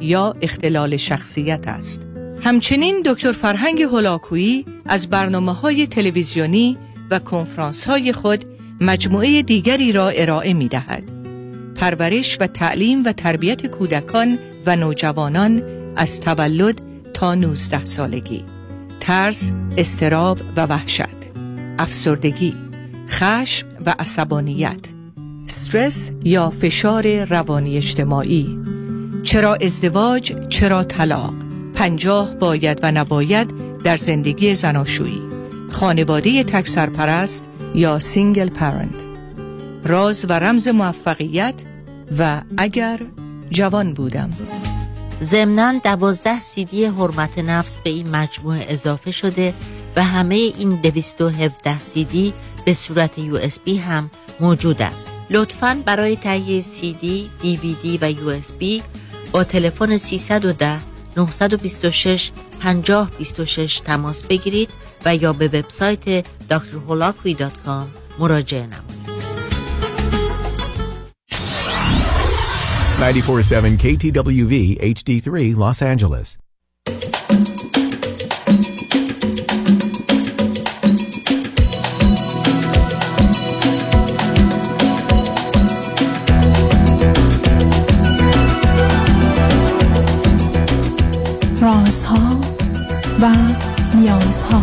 یا اختلال شخصیت است. همچنین دکتر فرهنگ هلاکویی از برنامه های تلویزیونی و کنفرانس های خود مجموعه دیگری را ارائه می دهد. پرورش و تعلیم و تربیت کودکان و نوجوانان از تولد تا 19 سالگی ترس، استراب و وحشت افسردگی خشم و عصبانیت استرس یا فشار روانی اجتماعی چرا ازدواج چرا طلاق؟ پنجاه باید و نباید در زندگی زناشویی. خانواده تک سرپرست یا single parent راز و رمز موفقیت و اگر جوان بودم. ضمنا دوازده سیدی حرمت نفس به این مجموعه اضافه شده و همه این 217 سیدی به صورت USB هم موجود است. لطفا برای تهیه سیدی، دیویدی و USB با تلفن 310 926 5026 تماس بگیرید و یا به وبسایت drholakui.com مراجعه نمایید. 947 KTWV HD3 Los Angeles. رازها و نیازها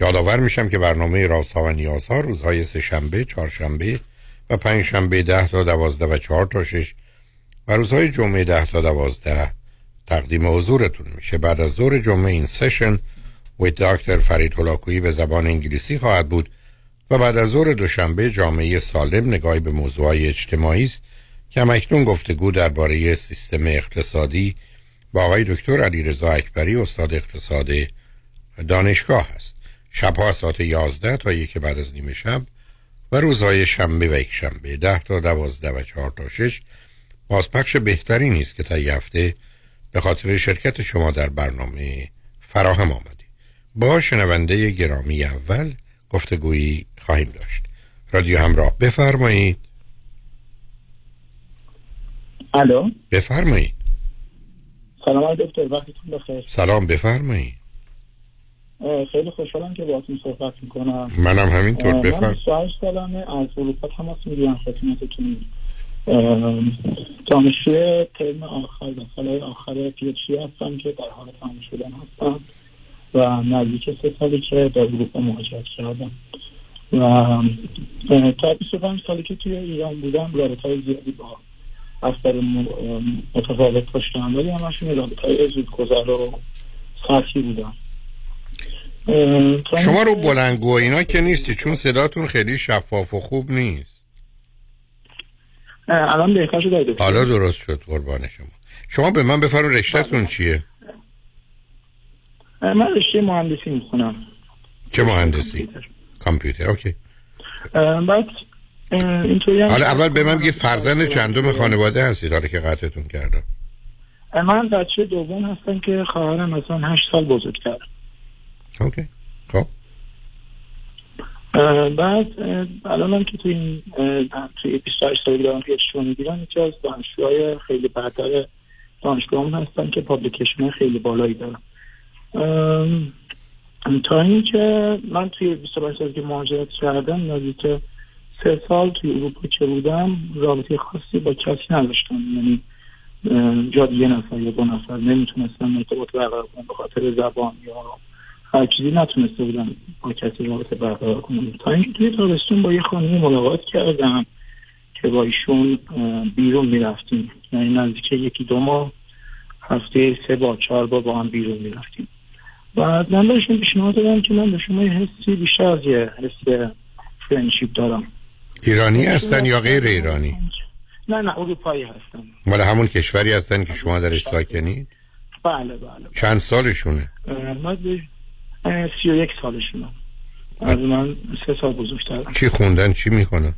یادآور میشم که برنامه رازها و نیازها روزهای سه شنبه، چهارشنبه و پنج شنبه ده تا دوازده و چهار تا شش و روزهای جمعه ده تا دوازده تقدیم حضورتون میشه. بعد از ظهر جمعه این سشن و دکتر فرید هلاکویی به زبان انگلیسی خواهد بود و بعد از ظهر دوشنبه جامعه سالم نگاهی به موضوعهای اجتماعی است که همکنون گفتگو درباره سیستم اقتصادی با آقای دکتر علیرضا اکبری استاد اقتصاد دانشگاه است. شبها ساعت 11 تا یک بعد از نیمه شب و روزهای شنبه و یک شنبه 10 تا 12 و 4 تا 6 بازپخش بهتری نیست که تا هفته به خاطر شرکت شما در برنامه فراهم آمده با شنونده گرامی اول گفتگویی خواهیم داشت. رادیو همراه بفرمایید. الو؟ بفرمایید. سلام دکتر وقتتون بخیر. سلام بفرمایید. خیلی خوشحالم که باهاتون صحبت می‌کنم. منم همینطور. من بفرم 28 سالمه از اروپا تماس می‌گیرم خدمتتون. دانشجوی ترم آخر و سال آخر پیچی هستم که در حال تمام شدن هستم و نزدیک سه سالی که در اروپا مهاجرت کردم. و تا 25 سالی که توی ایران بودم رابط های زیادی با افراد متفاوت پشتم ولی همشون رابط های زود گذر و سطحی بودم شما رو بلنگو اینا که نیستی چون صداتون خیلی شفاف و خوب نیست. الان بهتر شده حالا درست شد قربان شما. شما به من بفرمایید رشتهتون چیه؟ من رشته مهندسی می‌خونم. چه مهندسی؟ کامپیوتر. OK. بعد حالا اول به من بگید فرزند چندم خانواده هستید حالا که قطعتون کردم. من بچه دوم هستم که خواهرم از من هشت سال بزرگتر OK. خب. بعد الان هم که توی این توی 28 سال دارم PhD مو می‌گیرم یکی از دانشجوهای خیلی برتر دانشگاه هم هستم که publication خیلی بالایی دارم تا اینکه من توی 25 سال که مهاجرت کردم نزدیک سه سال توی اروپا که بودم رابطه خاصی با کسی نداشتم. یعنی جاد یه نفر یا دو نفر نمی‌تونستم ارتباط برقرار کنم به خاطر زبان یا چیزی نتونسته بودم با کسی رابطه برقرار کنم. تا اینکه توی تابستون با یه خانمی ملاقات کردم که با ایشون بیرون می‌رفتیم. یعنی نزدیک یکی دو ماه هفته سه با چهار با با هم بیرون می‌رفتیم. و من بهشون پیشنهاد دادم که من به شما یه حسی بیشتر از یه حس فرنشیپ دارم. ایرانی هستن یا غیر ایرانی؟ نه نه اروپایی هستن. مال همون کشوری هستن که شما درش ساکنید؟ بله بله چند سالشونه؟ من سی و یک سالشونم از من سه سال بزرگتر. چی خوندن؟ چی می‌کنن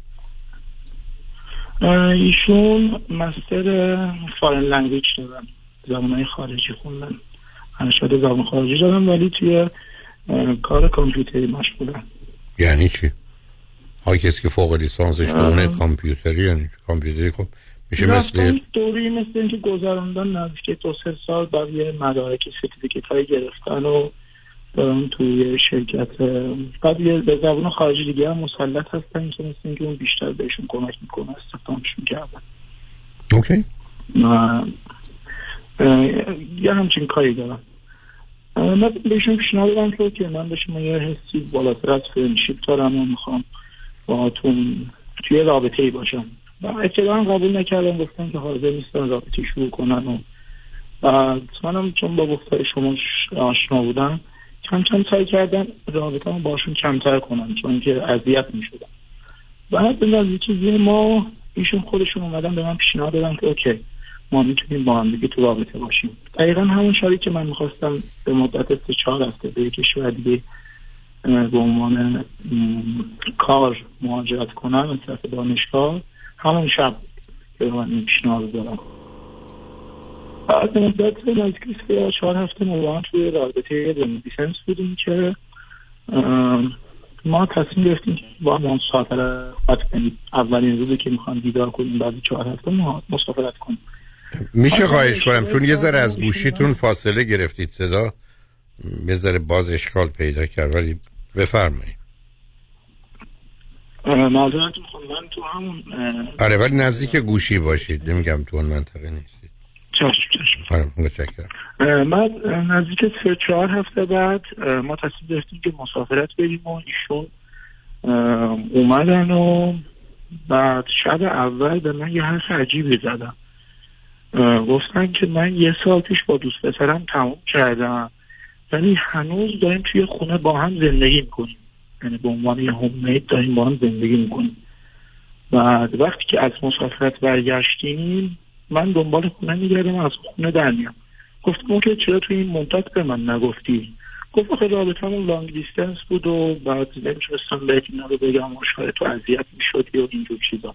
ایشون master foreign language دارن. زبانهای خارجی خوندن. ارشد زبان خارجی دارن ولی توی کار کامپیوتری مشغولن. یعنی چی؟ های کسی که فوق لیسانسش دونه کامپیوتری یعنی کامپیوتری خب میشه مثل دوره‌ای مثل اینکه گذراندن نزدیک دو سه سال بعد یه مدارک certificate های گرفتن و دارن توی شرکت بعد یه به زبان خارجی دیگه هم مسلط هستن که مثل اینکه اون بیشتر بهشون کمک می‌کنه استخدامشون کردن OK. یه همچین کاری دارم. من بهشون پیشنهاد دادم که من به شما یه حسی بالاتر از friendship دارم و می‌خوام باهاتون توی رابطه ای باشم. و ابتدا قبول نکردن گفتن که حاضر نیستن رابطه شروع کنن و بعد منم چون با گفتار شما آشنا بودم کم کم سعی کردم رابطه باشون کمتر کنم چون که اذیت می شدم بعد به نزدیکی ما ایشون خودشون اومدن به من پیشنهاد دادن که اوکی ما می‌تونیم با هم دیگه تو رابطه باشیم. دقیقا همون شاری که من می‌خواستم به مدت سه چهار هفته به کشور دیگه به عنوان کار مهاجرت کنم از طرف دانشگاه همون شب که من پیشنهاد دارم بعد مدت نزدیک سه چهار هفته ما توی رابطه دیسنس بودیم که ما تصمیم گرفتیم که با هم مسافرت کنیم. اولین روزی که می‌خوام دیدار کنیم بعد چهار هفته ما مسافرت کنیم. میشه خواهش کنم؟ چون یه ذره از گوشیتون فاصله گرفتید صدا یه ذره باز اشکال پیدا کرد ولی بفرمایید. معذرت من تو همون آره ولی نزدیک گوشی باشید. نمیگم تو اون منطقه آره متشکرم. من نزدیک سه چهار هفته بعد ما تصمیم گرفتیم که مسافرت بریم و ایشون اومدن و بعد شب اول به من یه حرف عجیبی زدم گفتن که من یه سال پیش با دوست پسرم تموم کردم. ولی هنوز داریم توی خونه با هم زندگی می‌کنیم. یعنی به عنوان یه هومید داریم با هم زندگی می‌کنیم. بعد وقتی که از مسافرت برگشتیم من دنبال خونه میگردم از خونه در میام. گفتم که چرا توی این مدت به من نگفتی؟ گفت آخه رابطمون لانگ دیستنس بود و بعد نمی‌تونستم بهت اینا رو بگم و شاید تو اذیت می‌شدی و اینجور چیزا.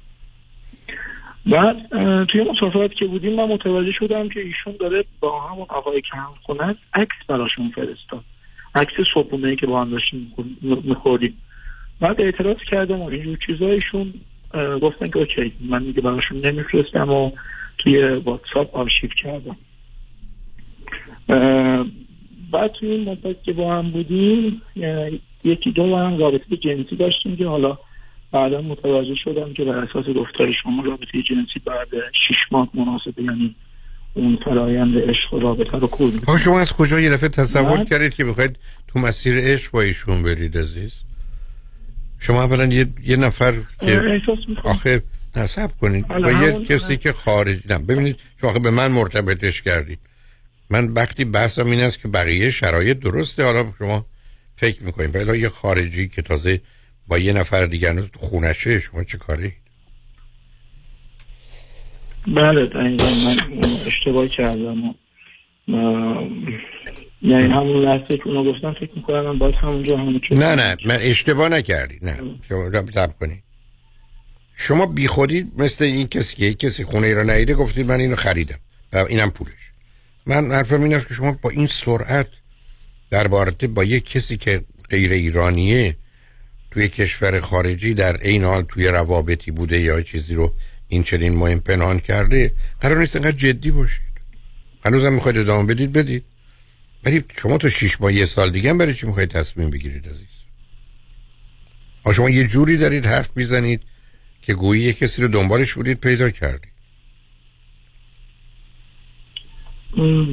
بعد توی مسافرت که بودیم من متوجه شدم که ایشون داره با همون آقای که هم خونه عکس براشون فرستاد. عکس صبحونه که با هم داشتیم میخوردیم. بعد اعتراض کردم و اینجور چیزایشون گفتن که OK من دیگه براشون نمیفرستم و توی واتساپ آرشیو کردم. بعد توی این مدت که با هم بودیم یکی دو هم رابطه جنسی داشتیم که حالا بعدا متوجه شدم که بر اساس گفتار شما رابطه جنسی بعد شیش ماه مناسبه یعنی اون فرایند عشق و رابطه رو کور شما از کجا یه دفعه تصور بعد... کردید که بخواید تو مسیر عشق با ایشون برید عزیز؟ شما اولا یه, یه نفر که آخه نصب کنید با یه کسی که خارج نه ببینید شما به من مرتبطش کردید من وقتی بحثم این است که بقیه شرایط درسته حالا شما فکر می‌کنید ولی یه خارجی که تازه با یه نفر دیگه هنوز تو خونشه شما چه کاری؟ بله دقیقا من اشتباه کردم یعنی همون لحظه که اونو گفتم فکر می‌کنم من باید همونجا همون نه نه من اشتباه نکردی نه شما تب کنی شما بی خودی مثل این کسی که کسی خونه ای رو گفتید من اینو خریدم. و اینم پولش. من حرفم این است که شما با این سرعت در با یک کسی که غیر ایرانیه توی کشور خارجی در این حال توی روابطی بوده یا چیزی رو این چنین مهم پنهان کرده قرار نیست اینقدر جدی باشید. هنوزم می‌خواید ادامه بدید بدید. ولی شما تو شیش ماه یه سال دیگه هم برای چی می‌خواید تصمیم بگیرید عزیز؟ شما یه جوری دارید حرف می‌زنید. که گویی یه کسی رو دنبالش بودید پیدا کردید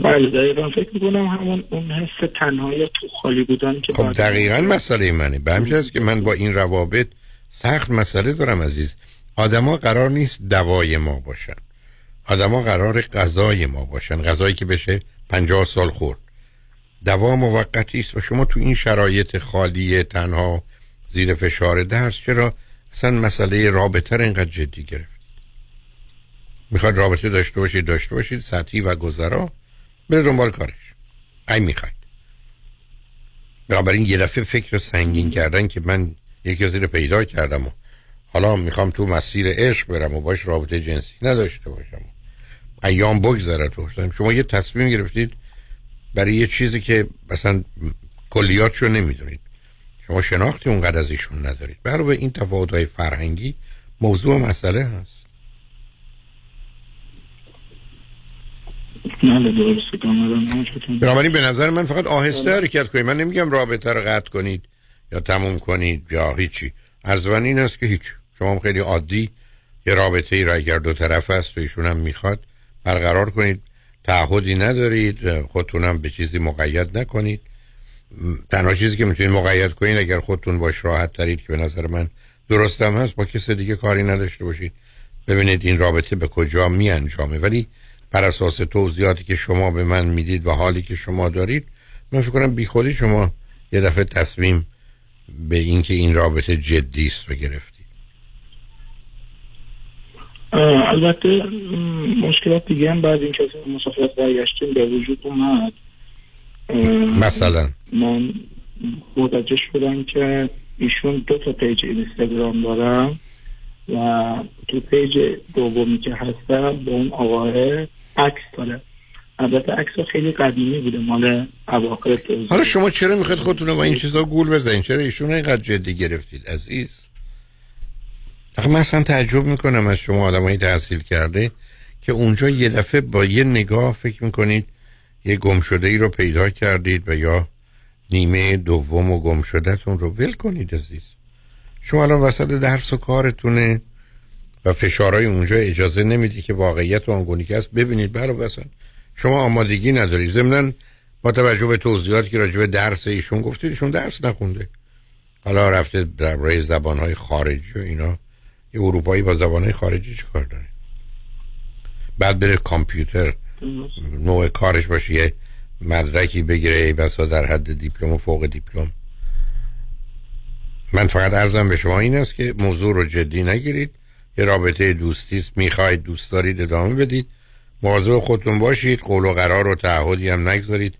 بله دقیقا فکر می‌کنم همون اون حس تنهایی تو خالی بودن که خب دقیقا مسئله منه. به همچه هست که من با این روابط سخت مسئله دارم عزیز. آدما قرار نیست دوای ما باشن. آدما قرار غذای ما باشن. غذایی که بشه پنجاه سال خورد. دوا موقتی است و شما تو این شرایط خالی تنها زیر فشار درس چرا اصلا مسئله رابطه رو اینقدر جدی گرفت. می‌خواد رابطه داشته باشید داشته باشید سطحی و گذرا بره دنبال کارش. ای می‌خواید. بنابراین یه دفعه فکر سنگین کردن که من یکی از رو پیدا کردم و حالا می‌خوام تو مسیر عشق برم و باش رابطه جنسی نداشته باشم. ایام بگذره تو. شما یه تصمیم گرفتید برای یه چیزی که مثلا کلیاتشو نمی‌دونید. شما شناختی اونقدر از ایشون ندارید. برای این تفاوت های فرهنگی موضوع مسئله هست. بنابراین به نظر من فقط آهسته حرکت کنید. من نمیگم رابطه رو قطع کنید یا تموم کنید یا هیچی. ارزوان این است که هیچ. شما خیلی عادی یه رابطه ای را اگر دو طرف است و ایشون هم می‌خواد برقرار کنید. تعهدی ندارید. خودتونم به چیزی مقید نکنید. تنها چیزی که می‌تونید مقید کنید اگر خودتون باش راحت دارید که به نظر من درستم هست با کس دیگه کاری نداشته باشید. ببینید این رابطه به کجا می انجامه ولی بر اساس توضیحاتی که شما به من می‌دید و حالی که شما دارید من فکر کنم بی خودی شما یه دفعه تصمیم به اینکه این رابطه جدی است و گرفتید. البته مشکلات دیگه هم بعد این کسی مسافرت برگشتیم به وجود اومد. مثلا. من متوجه شدم که ایشون دو تا پیج اینستاگرام دارم و تو پیج دومی که هستم به اون آقاه عکس داره. البته عکس خیلی قدیمی بوده مال اواخر حالا شما چرا می‌خواید خودتون رو با این چیزا گول بزنید؟ چرا ایشون اینقدر جدی گرفتید؟ عزیز. آخه من اصلا تعجب می‌کنم از شما آدمایی تحصیل کرده که اونجا یه دفعه با یه نگاه فکر می‌کنید یه گم شده ای رو پیدا کردید و یا نیمه دوم و گم شدهتون رو ول کنید عزیز. شما الان وسط درس و کارتونه و فشارهای اونجا اجازه نمیدی که واقعیت آنگونی که هست ببینید. برای وسط. شما آمادگی ندارید. ضمنا با توجه به توضیحاتی که راجع به درس ایشون گفتید ایشون درس نخونده. حالا رفته در زبانهای خارجی و اینا. یه اروپایی با زبانهای خارجی چه کار داره؟ بعد بره کامپیوتر. نوع کارش باشه یه مدرکی بگیره ای بسا در حد دیپلم و فوق دیپلم. من فقط ارزم به شما این است که موضوع رو جدی نگیرید. یه رابطه دوستی است می‌خواید دوست دارید ادامه بدید. مواظب خودتون باشید قول و قرار و تعهدی هم نگذارید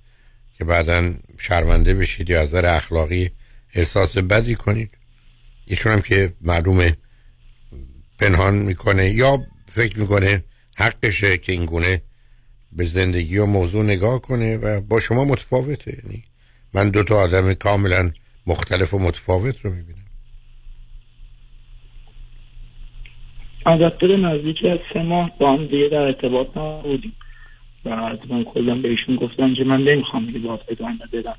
که بعدا شرمنده بشید یا از نظر اخلاقی احساس بدی کنید. ایشون هم که معلومه پنهان می‌کنه یا فکر می‌کنه حقشه که این گونه به زندگی و موضوع نگاه کنه و با شما متفاوته. یعنی من دو تا آدم کاملا مختلف و متفاوت رو می‌بینم. البته نزدیک از سه ماه با هم دیگه در ارتباط نبودیم. بعد من کلا بهشون گفتم که من نمی‌خوام دیگه باید ادامه بدم.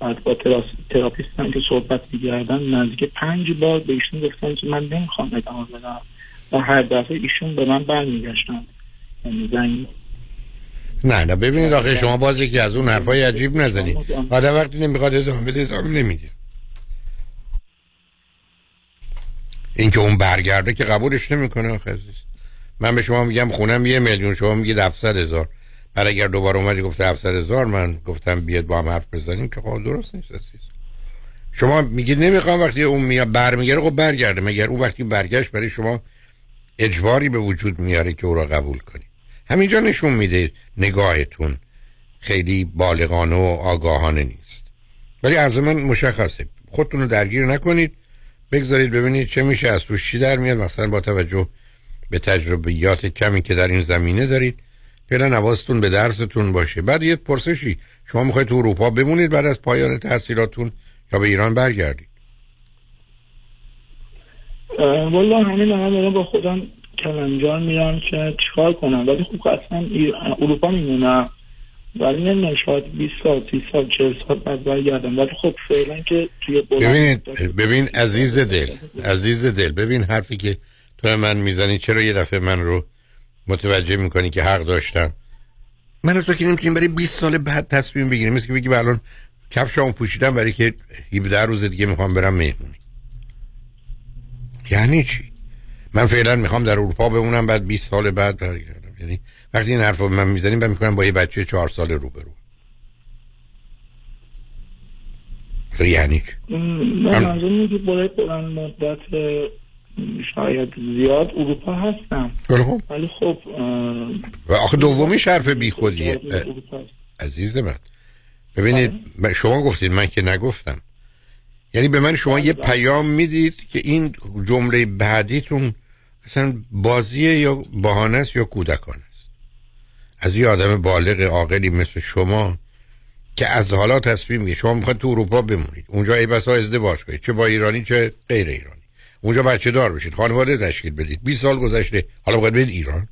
بعد با تراپیستم که صحبت میگردن نزدیک پنج بار بهشون گفتم که من نمی‌خوام ادامه بدم. و هر دفعه ایشون به من برمیگشتن. یعنی زنگ نه نه ببینید آخه شما باز یکی از اون حرفای عجیب نزنید. آدم وقتی نمی‌خواد ادامه بده ادامه نمیده. اینکه اون برگرده که قبولش نمی‌کنه آخه عزیز. من به شما میگم خونم یه میلیون شما میگید 700 هزار. بعد اگر دوباره اومدی گفته 700 هزار من گفتم بیاد با هم حرف بزنیم که خب درست نیست عزیز. شما میگید نمی‌خوام وقتی اون میاد برمیگره خب برگرده. مگر اون وقتی برگشت برای شما اجباری به وجود میاره که او را قبول کنی؟ همینجا نشون میده نگاهتون خیلی بالغانه و آگاهانه نیست. ولی از من مشخصه. خودتون رو درگیر نکنید. بگذارید ببینید چه میشه. از توش چی در میاد. مثلا با توجه به تجربیات کمی که در این زمینه دارید. فعلا نواستون به درستون باشه. بعد یه پرسشی. شما می‌خواید تو اروپا بمونید بعد از پایان تحصیلاتون یا به ایران برگردید؟ والا همین من با خودم کلنجار میرم که چیکار کنم ولی خوب اصلا اروپا میمونم ولی نمی‌دونم شاید 20 سال 30 سال 40 سال بعد برگردم. ولی خب فعلا که توی ببینید ببین عزیز دل عزیز دل ببین حرفی که تو من می‌زنی چرا یه دفعه من رو متوجه می‌کنی که حق داشتم؟ من تو که نمی‌تونیم برای 20 سال بعد تصمیم بگیریم. مثل که بگی الان کفشامو پوشیدم برای که 17 روز دیگه می‌خوام برم مهمونی. یعنی چی؟ من فعلا می‌خوام در اروپا بمونم بعد 20 سال بعد برگردم. یعنی وقتی این حرف من می‌زنیم من می‌کنم با یه بچه چهار سال رو برو یعنی چی؟ من منظور باید بلند مدت شاید زیاد اروپا هستم. ولی خب و آخه دومی حرف بی خودیه. عزیز من. ببینید شما گفتید من که نگفتم. یعنی به من شما یه پیام می‌دید که این جمله بعدیتون اصلا بازیه یا بهانه است یا کودکان است؟ از یه آدم بالغ عاقلی مثل شما که از حالا تصمیم میگه شما می‌خواید تو اروپا بمونید اونجا ای بسا ازدواج کنید چه با ایرانی چه غیر ایرانی. اونجا بچه دار بشید خانواده تشکیل بدید. 20 سال گذشته حالا باید برید ایران؟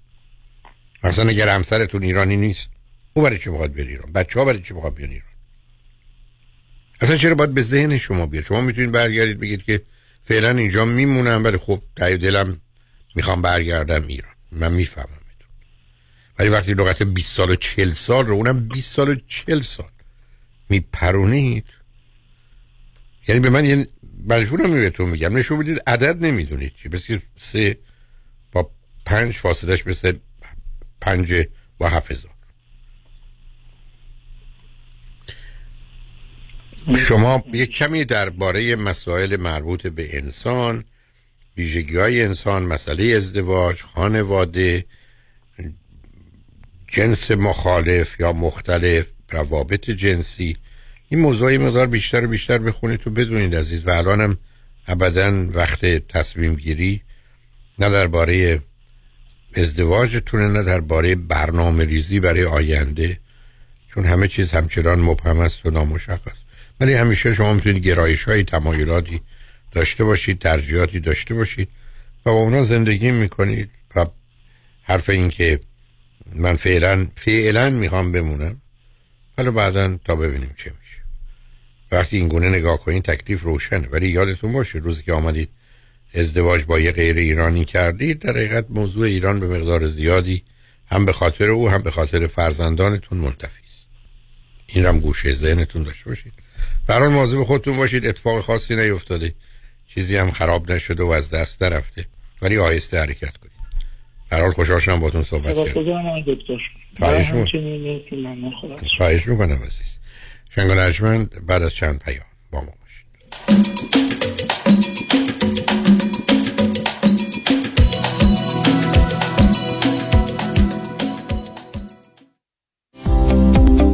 مثلا اگر همسرتون ایرانی نیست او برای چی می‌خواد بره ایران؟ بچه ها برای چی می‌خواد بیان ایران؟ اصلا چرا باید به ذهن شما بیاد؟ شما می‌تونید برگردید بگید که فعلا اینجا میمونم ولی خب تای دلم می‌خوام برگردم ایران. من می‌فهمم ولی وقتی لغت 20 سال و 40 سال رو اونم 20 سال و 40 سال میپرونید یعنی به من یه مجبورم بهتون میگم. نشون بدید عدد نمی‌دونید چی. بس که سه با پنج فاصلش مثل پنج با هفت هزار. شما یک کمی درباره مسائل مربوط به انسان ویژگی های انسان مسئله ازدواج خانواده جنس مخالف یا مختلف روابط جنسی. این موضوعی مقدار بیشتر و بیشتر بخونید تو بدونید عزیز. و الانم ابدا وقت تصمیم گیری نه درباره ازدواجتونه نه درباره برنامه ریزی برای آینده چون همه چیز همچنان مبهم است و نامشخص. ولی همیشه شما می‌تونید گرایش های تمایلاتی داشته باشید ترجیحاتی داشته باشید و با اونا زندگی می‌کنید. و حرف این که من فعلا فعلا می‌خوام بمونم. حالا بعدا تا ببینیم چه میشه. وقتی این گونه نگاه کنید تکلیف روشنه. ولی یادتون باشه روزی که آمدید ازدواج با یه غیر ایرانی کردید در حقیقت موضوع ایران به مقدار زیادی هم به خاطر او هم به خاطر فرزندانتون منتفی است. این هم گوشه ذهنتون داشته باشید. برای مواظب خودتون باشید اتفاق خاصی نیفتاده. چیزی هم خراب نشده و از دست نرفته. ولی آهسته حرکت کنید. در حال خوشحال شدم باتون صحبت کردم. خواهش می‌کنم. خواهش می‌کنم عزیز. شنوندگان ارجمند بعد از چند پیام با ما باشید.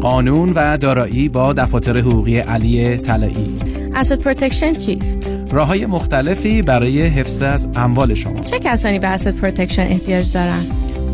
قانون و دارایی با دفاتر حقوقی علی طلایی. asset protection چیست؟ راه های مختلفی برای حفظ از اموال شما چه کسانی به asset protection احتیاج دارند؟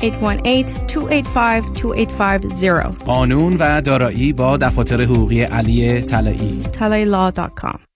818-285-2850 قانون و دارایی با دفاتر حقوقی علی طلایی. talayilaw.com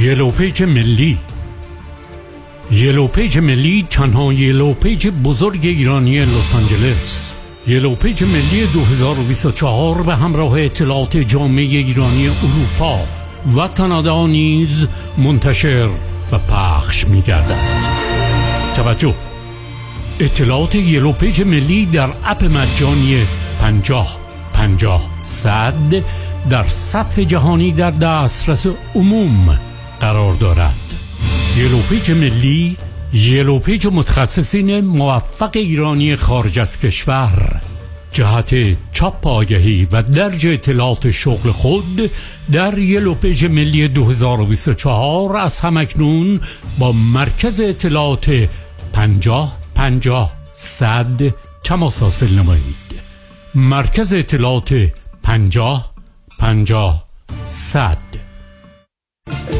Yellow Page ملی. Yellow Page ملی تنها Yellow Page بزرگ ایرانی لس آنجلس. Yellow Page ملی 2024 به همراه اطلاعات جامعه ایرانی اروپا و کانادا نیز منتشر و پخش می شود. اطلاعات Yellow Page ملی در app مجانی پنجاه پنجاه صد در سطح جهانی در دسترس عموم قرار دارد. Yellow Page ملی Yellow Page متخصصین موفق ایرانی خارج از کشور. جهت چاپ آگهی و درج اطلاعات شغل خود در Yellow Page ملی 2024 از هم اکنون با مرکز اطلاعات پنجاه پنجاه صد تماس حاصل نمایید. مرکز اطلاعات پنجاه پنجاه صد.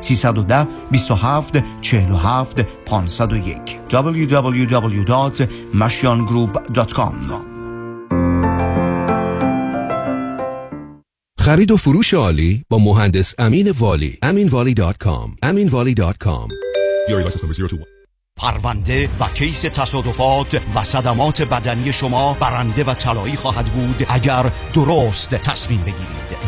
310 27 47 501 www.mashiangroup.com خرید و فروش عالی با مهندس امین والی. aminvali.com aminvali.com پرونده و کیس تصادفات و صدمات بدنی شما برنده و طلایی خواهد بود اگر درست تصمیم بگیرید.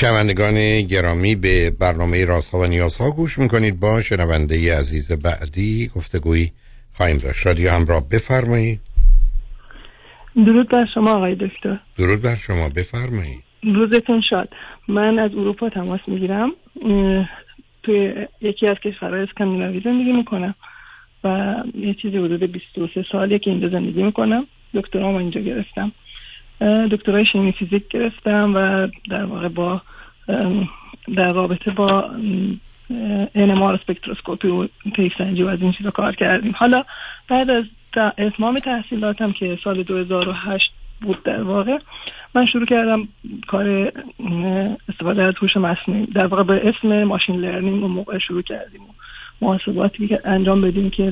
شنوندگان گرامی به برنامه رازها و نیازها گوش می‌کنید. با شنونده عزیز بعدی گفتگویی خواهیم داشت. رادیو همراه بفرمایید. درود بر شما آقای دکتر. درود بر شما بفرمایید. روزتون شاد. من از اروپا تماس می‌گیرم. توی یکی از کشورهای اسکاندیناوی زندگی می‌کنم و یه چیزی حدود 23 سالیه که اینجا زندگی می‌کنم. دکترام اینجا گرفتم. دکترای شیمی فیزیک گرفتم و در واقع با در رابطه با NMR spectroscopy و طیف و از این چیزا کار کردیم حالا بعد از اتمام تحصیلاتم که سال 2008 بود در واقع من شروع کردم کار استفاده از هوش مصنوعی در واقع به اسم machine learning اون موقع شروع کردیم محاسباتی که انجام بدیم که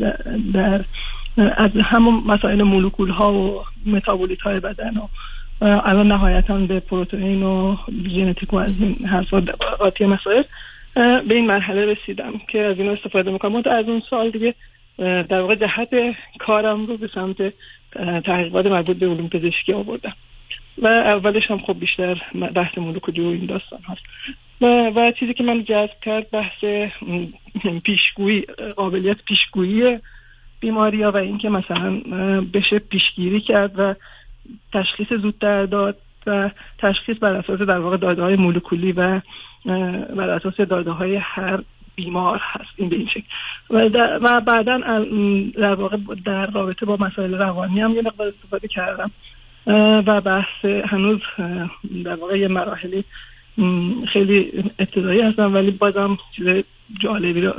در, از همون مسائل مولکول ها و متابولیت های بدن و الان نهایتا به پروتئین و ژنتیک و از این حرفا آتی مسائل به این مرحله رسیدم که از این استفاده می‌کنم. از اون سال دیگه در واقع جهت کارم رو به سمت تحقیقات مربوط به علوم پزشکی آوردم. و اولش هم خب بیشتر بحث مولکولی و این داستان هست و, و چیزی که من جذب کرد بحث پیشگویی قابلیت پیشگویی بیماری ها و اینکه مثلا بشه پیشگیری کرد و تشخیص زودتر داد و تشخیص بر اساس در واقع داده های مولکولی و بر اساس داده های هر بیمار هست. این به این شکل. و, و بعدا در واقع در رابطه با مسائل روانی هم یه مقدار استفاده کردم. و بحث هنوز در واقع یه مراحلی خیلی ابتدایی هستم ولی بازم چیز جالبی رو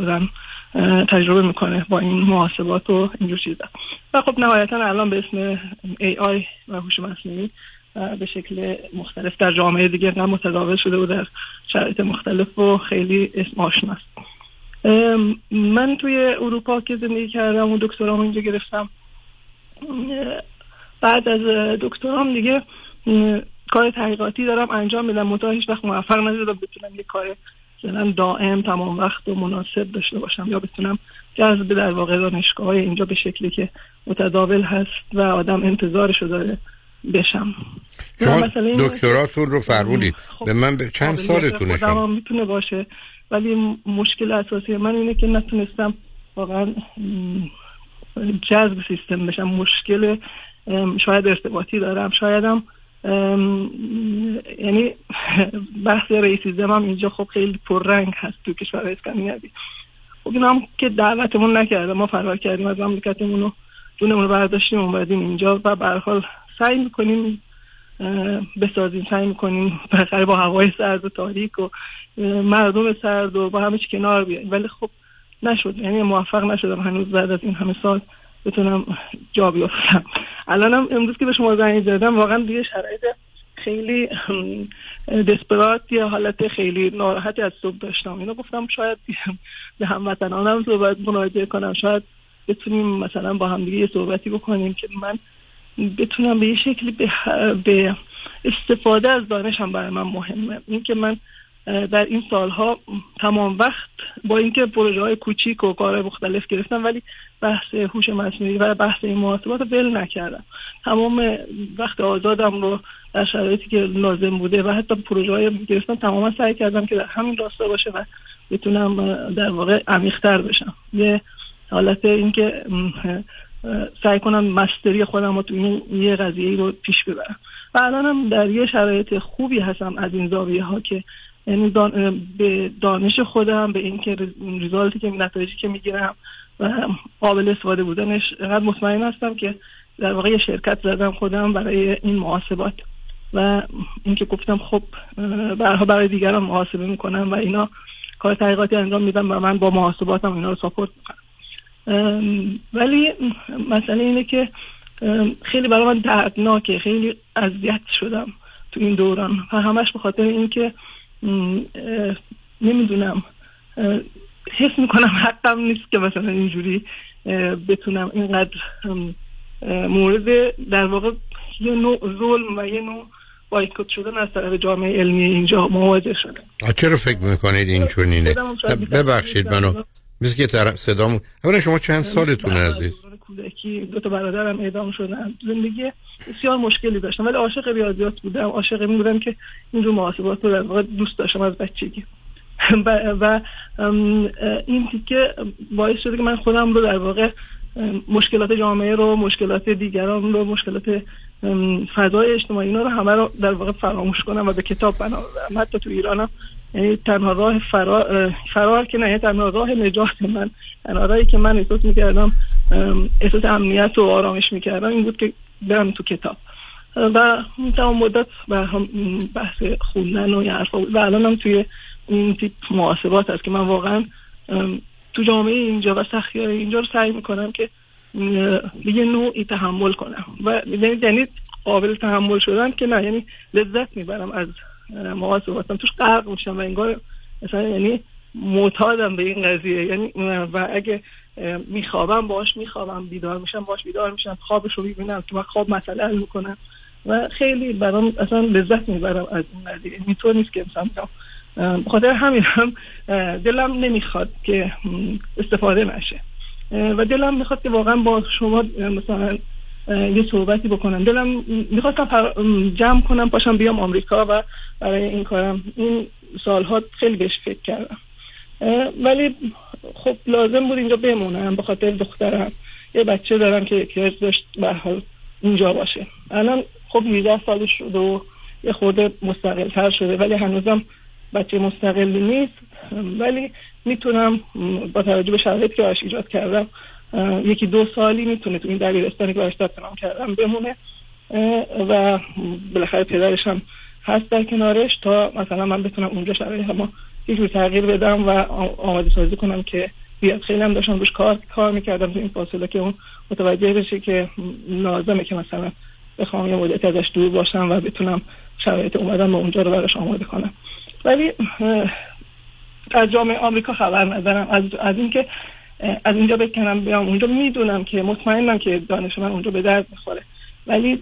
تجربه می‌کنه با این محاسبات و اینجور چیزا. و خب نهایتا الان به اسم AI و هوش مصنوعی به شکل مختلف در جامعه دیگه نه متداول شده و در شرایط مختلف و خیلی اسم آشناست من توی اروپا که زندگی کردم و دکترام اینجا گرفتم بعد از دکترام دیگه کار تحقیقاتی دارم انجام میدم. متا هیچ وقت موفق نشدم بتونم یه کار مثلا دائم تمام وقت و مناسب داشته باشم یا بتونم جذب در واقع دانشگاه های اینجا به شکلی که متداول هست و آدم انتظارشو داره بشم. شما دکتراتون رو فرمودید. خب به من به چند سالتونه شما؟ می‌تونه باشه ولی مشکل اساسی من اینه که نتونستم واقعا جذب سیستم بشم. مشکل شاید ارتباطی دارم. شایدم یعنی بحث ریسیزم هم اینجا خب خیلی پررنگ هست تو کشور اسکاندیناوی. خب این هم که دعوتمون نکرده. ما فرار کردیم از مملکتمون رو جونمون رو برداشتیم اومدیم اینجا و به حال سعی می‌کنیم بسازیم سعی می‌کنیم بالاخره با هوای سرد و تاریک و مردم سرد و با همه کنار بیاییم ولی خب نشد. یعنی موفق نشدم. هنوز بعد از این همه سال بتونم جا بیافتم الانم امروز که به شما زنگ زدم واقعا دیگه شرایط خیلی دسپرات یا حالت خیلی ناراحتی از صبح داشتم. اینو گفتم شاید به هموطنانم صحبت مراجعه کنم. شاید بتونیم مثلا با هم دیگه یه صحبتی بکنیم که من بتونم به یه شکلی به, به استفاده از دانشم برای من مهمه. این که من در این سالها تمام وقت با اینکه پروژه های کوچیک و کارهای مختلف گرفتم ولی بحث هوش مصنوعی و بحث این محاسبات رو ول نکردم. تمام وقت آزادم رو در شرایطی که لازم بوده و حتی پروژه های گرفتم تماما سعی کردم که در همین راستا باشه و بتونم در واقع عمیقتر بشم. یه حالت اینکه سعی کنم مستری خودم رو تو این یه قضیه رو پیش ببرم. و الانم در یه شرایط خوبی هستم از این زاویه ها که یعنی به دانش خودم به اینکه ریزالتی که نتایجی که می‌گیرم و قابل استفاده بودنش انقدر مطمئن هستم که در واقع شرکت زدم خودم برای این محاسبات و اینکه گفتم خب برها برای دیگران محاسبه می‌کنم و اینا کار تحقیقاتی انجام میدم و من با محاسباتم اینا رو ساپورت می‌کنم. ولی مسئله اینه که خیلی برای من دردناکه خیلی اذیت شدم تو این دوران و همش به خاطر اینکه نمی‌دونم. حس می‌کنم حقم نیست که مثلا اینجوری بتونم اینقدر مورد در واقع یه نوع ظلم و یه نوع بایکوت شدن از طرف جامعه علمی اینجا مواجه شده چرا فکر می‌کنید این چونینه ببخشید منو. مثل که طرف صدامون اولا شما چند سالتون عزیز؟ کودکی دو تا برادرم اعدام شدن. زندگی بسیار مشکلی داشتم. ولی عاشق ریاضیات بودم. عاشق این بودم که این رو محاسبات رو در واقع دوست داشتم از بچگی. و, این تیکه باعث شده که من خودم رو در واقع مشکلات جامعه رو مشکلات دیگران رو مشکلات فضای اجتماعی رو همه رو در واقع فراموش کنم و به کتاب بنابرم حتی تو ایرانم تنها راه فرار, فرار که نه یعنی تنها راه نجات من. تنها راهی که من احساس می‌کردم احساس امنیت و آرامش می‌کردم این بود که برم تو کتاب. و تمام مدت بحث خوندن و یه بود. و الانم توی این تیپ محاسبات هست که من واقعا تو جامعه اینجا و سختی اینجا رو سعی می‌کنم که به یه نوعی تحمل کنم. و یعنی-, یعنی قابل تحمل شدن که نه یعنی لذت می‌برم از محاسباتم توش غرق میشم و انگار مثلا یعنی معتادم به این قضیه. یعنی و اگه میخوابم باش میخوابم بیدار میشم باش بیدار میشم خوابش رو ببینم تو خواب مسئله حل می‌کنم. و خیلی برام اصلا لذت می‌برم از این قضیه. اینطور نیست که مثلا خاطر همین هم دلم نمی‌خواد که استفاده نشه. و دلم می‌خواد که واقعا با شما مثلا یه صحبتی بکنم. دلم می‌خواستم جمع کنم پاشم بیام آمریکا و برای این کارم. این سالها خیلی بهش فکر کردم. ولی خب لازم بود اینجا بمونم به خاطر دخترم. یه بچه دارم که احتیاج داشت به حال اینجا باشه. الان خب 18 سالش شده و یه خورده مستقل تر شده ولی هنوزم بچه مستقلی نیست. ولی می‌تونم با توجه به شرایطی که براش ایجاد کردم یکی دو سالی می‌تونه تو این دبیرستانی که براش ثبت کردم بمونه. و بالاخره پدرش هم هست در کنارش تا مثلا من بتونم اونجا شرایط ما یه تغییر بدم و آماده سازی کنم که بیاد. خیلی هم داشتم روش کار کار می‌کردم تو این فاصله که اون متوجه بشه که لازمه که مثلا بخوام یه مدتی ازش دور باشم و بتونم شرایط اومدم به اونجا رو براش آماده کنم. ولی از جامعه آمریکا خبر ندارم. از, از اینکه از اینجا بکنم بیام اونجا می‌دونم که مطمئنم که دانش من اونجا به درد می‌خوره. ولی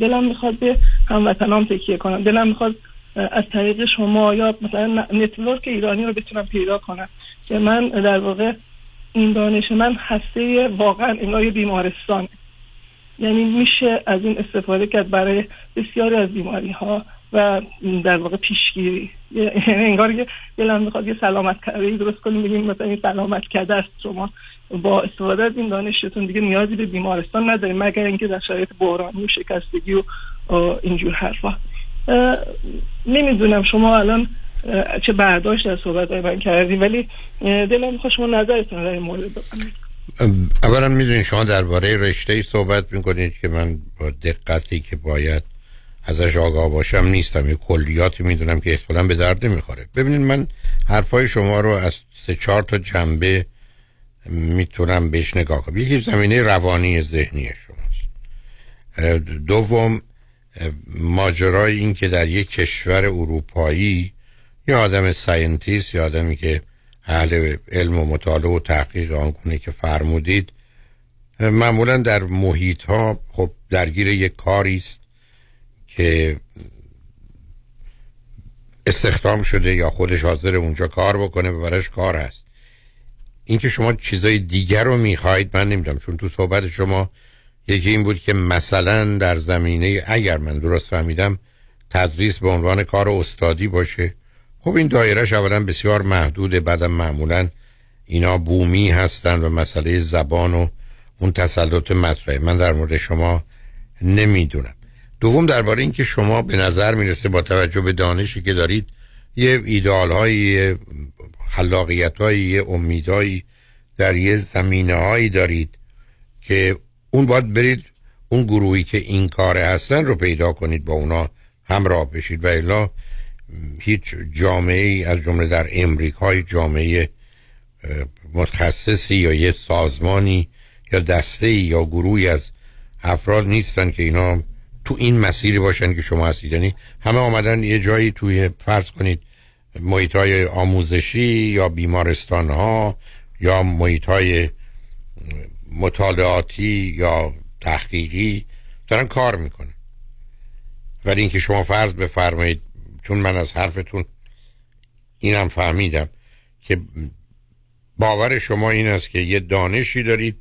دلم می‌خواد به هموطنام تکیه کنم. دلم می‌خواد از طریق شما یا مثلا نتورک ایرانی رو بتونم پیدا کنم. که من در واقع این دانش من هسته واقعا انگار بیمارستان یعنی میشه از این استفاده کرد برای بسیاری از بیماری ها و در واقع پیشگیری. یعنی انگار که دلم می‌خواد یه سلامت کرده درست کنیم بگیم مثلا این سلامت کرده است شما با استفاده از این دانشتون دیگه نیازی به بیمارستان نداریم مگر اینکه در شرایط بحرانی و شکستگی و اینجور حرفا. نمی‌دونم شما الان چه برداشت از صحبت من کردیم ولی دلم می‌خواد شما نظرتون در مورد اولا می‌دونید شما درباره رشته ای صحبت می‌کنید که من با دقتی که باید ازش آگاه باشم نیستم. یه کلیاتی می‌دونم که احتمالا به درد نمی‌خوره. ببینید من حرفای شما رو از سه چهار تا جنبه می‌تونم بهش نگاه کنم. یکی زمینه روانی ذهنی شماست. دوم ماجرای این که در یک کشور اروپایی یا آدم ساینتیست یا آدمی که اهل علم و مطالعه و تحقیق آنگونه که فرمودید معمولا در محیط ها خب درگیر یک کاری است که استخدام شده یا خودش حاضر اونجا کار بکنه و براش کار هست. اینکه شما چیزای دیگر رو می‌خواهید من نمی‌دونم چون تو صحبت شما یکی این بود که مثلا در زمینه اگر من درست فهمیدم تدریس به عنوان کار استادی باشه. خب این دایرهش اولا بسیار محدوده بعدم معمولا اینا بومی هستن و مسئله زبان و اون تسلط مطرحه. من در مورد شما نمی‌دونم. دوم درباره اینکه شما به نظر می‌رسه با توجه به دانشی که دارید یه ایدال های خلاقیت های یه امیدهایی در یه زمینه هایی دارید که اون باید برید اون گروهی که این کار هستن رو پیدا کنید با اونا همراه بشید. و الا هیچ جامعه ای از جمله در امریکای جامعه متخصصی یا یه سازمانی یا دسته یا گروهی از افراد نیستن که اینا تو این مسیری باشن که شما هستید. یعنی همه آمدن یه جایی توی فرض کنید محیط های آموزشی یا بیمارستان ها یا محیط های مطالعاتی یا تحقیقی دارن کار می‌کنن. ولی اینکه شما فرض بفرمایید چون من از حرفتون اینم فهمیدم که باور شما این است که یه دانشی دارید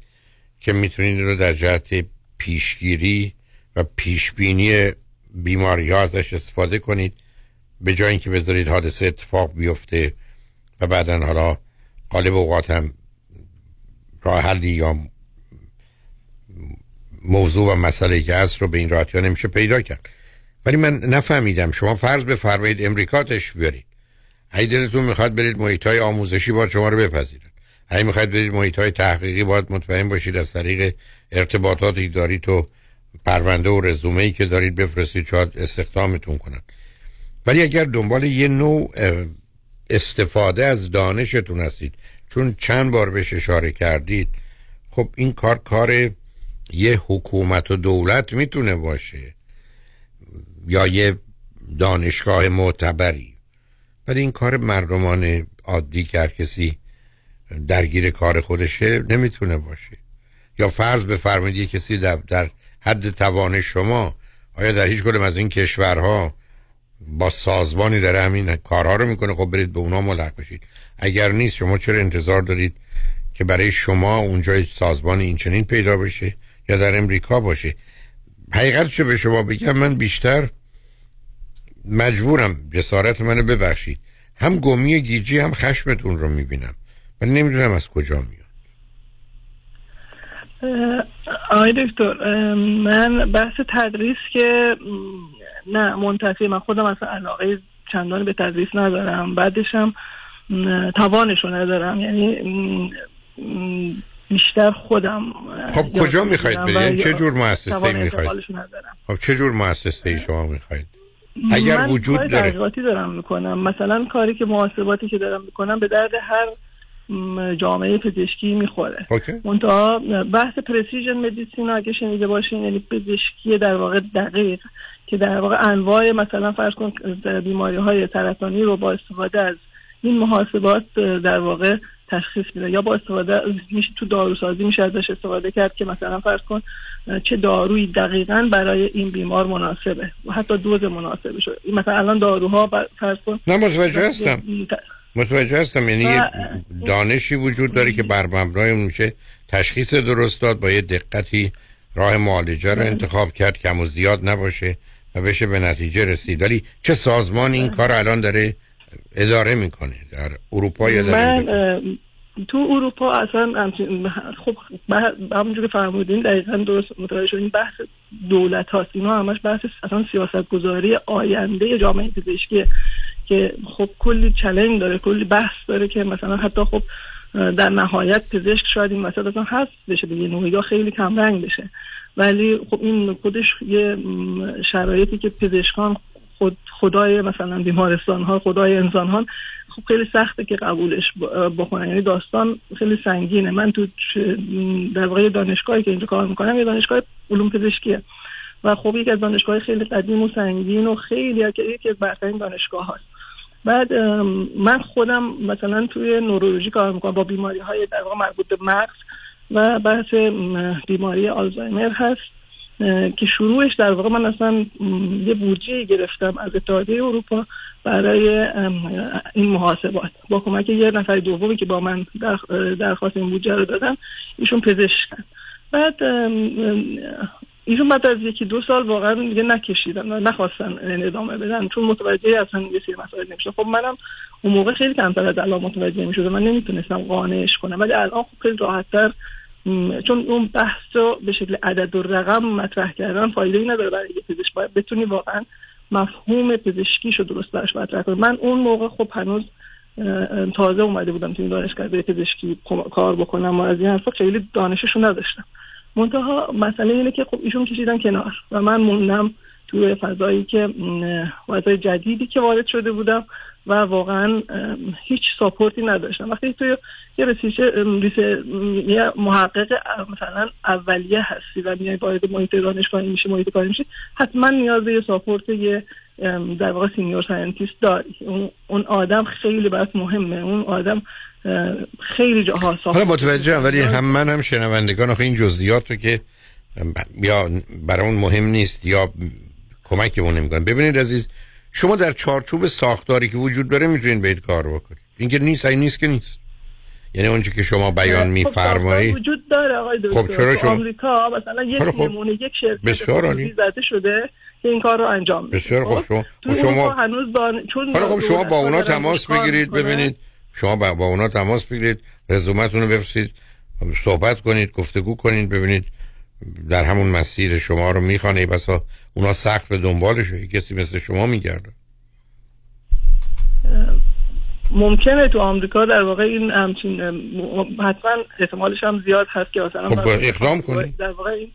که می‌تونید رو در جهت پیشگیری و پیشبینی بیماری ها ازش استفاده کنید. به جای اینکه بذارید حادثه اتفاق بیفته و بعدا حالا قالب اوقات هم راه حلی یا موضوع و مسئله که هست رو به این راحتی نمیشه پیدا کرد. ولی من نفهمیدم. شما فرض بفرمایید امریکا تش بیارید. اگه دلتون می‌خواد برید محیط های آموزشی باید شما رو بپذیرن. اگه می‌خواید برید محیط های تحقیقی باید مطمئن باشید از طریق ارتباطاتی دارید تو پرونده و رزومه ای که دارید بفرستید شاید استخدامتون کنن ولی اگر دنبال یه نوع استفاده از دانشتون هستید چون چند بار بهش اشاره کردید خب این کار کار یه حکومت و دولت می‌تونه باشه یا یه دانشگاه معتبری. ولی این کار مردمان عادی که هر کسی درگیر کار خودشه نمی‌تونه باشه. یا فرض بفرمایید یه کسی در, در حد توان شما آیا در هیچ کدوم از این کشورها با سازمانی داره همین کارها رو می‌کنه؟ خب برید به اونا ملحق بشید. اگر نیست شما چرا انتظار دارید که برای شما اونجا سازمان این چنین پیدا بشه یا در امریکا باشه؟ حقیقتشو به شما بگم؟ من بیشتر مجبورم جسارت منو ببخشید. هم گمی گیجی هم خشمتون رو می‌بینم. ولی نمی‌دونم از کجا میاد آقای دکتر من بحث تدریس که نه منتفی من خودم اصلا علاقه چندانی به تدریس ندارم. بعدشم توانشو ندارم. یعنی بیشتر خودم خب کجا می‌خواید برید؟ یعنی چه جور مؤسسه می‌خواید؟ خب چه جور مؤسسه شما می‌خواید؟ اگر من وجود داره. دارم می‌کنم. مثلا کاری که محاسباتی که دارم می‌کنم به درد هر جامعه پزشکی می‌خوره. منتها بحث پرسیژن مدیسین اگه شنیده باشین یعنی پزشکی در واقع دقیق که در واقع انواع مثلا فرض کن بیماری های سرطانی رو با استفاده از این محاسبات در واقع تشخیص میده. یا با استفاده میشه تو داروسازی میشه ازش استفاده کرد که مثلا فرض کن چه دارویی دقیقا برای این بیمار مناسبه. و حتی دوز مناسبه شده. مثلا الان داروها فرض کن نه متوجه هستم. متوجه هستم یعنی دانشی وجود داره که بر مبنای میشه تشخیص درست داد با یه دقتی راه معالجه رو انتخاب کرد کم و زیاد نباشه و بشه به نتیجه رسید. ولی چه سازمان این کار الان داره اداره می‌کنه؟ در اروپا یا من تو اروپا اصلا خب همونجور که فرمودین دقیقا درست متوجه شدین بحث دولت هاست. اینا همش بحث اصلا سیاست گذاری آینده جامعه پزشکی که خب کلی چلنج داره کلی بحث داره که مثلا حتی خب در نهایت پزشک شاید این مسئله اصلا هست بشه دیگه نوعی خیلی کمرنگ بشه. ولی خب این خودش یه شرایطی که پزشکان خود خدای مثلا بیمارستان ها خدای انسان ها خب خیلی سخته که قبولش بکنن یعنی داستان خیلی سنگینه. من تو در واقع دانشگاهی که اینجا کار می‌کنم یه دانشگاه علوم پزشکیه. و خب یک از دانشگاه خیلی قدیم و سنگین و خیلی یکی از برترین دانشگاه هاست. بعد من خودم مثلا توی نورولوژی کار می‌کنم. با بیماری های در واقع مربوط به مغز و بحث بیماری آلزایمر هست که شروعش در واقع من اصلا یه بودجه گرفتم از اتحادیه اروپا. برای این محاسبات. با کمک یه نفر دومی که با من درخواست این بودجه رو دادم ایشون پزشکن بعد ایشون بعد از یکی دو سال واقعا دیگه نکشیدن نخواستن ادامه بدن چون متوجه اصلا یه سری مسائل نمیشه خب منم اون موقع خیلی کمتر از الان متوجه می‌شدم. من نمی‌تونستم قانعش کنم. ولی الان خب خیلی راحتتر چون اون بحث رو به شکل عدد و رقم مطرح کردن فایده ای نداره برای یه پزشک. باید بتونی واقعا مفهوم پزشکیشو درست برش مطرح کنی من اون موقع خب هنوز تازه اومده بودم تو دانشگاه پزشکی کار بکنم و از این حرفا خیلی دانششو نداشتم. منتها مسئله اینه که خب ایشون کشیدن کنار و من موندم توی فضایی که فضای جدیدی که وارد شده بودم و واقعا هیچ ساپورتی نداشتم. وقتی توی یه رسیشه یه محقق مثلا اولیه هستی و میای باید محیط دانشگاهی میشه محیط کاری میشه حتما نیاز به یه ساپورت یه در واقع senior scientist داری. اون آدم خیلی برات مهمه. اون آدم خیلی جاها حالا متوجهم ولی هم من هم شنوندگان آخه این جزئیات رو که یا برای اون مهم نیست یا کمکمون نمی‌کنه. ببینید عزیز شما در چارچوب ساختاری که وجود داره می‌تونید بهت کار بکنید. اینکه نیست این نیست که نیست. یعنی اونچه که شما بیان خب، میفرمایید خب وجود داره آقای دکتر خب چرا شما؟ آمریکا مثلا یک خب. نمونه یک شرکت بسیار عالی. زده شده که این کار رو انجام میده. بسیار خوب شما تو شما هنوز دان... چون خب شما با اونا تماس بگیرید ببینید شما با, با اونا تماس بگیرید رزومتون رو بفرستید صحبت کنید گفتگو کنید ببینید در همون مسیر شما رو می‌خوانه بسا اونا سخت به دنبالش کسی مثل شما میگرده. ممکنه تو آمریکا در واقع این همچین حتما احتمالش هم زیاد هست که مثلا خب اقدام کنید در واقع این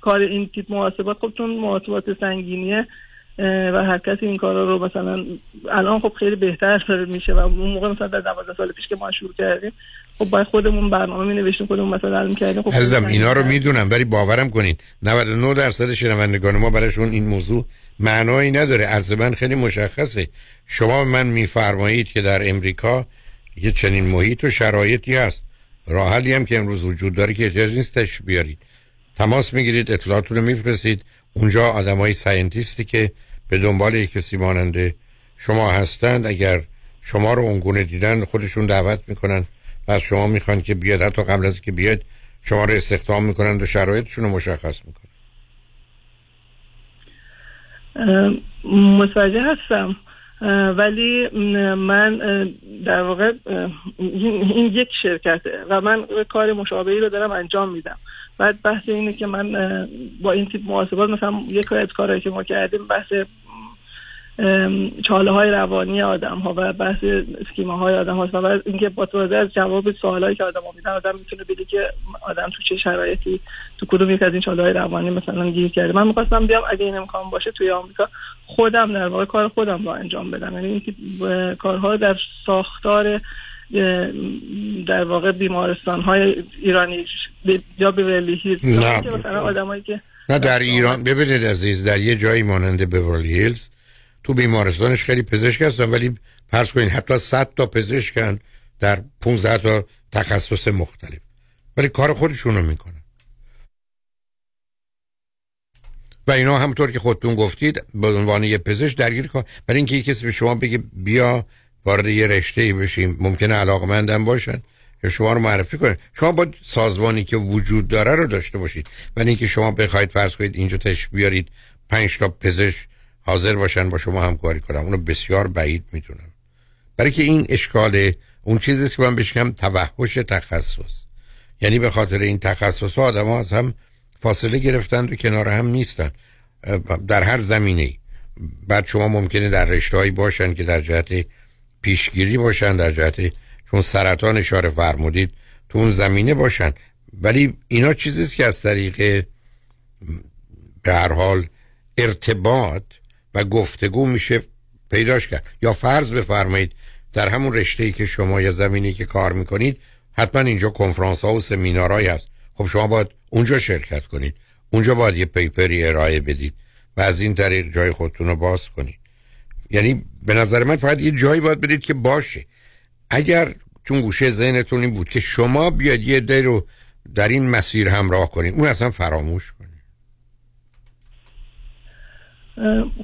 کار این تیپ محاسبات خب چون محاسبات سنگینیه و هر کسی این کارا رو مثلا الان خب خیلی بهتر میشه و اون موقع مثلا در 12 سال پیش که ما شروع کردیم خب باید خودمون برنامه می نوشتیم خودمون مثلا علم کردیم خب عزیزم اینا رو می‌دونم ولی باورم کنین 99 درصد شنوندگان ما براشون این موضوع معنایی نداره. عرض من خیلی مشخصه. شما من میفرمایید که در امریکا یه چنین محیط و شرایطی هست. راه هم که امروز وجود داره که احتیاج نیستش بیارید. تماس می‌گیرید اطلاعاتون رو میفرستید. اونجا آدمای ساینتیستی که به دنبال یک کسی ماننده شما هستند. اگر شما رو اونگونه دیدن خودشون دعوت می‌کنن و از شما می‌خوان که بیاد حتی قبل از که بیاد شما رو استخدام می‌کنن و شرایطشون رو مشخص می‌کنن متوجه هستم. ولی من در واقع این یک شرکته و من کار مشابهی رو دارم انجام میدم. بعد بحث اینه که من با این تیپ محاسبات مثلا یک از کارهایی که ما کردیم بحث چاله های روانی آدم ها و بحث اسکیما های آدم هاست و اینکه با توضیح از جواب سوال هایی که آدم ها میدن آدم می‌تونه بگه که آدم تو چه شرایطی تو کدوم یک از این چاله های روانی مثلا گیر کرده. من می‌خواستم بیام اگه این امکان باشه توی آمریکا خودم در واقع کار خودم رو انجام بدم. یعنی اینکه کارها در ساختار در واقع بیمارستان های ایرانی یا به هیلز نه که نه در ایران ببینید عزیز در یه جایی مانند بیورلی هیلز تو بیمارستانش خیلی پزشک هستن ولی فرض کنید حتی 100 تا پزشکن در 15 تا تخصص مختلف. ولی کار خودشون رو می‌کنن. و اینا همطور که خودتون گفتید به عنوان یه پزشک درگیر کار. برای اینکه یه کسی به شما بگه بیا وارد یه رشته ای بشیم ممکنه علاقمندم باشن یا شما رو معرفی کنه شما با سازمانی که وجود داره رو داشته باشید. ولی اینکه شما بخواید فرض کنید اینجا تش بیارید پنج تا پزشک حاضر باشن با شما همکاری کنم. اونو بسیار بعید می‌تونم برای که این اشکال اون چیزی که من بشکم توحش تخصص. یعنی به خاطر این تخصص ها آدم از هم فاصله گرفتن و کنار هم نیستن در هر زمینه بعد شما ممکنه در رشتهایی باشن که در جهت پیشگیری باشن در جهت چون سرطان اشاره فرمودید تو اون زمینه باشن. ولی اینا چیزیست که از طریق به هر حال ارتباط و گفتگو میشه پیداش کرد. یا فرض بفرمایید در همون رشته که شما یا زمینی که کار می‌کنید حتما اینجا کنفرانس ها و سمینارهایی هست. خب شما باید اونجا شرکت کنید. اونجا باید یه پیپری ارائه بدید و از این طریق جای خودتون رو باز کنید. یعنی به نظر من فقط یه جایی باید بدید که باشه. اگر چون گوشه ذهنتون این بود که شما بیاد یه دی رو در این مسیر همراه کنید اون اصلا فراموش کنید.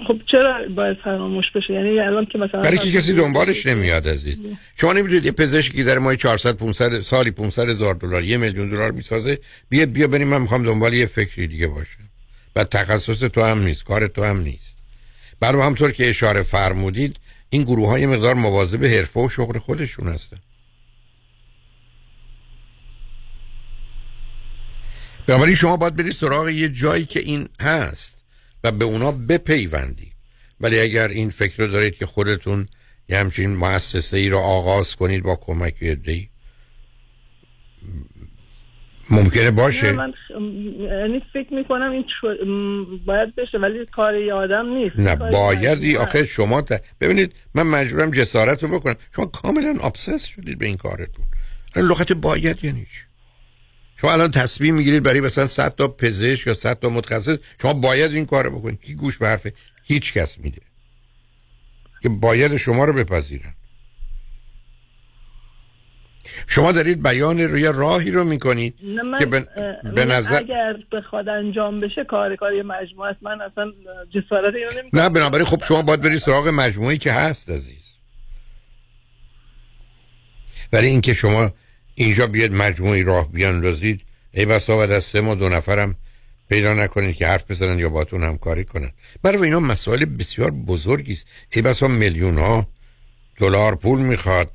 خب چرا باید فراموش بشه؟ یعنی الان که مثلا برای که کسی دنبالش نمیاد عزیز. شما نمی‌دونید یه پزشکی در ماه 400 500 سالی 500 هزار دلار یه میلیون دلار می‌سازه بیا بیا بریم من می‌خوام دنبال یه فکری دیگه باشه و تخصص تو هم نیست کار تو هم نیست. برای همطور که اشاره فرمودید این گروه های مقدار مواظب حرفه و شغل خودشون هستن. بنابراین شما باید برید سراغ یه جایی که این هست. و به اونا بپیوندی. ولی اگر این فکر رو دارید که خودتون یه همچین مؤسسه ای رو آغاز کنید با کمک دی ممکنه باشه. من یعنی فکر می‌کنم این باید بشه ولی کار آدم نیست. نه بایدی. آخه شما ببینید من مجبورم جسارت رو بکنم. شما کاملا آبسس شدید به این کارتون. لغت باید یعنی چی؟ شما الان تصمیم می‌گیرید برای مثلا 100 تا پزشک یا 100 تا متخصص شما باید این کار بکنید. کی گوش به حرف هیچ کس میده. که باید شما رو بپذیرن. شما دارید بیان روی راهی رو می‌کنید که به, نظر اگر بخواد انجام بشه کار کاری مجموعه است. من اصلا جسارت اینو نمی‌کنم. نه بنابراین خب شما باید برید سراغ مجموعی که هست عزیز. برای اینکه شما اینجا بیاد مجموعی راه بیاندازید. ای بسا بعد از سه ماه دو نفرم. پیدا نکنید که حرف بزنن یا باتون همکاری کنن. برای اینا مسائل بسیار بزرگی است. ای بسا میلیون ها دلار پول می‌خواد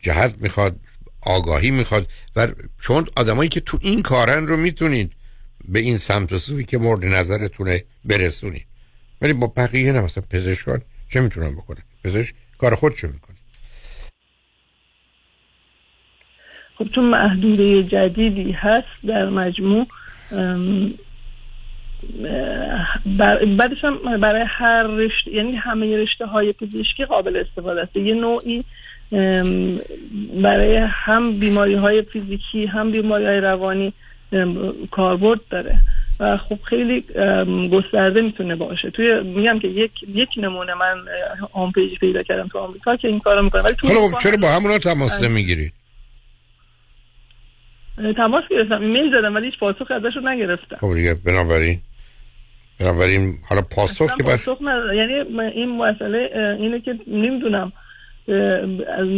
جهت می‌خواد آگاهی می‌خواد و چون آدمایی که تو این کارن رو می‌تونید به این سمت و سوی که مورد نظرتونه برسونید. ولی با بقیه نه مثلا پزشکان چه می‌تونن بکنن؟ پزشک کار خودشو می‌کنه. خب چون محدوده جدیدی هست در مجموع بعدش هم برای هر رشته یعنی همه رشته های پزشکی قابل استفاده است. یه نوعی برای هم بیماری های فیزیکی هم بیماری های روانی کاربرد داره. و خب خیلی گسترده می‌تونه باشه. توی میگم که یک یک نمونه من هوم پیج پیدا کردم تو آمریکا که این کارو می‌کنه. ولی خب چرا با همونا تماس نمی‌گیرید تماس گرفتم. ایمیل زدم ولی هیچ پاسخ ازشون نگرفتم. خب دیگه بنابراین بنابراین حالا پاسخ که پاسخ یعنی این مسئله اینه که نمی‌دونم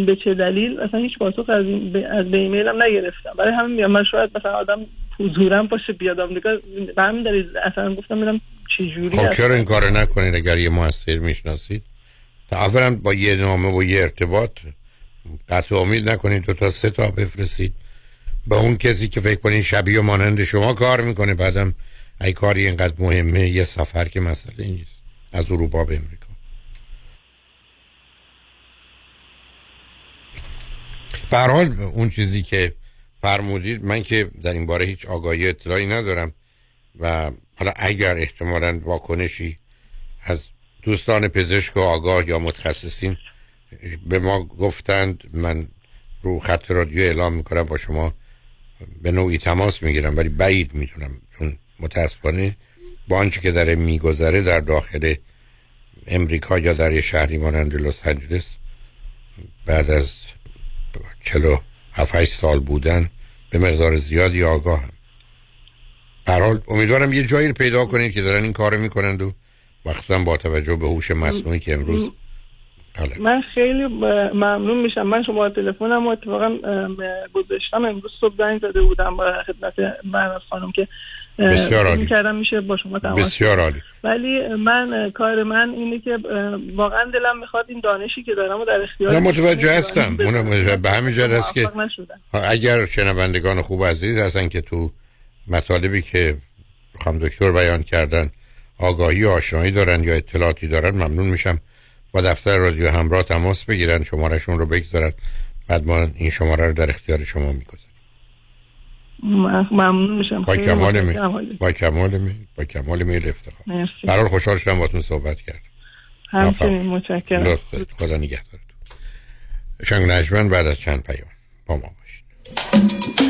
به چه دلیل اصلا هیچ پاسخ از از به ایمیل هم نگرفتم. برای همین میام من شاید مثلا آدم حضورم باشه بیادم دیگه به همین دلیل اصلا گفتم میرم چه جوری خب چرا این کار نکنید اگر یه موثر می‌شناسید؟ اولا با یه نامه و یه ارتباط قطع امید نکنید دو تا سه تا بفرستید. به اون کسی که فکر کنین شبیه و مانند شما کار می‌کنه. بعدم ای کاری اینقدر مهمه یه سفر که مسئله نیست. از اروپا به امریکا. حال اون چیزی که فرمودید من که در این باره هیچ آگاهی اطلاعی ندارم و حالا اگر احتمالا واکنشی از دوستان پزشک و آگاه یا متخصصین به ما گفتند من رو خط رادیو اعلام می‌کنم با شما به نوعی تماس می‌گیرم ولی بعید می‌تونم چون متاسفانه با آنچه که داره میگذره در داخل امریکا یا در یه شهری مانند لس آنجلس بعد از چلو هفت سال بودن به مقدار زیادی آگاهم. حال امیدوارم یه جایی رو پیدا کنید که دارن این کارو می‌کنند و وقتا با توجه به هوش مصنوعی که امروز بله. من خیلی ممنون میشم. من شما تلفنم اتفاقا گذاشتم. امروز صبح زنگ زده بودم خدمت من خانم که بسیار عالی. کردم میشه با شما تماس بسیار عالی. ولی من کار من اینه که واقعا دلم می‌خواد این دانشی که دارم و در اختیار نه متوجه هستم. به همین جد هست که اگر شنوندگان خوب عزیز هستن که تو مطالبی که خانم دکتر بیان کردن آگاهی و آشنایی دارن یا اطلاعاتی دارن ممنون میشم. با دفتر رادیو همراه تماس بگیرن شمارشون رو بگذارن. بعد ما این شماره رو در اختیار شما می‌گذاریم. ممنون میشم. با کمال می با کمال می با کمال میل افتخار. برحال خوشحال شدم باتون صحبت کرد همچنین متشکرم. خدا نگهدارتون. شنگ نجمن بعد از چند پیام با ما باشید.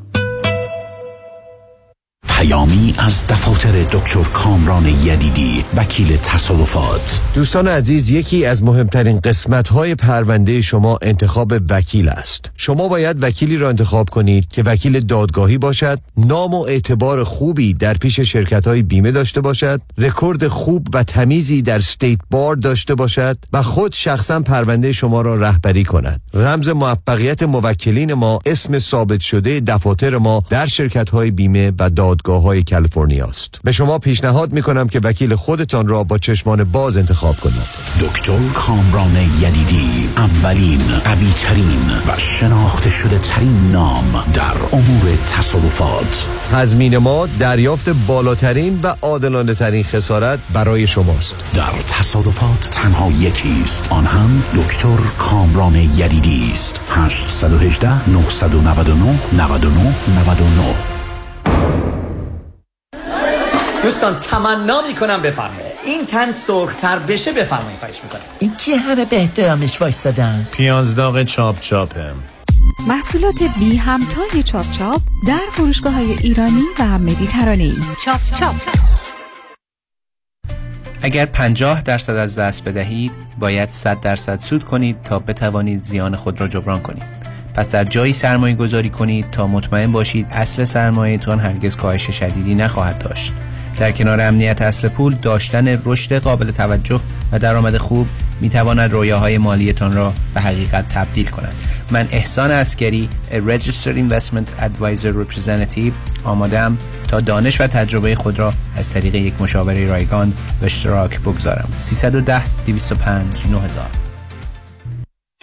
پیامی از دفاتر دکتر کامران یدیدی وکیل تصادفات. دوستان عزیز یکی از مهمترین قسمت های پرونده شما انتخاب وکیل است. شما باید وکیلی را انتخاب کنید که وکیل دادگاهی باشد نام و اعتبار خوبی در پیش شرکت های بیمه داشته باشد رکورد خوب و تمیزی در State Bar داشته باشد و خود شخصا پرونده شما را رهبری کند. رمز موفقیت موکلین ما اسم ثابت شده دفاتر ما در شرکت های بیمه و دادگاه های کالیفرنیا است به شما پیشنهاد می کنم که وکیل خودتان را با چشمان باز انتخاب کنید. دکتر کامران یدیدی اولین قوی ترین و شناخته شده ترین نام در امور تصادفات. تضمین ما دریافت بالاترین و عادلانه ترین خسارت برای شماست. در تصادفات تنها یکی است. آن هم دکتر کامران یدیدی است. 818 999 99 99 دوستان تمنا می‌کنم بفرمایید. این تن سرختر بشه بفرمایید خواهش می‌کنم. این که همه به احترامش وایستادن پیاز داغ چاپ. چاپه محصولات بی همتای چاپ چاپ در فروشگاه های ایرانی و مدیترانه چاپ چاپ. اگر 50 درصد از دست بدهید باید 100 درصد سود کنید تا بتوانید زیان خود را جبران کنید. پس در جایی سرمایه گذاری کنید تا مطمئن باشید اصل سرمایهتان هرگز کاهش شدیدی نخواهد داشت. در کنار امنیت اصل پول داشتن رشد قابل توجه و درآمد خوب می تواند رویاهای مالیتان را به حقیقت تبدیل کند. من احسان اسکری Registered Investment Advisor Representative آمادم تا دانش و تجربه خود را از طریق یک مشاوره رایگان به اشتراک بگذارم. 310 205 9000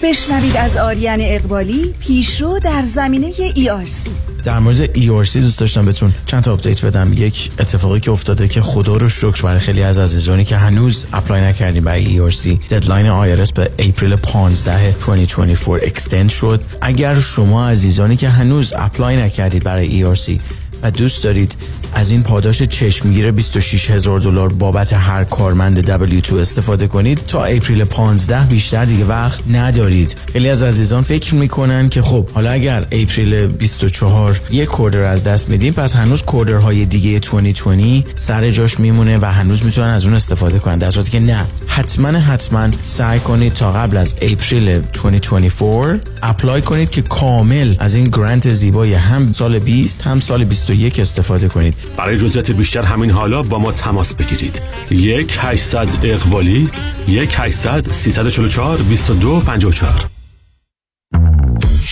بشنوید از آریان اقبالی پیشرو در زمینه ERC در مورد ERC دوست داشتم بهتون چند تا update بدم. یک اتفاقی که افتاده که خدا رو شکر برای خیلی از عزیزانی که هنوز apply نکردن برای ERC deadline IRS به April 15 2024 extend شد. اگر شما عزیزانی که هنوز apply نکردید برای ERC و دوست دارید از این پاداش چشمگیر 26 هزار دلار بابت هر کارمند W2 استفاده کنید. تا April 15 بیشتر دیگه وقت ندارید. خیلی از عزیزان فکر می‌کنن که خب حالا اگر April 24 یک quarter از دست میدیم پس هنوز های دیگه 2020 سر جاش میمونه و هنوز می‌تونن از اون استفاده کنن. در صورتی که نه. حتما حتما سعی کنید تا قبل از اپریل 2024 اپلای کنید که کامل از این گرانت زیبای هم سال 20 هم سال 21 استفاده کنید. برای جزئیات بیشتر همین حالا با ما تماس بگیرید. یک 800 اقوالی یک 800 344 22 54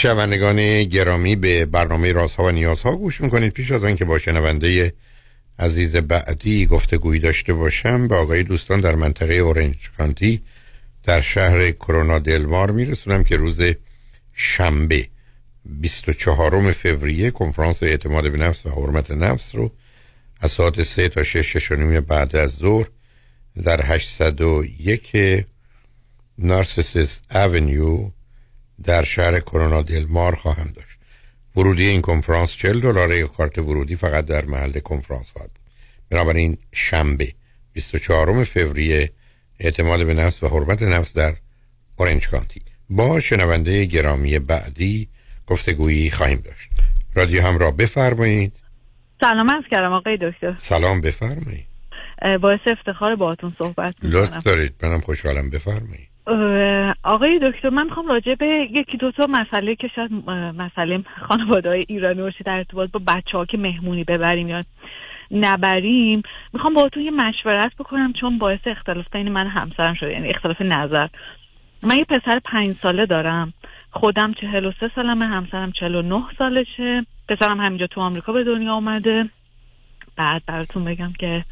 شنوندگان گرامی به برنامه رازها و نیازها گوش می‌کنید. پیش از آنکه با شنونده عزیز بعدی گفتگویی داشته باشم به آقای دوستان در منطقه اورنج کانتی در شهر کرونا دلمار میرسونم که روز شنبه 24 فوریه کنفرانس اعتماد به نفس و حرمت نفس رو از ساعت 3 تا 6 6 بعد از ظهر در 801 نارسیسیس اونیو در شهر کرونا دل مار خواهم داشت. ورودی این کنفرانس 40 دلاره یا کارت ورودی فقط در محل کنفرانس خواهد بود. بنابراین شنبه 24 فوریه اعتماد به نفس و حرمت نفس در اورنج کانتی. با شنونده گرامی بعدی گفتگویی خواهیم داشت. رادیو همراه بفرمایید. سلام از کردم آقای دکتر. سلام بفرمایید. باعث افتخار باهاتون صحبت می‌کنم. لطف دارید. منم خوشحالم. بفرمایید. آقای دکتر من می‌خوام راجع به یکی دو تا مسئله که شاید مسئله خانواده های ایرانی باشه در ارتباط با بچه ها که مهمونی ببریم یا نبریم می‌خوام باهاتون یه مشورت بکنم چون باعث اختلاف بین من همسرم شده یعنی اختلاف نظر. من یه پسر پنج ساله دارم. خودم چهل و سه سالمه همسرم چهل و نه سالشه. پسرم همینجا تو آمریکا به دنیا آمده بعد براتون بگم که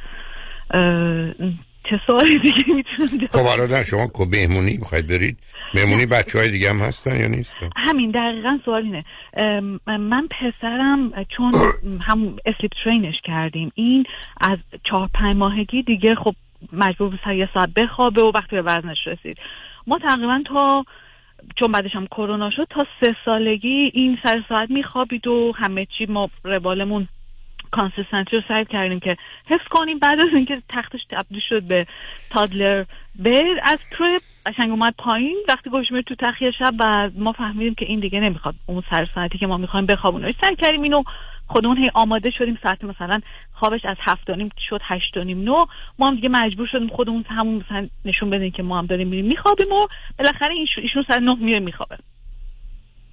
چه سوالی دیگه می‌تونم خب نه شما کو مهمونی می‌خواید برید. مهمونی بچه های دیگه هم هستن یا نیستن؟ همین دقیقا سوال اینه. من پسرم چون هم اسلیپ ترینش کردیم این از چهار پنج ماهگی دیگه خب مجبور بود یه ساعت بخوابه و وقتی به وزنش رسید. ما تقریبا تا چون بعدش هم کرونا شد تا سه سالگی این سر ساعت میخوابید و همه چی ما روالمون consistency رو سعی کردیم که حفظ کنیم. بعد از اینکه تختش تبدیل شد به toddler bed از توی قشنگ اومد پایین. وقتی گوش تو تخیه شب و ما فهمیدیم که این دیگه نمی‌خواد. اون سر ساعتی که ما می‌خوایم بخوابونیم سعی کردیم اینو خودمون هی آماده شدیم. ساعت مثلا خوابش از هفت نیم شد هشت نیم نو ما هم دیگه مجبور شدیم خودمون همون مثلا نشون بدیم که ما هم داریم میریم میخوابیم و بالاخره ایشون ساعت نه میره میخوابه.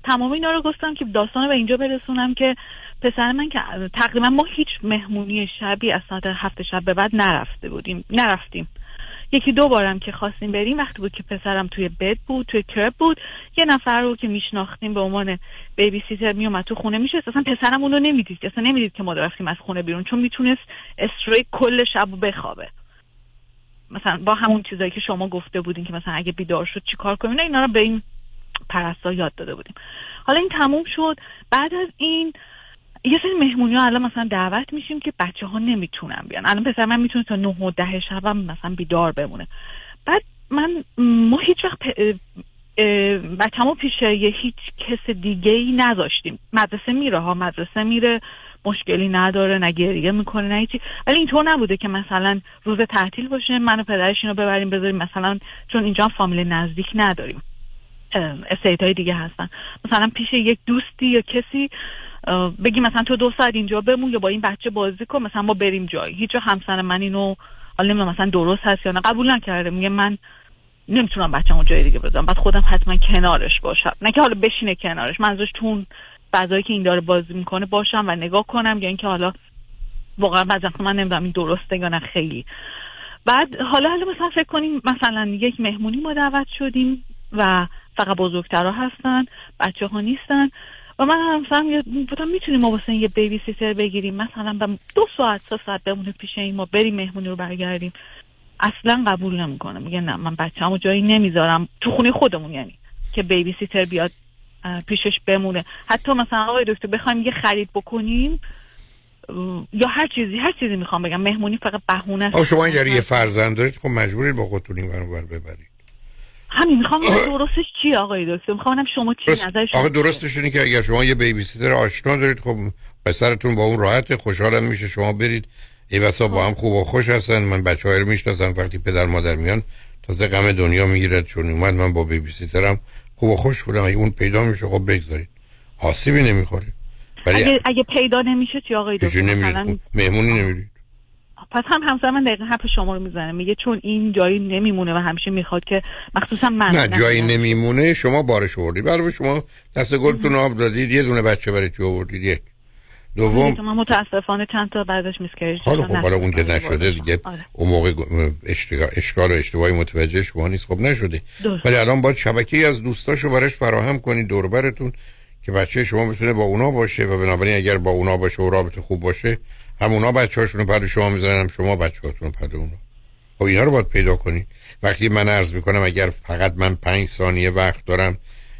تمام اینا رو گفتم که داستان به اینجا برسونم که پسر من که تقریبا ما هیچ مهمونی شبی از ساعت هفت شب به بعد نرفته بودیم نرفتیم. یکی دو بارم که خواستیم بریم وقتی بود که پسرم توی بد بود توی کرب بود یه نفر رو که میشناختیم به عنوان بیبی سیتر میومد تو خونه میشه اصلا پسرم اونو نمی‌دید. اصلا نمی‌دید که ما رفتیم از خونه بیرون چون می‌تونست استری کل شب بخوابه. مثلا با همون چیزایی که شما گفته بودین که مثلا اگه بیدار شد چیکار کنیم اینا رو به این پرستا یاد داده بودیم. حالا این تموم شد. بعد از این یه سری مهمونی ها الان مثلا دعوت میشیم که بچه ها نمی‌تونن بیان. الان پسر من می‌تونه تا نه و ده شب هم مثلا بیدار بمونه. بعد من ما هیچ وقت بچه پیش یه هیچ کس دیگه ای نذاشتیم. مدرسه میره ها مدرسه میره مشکلی نداره نه گریه می‌کنه نه هیچی. ولی اینطور نبوده که مثلا روز تعطیل باشه من و پدرش اینو ببریم بذاریم. مثلا چون اینجا فامیل نزدیک نداریم. استیت های دیگه هستن. مثلا پیش یک دوستی یا کسی بگی مثلا تو دو ساعت اینجا بمون یا با این بچه بازی کن مثلا ما بریم جایی هیچ همسر من اینو حالا نمی‌دونم مثلا درست هست یا نه قبول نکرده. میگه من نمی‌تونم بچه‌مو جای دیگه بذارم بعد خودم حتما کنارش باشم. نه که حالا بشینه کنارش. من ازش تون فضایی که این داره بازی می‌کنه باشم و نگاه کنم یا اینکه حالا واقعا بعضی من نمی‌دونم این درسته یا نه خیلی. بعد حالا حالا مثلا فکر کنیم مثلا یک مهمونی ما دعوت شدیم و فقط بزرگترها هستن بچه ها نیستن. و من همسرم بودم می‌تونیم ما واسه یه بیبی سیتر بگیریم. مثلا دو ساعت سه ساعت بمونه پیش این ما بریم مهمونی رو برگردیم. اصلا قبول نمی‌کنه. میگه نه من بچه‌مو جایی نمی‌ذارم. تو خونه خودمون یعنی. که بیبی سیتر بیاد پیشش بمونه. حتی مثلا آقای دکتر بخوایم یه خرید بکنیم یا هر چیزی هر چیزی می‌خوام بگم. مهمونی فقط بهونه است. شما اگر یه فرزند دارید خب مجبورید با خودتون این ور ببرید. همین می‌خوام درستش چی آقای دکتر؟ می‌خوام شما چی نظر شما آقا درستش اینه که اگر شما یه بیبی سیتر آشنا دارید خب پسرتون با اون راحت خوشحالم میشه شما برید. ای بسا با هم خوب و خوش هستن. من بچه های رو می‌شناسم وقتی پدر مادر میان تازه غم دنیا می‌گیرد چون اومد من با بیبی سیترم خوب و خوش بودم. اگه اون پیدا میشه خب بگذارید. آسیبی نمی‌خوره. ولی اگه, اگه پیدا نمیشه چی آقای دکتر؟ مثلا مهمونی نمیرید پس هم همسر من دقیقا حرف شما رو می‌زنه. میگه چون این جایی نمیمونه و همیشه می‌خواد که مخصوصا من نه جایی نمیمونه شما بارش آوردید برای شما دست گلتون آب دادید یه دونه بچه برای چی آوردید؟ یک. دوم. من متاسفانه چند تا بعدش میسکریج حالا خب حالا اون که نشده. دیگه آره. اون موقع اشکال و اشتباهی متوجه شما نیست. خب نشده. ولی الان باید شبکه از دوستاشو براش فراهم کنید دوربرتون که بچه شما بتونه با اونا باشه و بنابراین اگر با اونا باشه و رابطه خوب باشه هم اونا بچه هاشون رو شما می‌ذارن هم شما بچه هاتون رو اونا. خب اینا رو باید پیدا کنید. وقتی من عرض می‌کنم اگر فقط من پنج ثانیه وقت دارم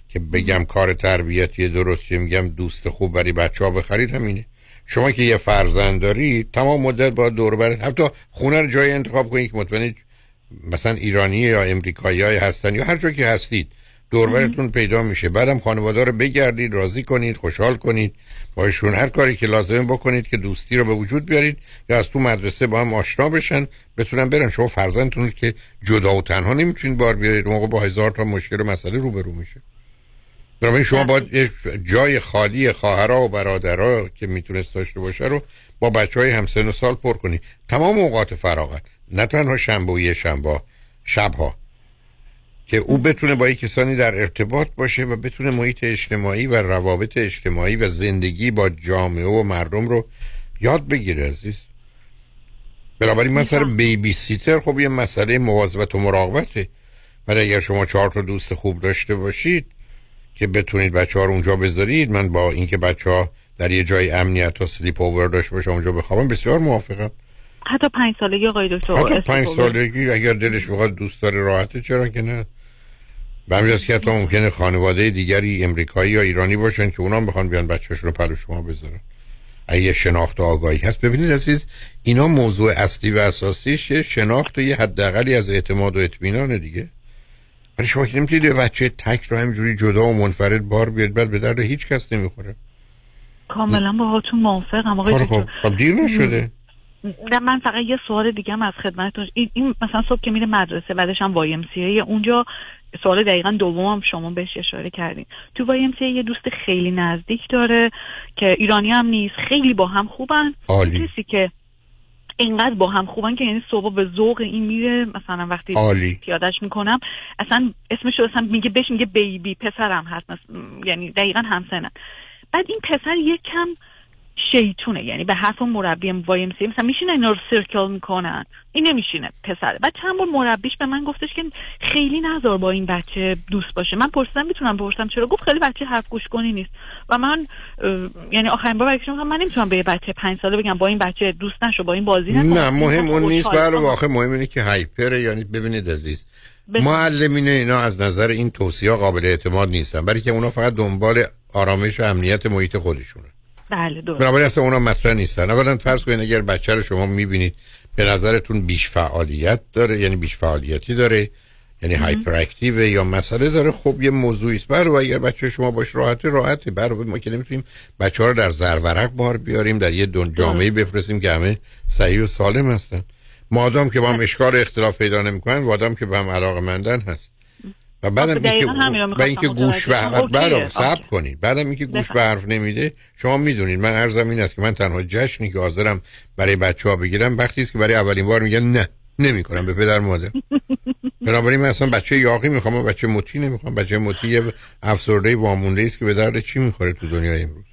که بگم کار تربیتی درست میگم دوست خوب برای بچه ها بخرید همینه. شما که یه فرزند دارید تمام مدت باید دور برد حتی خونه رو جای انتخاب کنید که مطمئن مثلا ایرانی یا امریکایی های هستن یا هر جا که هستید. دوربرتون پیدا میشه. بعدم خانواده رو بگردید راضی کنید خوشحال کنید. باشون هر کاری که لازمه بکنید که دوستی رو به وجود بیارید یا از تو مدرسه با هم آشنا بشن. بتونن برن. شما فرزندتون که جدا و تنها نمی‌تونید بار بیارید. موقع با هزار تا مشکل و مسئله روبرو میشه. بنابراین شما باید جای خالی خواهرها و برادرها که می‌تونست داشته باشه رو با بچه های همسن و سال پر کنید. تمام اوقات فراغت. نه تنها شنبه و یه شنبه شبها. که او بتونه با کسانی در ارتباط باشه و بتونه محیط اجتماعی و روابط اجتماعی و زندگی با جامعه و مردم رو یاد بگیره عزیز. بنابراین مثلا بیبی سیتر خب یه مسئله مواظبت و مراقبته. ولی اگر شما چهار تا دوست خوب داشته باشید که بتونید بچه ها رو اونجا بذارید من با اینکه بچه ها در یه جای امنیت و سلیپ اوور داشته باشه اونجا بخوابم بسیار موافقم. حتی پنج سالگی آقای دکتر حتی پنج سالگی اگر دلش بخواد دوست داره راحته چرا که نه؟ به همین که حتی ممکنه خانواده دیگری امریکایی یا ایرانی باشن که اونا بخوان بیان بچه‌شون رو پلو شما بذارن. اگه شناخت و آگاهی هست. ببینید عزیز اینا موضوع اصلی و اساسیش شناخت و یه حداقلی از اعتماد و اطمینان دیگه. ولی شما که نمی‌تونید بچه تک رو همجوری جدا و منفرد بار بیاد بعد به درد هیچ کس نمی‌خوره. کاملا با هاتون موافقم آقای خب خب دیر نشده. من فقط یه سوال دیگه هم از خدمتتون این, این مثلا صبح که میره مدرسه بعدش هم وایم سی اونجا سوال دقیقا دوم هم شما بهش اشاره کردین تو وایم سی یه دوست خیلی نزدیک داره که ایرانی هم نیست خیلی با هم خوبن عالی. کسی که اینقدر با هم خوبن که یعنی صبح به ذوق این میره مثلا وقتی عالی. پیادش می‌کنم اصلا اسمش اصلا میگه بهش میگه بیبی پسرم هست یعنی دقیقا همسنن بعد این پسر یک کم شیطونه. یعنی به حرف مربی وای ام سی مثلا میشینه اینا رو سرکل می‌کنن. این نمیشینه پسره. بعد چند بار مربیش به من گفتش که خیلی نظر با این بچه دوست باشه. من پرسیدم می‌تونم بپرسم چرا؟ گفت خیلی بچه حرف گوش کنی نیست. و من یعنی آخرین بار برگشتم من نمی‌تونم به بچه پنج ساله بگم با این بچه دوست نشو با این بازی نکن. نه مهم اون نیست. بله واقع مهم اینه که هایپره یعنی ببینید عزیز. معلمین اینا از نظر این توصیه قابل اعتماد نیستن. برای که اونا فقط دنبال آرامش و امنیت محیط خودشونه. بله درست. بنابراین اصلا اونا مطرح نیستن. اولا فرض کنید اگر بچه رو شما می‌بینید به نظرتون بیش فعالیت داره یعنی بیش فعالیتی داره یعنی هایپر اکتیو یا مسئله داره خب یه موضوعی است. برای اگر بچه شما باش راحت راحته. برای ما که نمی‌تونیم بچه ها رو در زرورق بار بیاریم در یه دون جامعه بفرستیم که همه صحیح و سالم هستن. مادام که با هم اشکال اختلاف پیدا نمی‌کنن وادام که به هم علاقه مندن هست. و بعدم اینکه اینکه گوش به حرف صبر کنید بعدم اینکه گوش به حرف نمیده شما می‌دونید. من عرضم این است که من تنها جشنی که حاضرم برای بچه ها بگیرم وقتی است که برای اولین بار میگن نه نمی‌کنم. به پدر مادر. بنابراین من اصلا بچه یاقی می‌خوام بچه مطی نمی‌خوام. بچه مطی یه افسرده وامونده است که به درد چی می‌خوره تو دنیای امروز.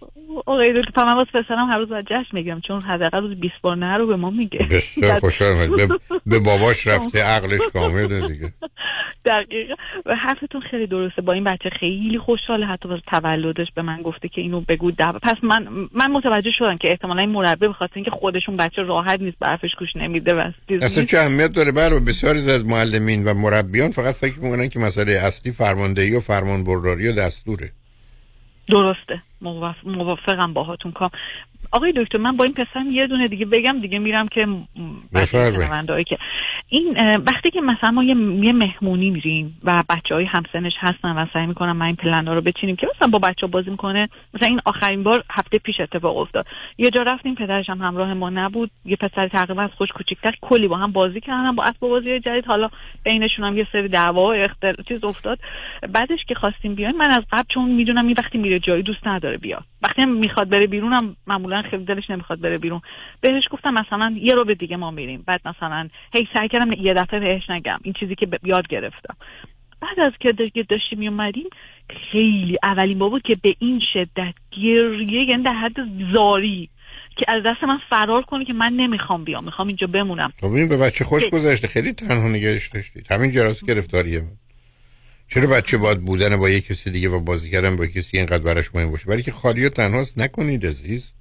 آقای دکتر من واسه پسرم هر روز جشن میگم چون حداقل روز 20 بار نه رو به ما میگه. بسیار خوشحالم. به, به باباش رفته عقلش کامله دیگه. دقیقا. و حرفتون خیلی درسته. با این بچه خیلی خوشحاله. حتی واسه تولدش به من گفته که اینو بگو دو پس من من متوجه شدم که احتمالا این مربی بخاطر اینکه خودشون بچه راحت نیست برفش گوش نمیده و اصلا چه اهمیت داره؟ برای بسیاری از معلمین و مربیان فقط فکر می‌کنن که مسئله اصلی فرماندهی و فرمانبرداری و دستوره. درسته. موافقم باهاتون. کام آقای دکتر من با این پسرم یه دونه دیگه بگم دیگه میرم که که. این وقتی که مثلا ما یه, مهمونی میریم و بچه های همسنش هستن و سعی می‌کنم من این پلن رو بچینیم که مثلا با بچه بازی می‌کنه مثلا این آخرین بار هفته پیش اتفاق افتاد. یه جا رفتیم پدرش هم همراه ما نبود. یه پسر تقریبا از خوش کوچیکتر کلی با هم بازی کردن با اسباب بازی جدید. حالا بینشون هم یه سری دعوا اختر چیز افتاد. بعدش که خواستیم بیایم من از قبل چون می‌دونم این وقتی میره جایی دوست نداره بیاد. وقتی هم می‌خواد بره بیرونم معمولا خیلی دلش نمی‌خواد بره بیرون. بهش گفتم مثلا یه رو به دیگه ما میریم. بعد مثلا هی سعی کردم یه دفعه بهش نگم. این چیزی که یاد گرفتم. بعد از که داشتیم میومدیم خیلی اولین بابا که به این شدت گریه یعنی در حد زاری که از دست من فرار کنه که من نمی‌خوام بیام. می‌خوام اینجا بمونم. خب این به بچه خوش گذشته. خیلی تنها نگهش داشتید همین جراس گرفتاریه. چرا بچه باید بودن با یک کسی دیگه و بازی کردن با کسی اینقدر براش مهم باشه؟ برای که خالی و تنهاست نکنید عزیز.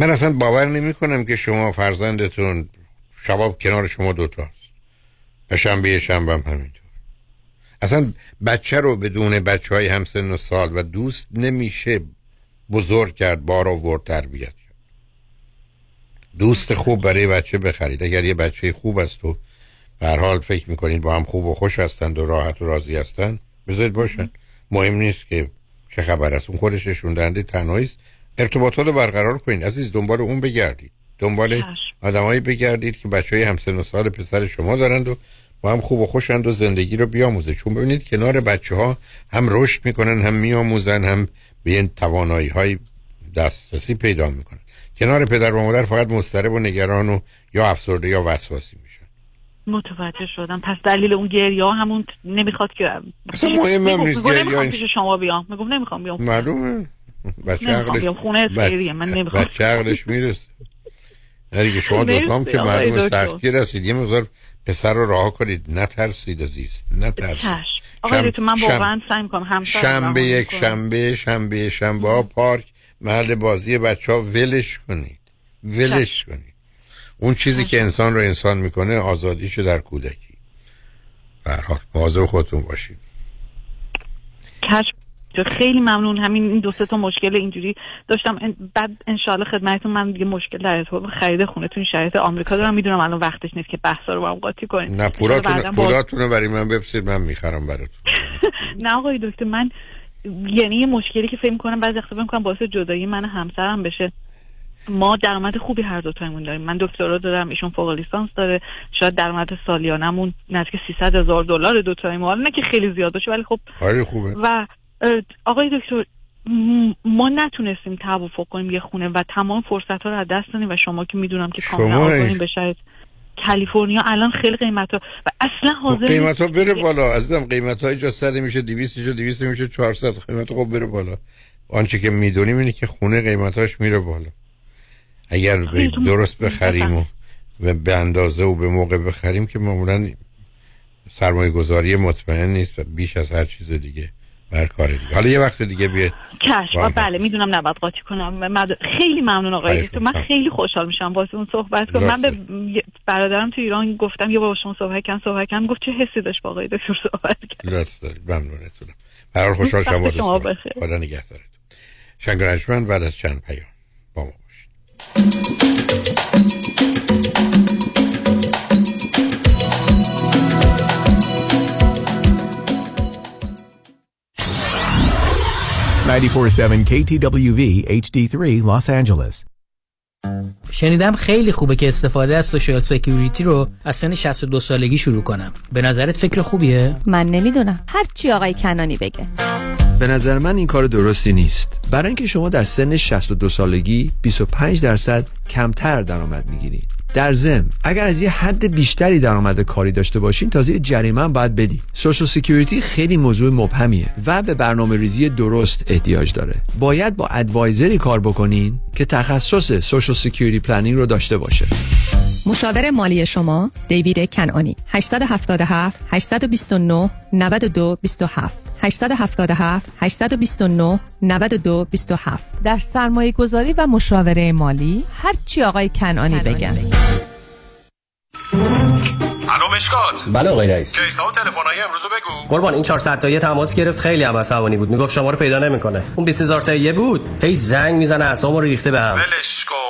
من اصلا باور نمی کنم که شما فرزندتون شباب کنار شما دوتاست و شنبه شنبه هم همینطور. اصلا بچه رو بدون بچه های همسن و سال و دوست نمیشه بزرگ کرد بار آورد تربیت کرد. دوست خوب برای بچه بخرید. اگر یه بچه خوب است و به حال فکر می‌کنید با هم خوب و خوش هستند و راحت و راضی هستند بذارید باشن. مهم نیست که چه خبر است. اون خودش نشون دهنده تنهایی ارتباطات رو برقرار کنید عزیز دنبال اون بگردید. دنبال آدمایی بگردید که بچه های همسن و سال پسر شما دارند و با هم خوب و خوشند و زندگی رو بیاموزه. چون ببینید کنار بچه ها هم رشد می‌کنن هم میآموزن هم به این توانایی های دسترسی پیدا می‌کنن. کنار پدر و مادر فقط مضطرب و نگران و یا افسرده یا وسواسی میشن. متوجه شدم. پس دلیل اون گریه همون نمی‌خواد که اصلا مهم هم نیست گریه شما بیام. میگم نمی‌خوام بیام. معلومه. بچه عقلش خونه من نمی‌خوام. بچه عقلش می‌رسه. که شما دوتام که معلوم سختی رسید یه مقدار پسر رو راه کنید. نترسید عزیز نترسید. آقای من واقعا سعی می‌کنم شنبه یک شنبه شنبه شنبه پارک محل بازی بچه ها ولش کنید. ولش کنید. اون چیزی که انسان رو انسان می‌کنه آزادیشو در کودکی. برحال مواظب خودتون باشید. کشف خیلی ممنون. همین این دو تا مشکل اینجوری داشتم. بعد انشالله خدمتتون من دیگه مشکل در ارتباط خرید خونه تو شرایط آمریکا دارم. می‌دونم الان وقتش نیست که بحثا رو با هم قاطی کنیم. نه پولاتون پولاتون برای من بفرستید من می‌خرم براتون. نه آقای دکتر من یعنی یه مشکلی که فکر کنم بعضی وقتا کنم باعث جدایی من همسرم بشه. ما درآمد خوبی هر دو تایمون داریم. من دکترا دارم ایشون فوق لیسانس داره. شاید درآمد سالیانمون نزدیک 300 هزار دلار دو تایم. حالا نه که خیلی زیاد باشه ولی خب خوبه. و آقای دکتر ما نتونستیم توافق کنیم یه خونه و تمام فرصت ها رو از دست دادیم و شما که می‌دونم که کاملا آگاهیم به شاید کالیفرنیا الان خیلی قیمت ها و اصلا خب حاضر قیمت ها بره بالا عزیزم. قیمت های جا صد میشه 200 میشه 200 میشه 400 قیمت خب بره بالا. آنچه که می‌دونیم اینه که خونه قیمتاش میره بالا. اگر درست بخریم و به اندازه و به موقع بخریم که معمولا سرمایه گذاری مطمئن نیست و بیش از هر چیز دیگه. بر کار دیگه. حالا یه وقت دیگه بیه. کش بله می‌دونم نباید قاطی کنم. خیلی ممنون آقای تو من خیلی خوشحال میشم واسه اون صحبت کنم. من به برادرم تو ایران گفتم یه با شما صحبت کردم صحبت کردم گفت چه حسی داشت با آقای دکتر صحبت کرد. لطف دارید ممنونتونم برحال خوشحال شما شما خدا نگهدارتون. شنگ بعد از چند پیام با ما باشید. 947 KTWV HD3 Los Angeles. شنیدم خیلی خوبه که استفاده از Social Security رو از سن 62 سالگی شروع کنم. به نظرت فکر خوبیه؟ من نمی‌دونم. هر چی آقای کنانی بگه. به نظر من این کار درستی نیست. برای اینکه شما در سن 62 سالگی 25 درصد کمتر درآمد می‌گیرید. در ضمن اگر از یه حد بیشتری درآمد کاری داشته باشین تازه جریمه هم باید بدی Social Security خیلی موضوع مبهمیه و به برنامه ریزی درست احتیاج داره. باید با advisor ی کار بکنین که تخصص Social Security planning رو داشته باشه. مشاور مالی شما دیوید کنانی 877 829 92 27 877 829 92 27 در سرمایه گذاری و مشاوره مالی هر چی آقای کنانی بگن. الو مشکات. بله آقای رئیس. کیسا و تلفن‌های امروز بگو. قربان این 400 تایی تماس گرفت. خیلی هم عصبانی بود. می‌گفت شما رو پیدا نمی‌کنه. اون 20000 تایی بود. هی زنگ می‌زنه اعصابمو ریخته بهم ولش کن.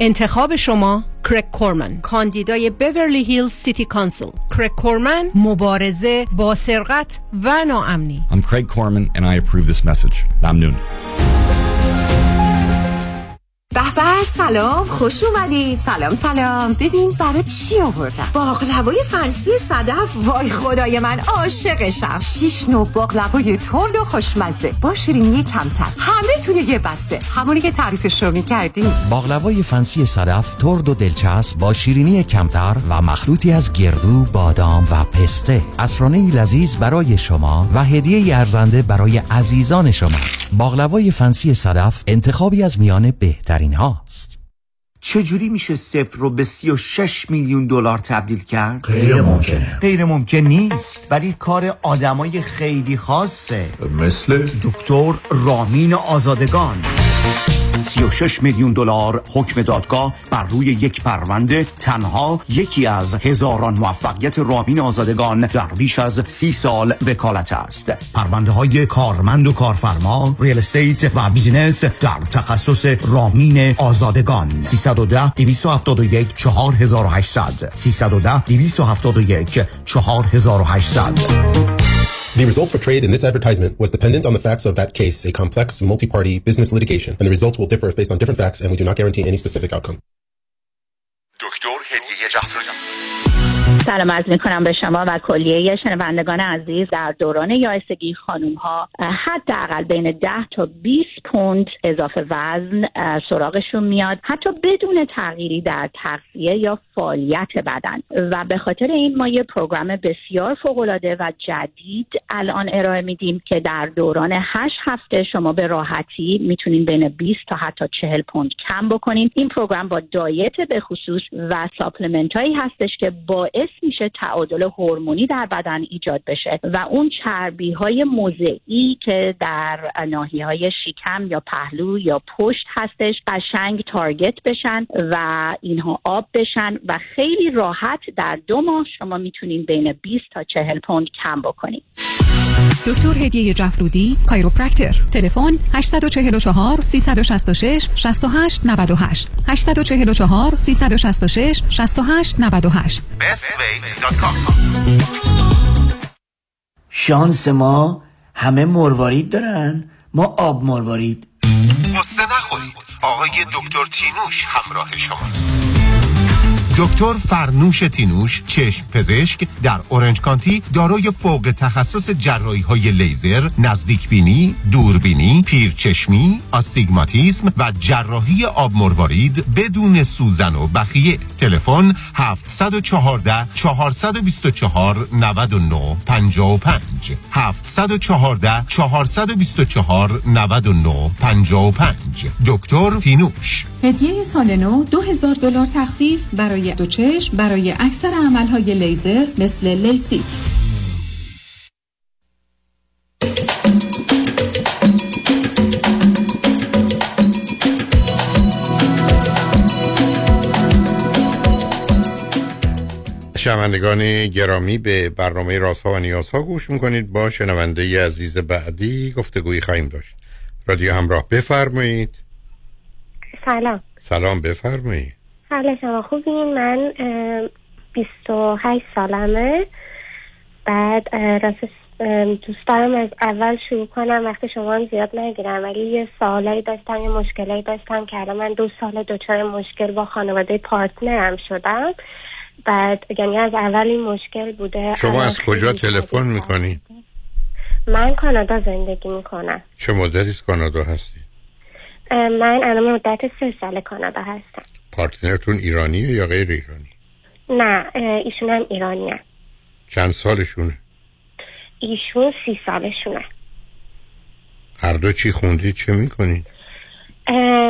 انتخاب شما کرک کورمن کاندیدای بیورلی هیلز City Council کرک کورمن مبارزه با سرقت و ناامنی. I'm Craig Corman and I approve this message. ممنون به سلام. خوش اومدی سلام سلام. ببین برای چی آوردم؟ باقلوای فنسی صدف. وای خدای من عاشقشم. شیش نوع باقلوای ترد و خوشمزه. با شیرینی کمتر. همه توی یه بسته. همونی که تعریفش رو می‌کردی باقلوای فنسی صدف ترد و دلچسب با شیرینی کمتر و مخلوطی از گردو، بادام و پسته. اسرانه لذیذ برای شما و هدیه ارزنده برای عزیزان شما. باقلوای fancy صدف انتخابی از میان بهترین هاست چجوری میشه صفر رو به 36 میلیون دلار تبدیل کرد؟ غیر ممکنه. غیر ممکن نیست ولی کار آدمای خیلی خاصه مثل دکتر رامین آزادگان 36 میلیون دلار حکم دادگاه بر روی یک پرونده تنها یکی از هزاران موفقیت رامین آزادگان در بیش از سی سال وکالت است. پرونده های کارمند و کارفرما real estate و business در تخصص رامین آزادگان. 310 271 4800 310 271 4800 The result portrayed in this advertisement was dependent on the facts of that case, a complex, multi-party business litigation, and the results will differ based on different facts, and we do not guarantee any specific outcome. سلام عرض می کنم به شما و کلیه شنوندگان عزیز. در دوران یائسگی خانوم ها حداقل بین 10 تا 20 پوند اضافه وزن سراغشون میاد. حتی بدون تغییری در تغذیه یا فعالیت بدن. و به خاطر این ما یه پروگرام بسیار فوق العاده و جدید الان ارائه میدیم که در دوران 8 هفته شما به راحتی می‌تونین بین 20 تا حتی 40 پوند کم بکنین. این program با diet به خصوص و supplement هایی هستش که باعث میشه تعادل هورمونی در بدن ایجاد بشه و اون چربی های موضعی که در ناحیه های شکم یا پهلو یا پشت هستش قشنگ target بشن و اینها آب بشن و خیلی راحت در دو ماه شما می‌تونین بین 20 تا 40 پوند کم بکنید دکتر هدیه جفرودی chiropractor. تلفن 844 366 68 98 844 366 68 98 شانس ما همه مروارید دارن. ما آب مروارید. قصه نخورید. آقای دکتر تینوش همراه شماست. دکتر فرنوش تینوش چشم پزشک در اورنج کانتی دارای فوق تخصص جراحی های لیزر، نزدیک بینی، دوربینی، پیرچشمی، آستیگماتیسم و جراحی آب مروارید بدون سوزن و بخیه. تلفن 714 424 99 55 714 424 99 55 دکتر تینوش. هدیه سال نو 2000 دلار تخفیف برای دو چشم برای اکثر عملهای لیزر مثل لیسی. شنوندگان گرامی به برنامه رازها و نیازها گوش می‌کنید. با شنونده عزیز بعدی گفتگویی خواهیم داشت. رادیو همراه بفرمایید. سلام. سلام بفرمایید. حال شما خوبین من اه، 28 سالمه. بعد راستش دوست دارم از اول شروع کنم وقتی شما هم زیاد نگیرم ولی یه سوالایی داشتم یه مشکلایی داشتم که الان من دو سال دچار مشکل با خانواده پارتنرم شدم. بعد یعنی از اول این مشکل بوده شما از کجا تلفن می‌کنید من کانادا زندگی می‌کنم. چه مدتی کانادا هستی؟ من الان مدت سه سال کانادا هستم. پارتنرتون ایرانیه یا غیر ایرانی؟ نه ایشون هم ایرانی هم. چند سالشونه؟ ایشون سی سالشونه هر دو چی خوندی چه می‌کنی؟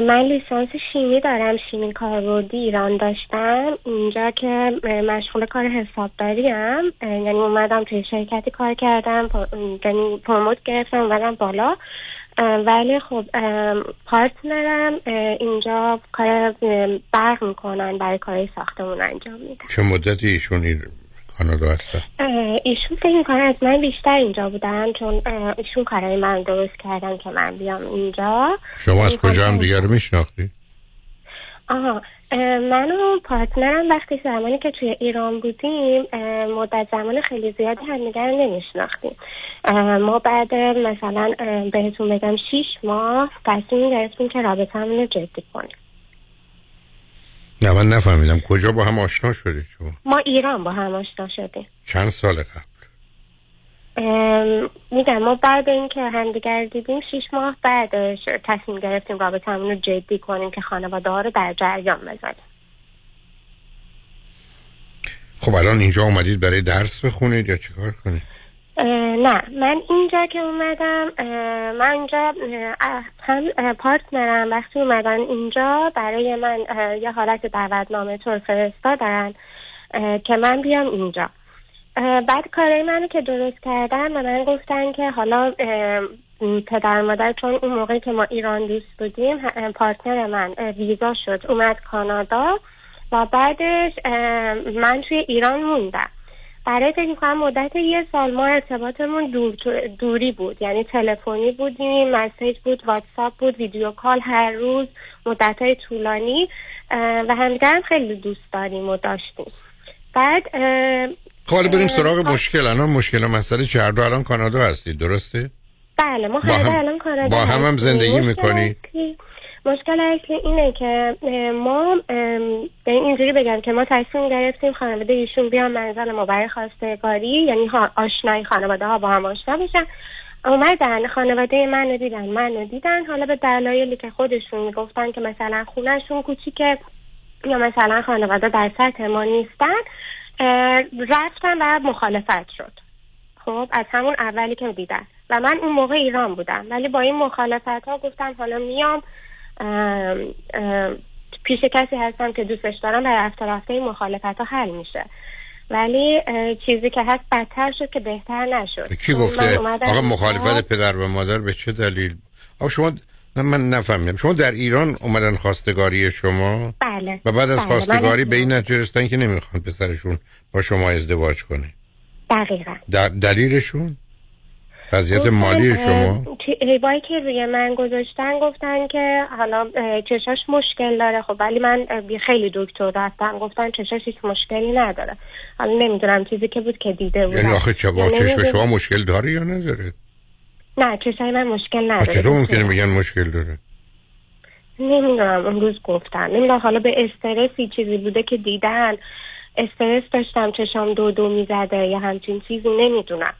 من لیسانس شیمی دارم شیمی کاربردی ایران داشتم اینجا که مشغول کار حسابداری هم یعنی اومدم توی شرکتی کار کردم یعنی promote گرفتم اومدم بالا ولی خب partner م اینجا کار برق می‌کنن برای کار ساختمون انجام میدن. چه مدتی ایشون کانادا هستن؟ ایشون فکر می‌کنن از من بیشتر اینجا بودن چون ایشون کارهای من درست کردن که من بیام اینجا. شما از کجا هم دیگر رو میشناختی؟ آها. من و partner م وقتی زمانی که توی ایران بودیم مدت زمان خیلی زیادی همدیگر نمیشناختیم. ما بعد مثلا بهتون بگم شیش ماه تصمیم گرفتیم که رابطه رو جدی کنیم. نه من نفهمیدم. کجا با هم آشنا شدید شما؟ ما ایران با هم آشنا شدیم. چند سال قبل؟ میگم ما بعد اینکه همدیگر دیدیم شیش ماه بعدش تصمیم گرفتیم رابطه رو جدی کنیم که خانواده ها رو در جریان بذاریم. خب الان اینجا اومدید برای درس بخونید یا چیکار کنید؟ نه من اینجا که اومدم من اینجا هم پارتنرم وقتی اومدن اینجا برای من یه حالت دعوتنامه طور فرستادن که من بیام اینجا. بعد کارهای منو که درست کردن و من گفتن که حالا پدر مادر چون اون موقعی که ما ایران دوست بودیم پارتنر من ویزا شد اومد کانادا و بعدش من توی ایران موندم. برای فکر می‌کنم مدت یه سال ما ارتباطمون دور دوری بود. یعنی تلفنی بودیم مسیج بود واتساپ بود ویدیو کال هر روز مدت های طولانی و همدیگر خیلی دوست داریم و داشتیم. بعد خب بریم سراغ مشکل الان. مشکل مسئله چه هر الان کانادا هستید درسته؟ بله ما هم الان کانادا با هم هم زندگی می‌کنی؟ مشکل اصلی اینه که ما به اینجوری بگم که ما تصمیم گرفتیم خانواده ایشون بیان منزل ما برای خواستگاری یعنی آشنایی خانواده ها با هم آشنا بشن. اومدن خانواده من دیدن من دیدن. حالا به دلایلی که خودشون می‌گفتن که مثلا خونهشون کوچیکه. یا مثلا خانواده در سطح ما نیستن رفتن و مخالفت شد. خب از همون اولی که دیدن. و من اون موقع ایران بودم. ولی با این مخالفت ها گفتم حالا میام پیش کسی هستم که دوستش دارم و رفته رفته این مخالفت ها حل میشه. ولی چیزی که هست بدتر شد که بهتر نشد. کی گفته؟ آقا مخالفت پدر و مادر به چه دلیل؟ آقا شما من نفهمیدم. شما در ایران اومدن خواستگاری شما؟ بله. و بعد از بله. خواستگاری به این نتیجه رسیدن که نمی‌خوان پسرشون با شما ازدواج کنه. دقیقا. در دلیلشون؟ وضعیت مالی شما؟ هیبایی که روی من گذاشتن گفتن که حالا چشاش مشکل داره. خب ولی من خیلی دکتر رفتم گفتن چشاش هیچ مشکلی نداره. حالا نمی‌دونم چیزی که بود که دیده بودم. یعنی آخه چه با یعنی چشم شما مشکل داره یا نداره؟ نه چشای من مشکل نداره چطور ممکنه بگن مشکل داره؟ نمی‌دونم اون روز گفتن. نمی‌دونم حالا به استرسی چیزی بوده که دیدن. استرس داشتم چشام دو دو می‌زده یا همچین چیزی نمی‌دونم.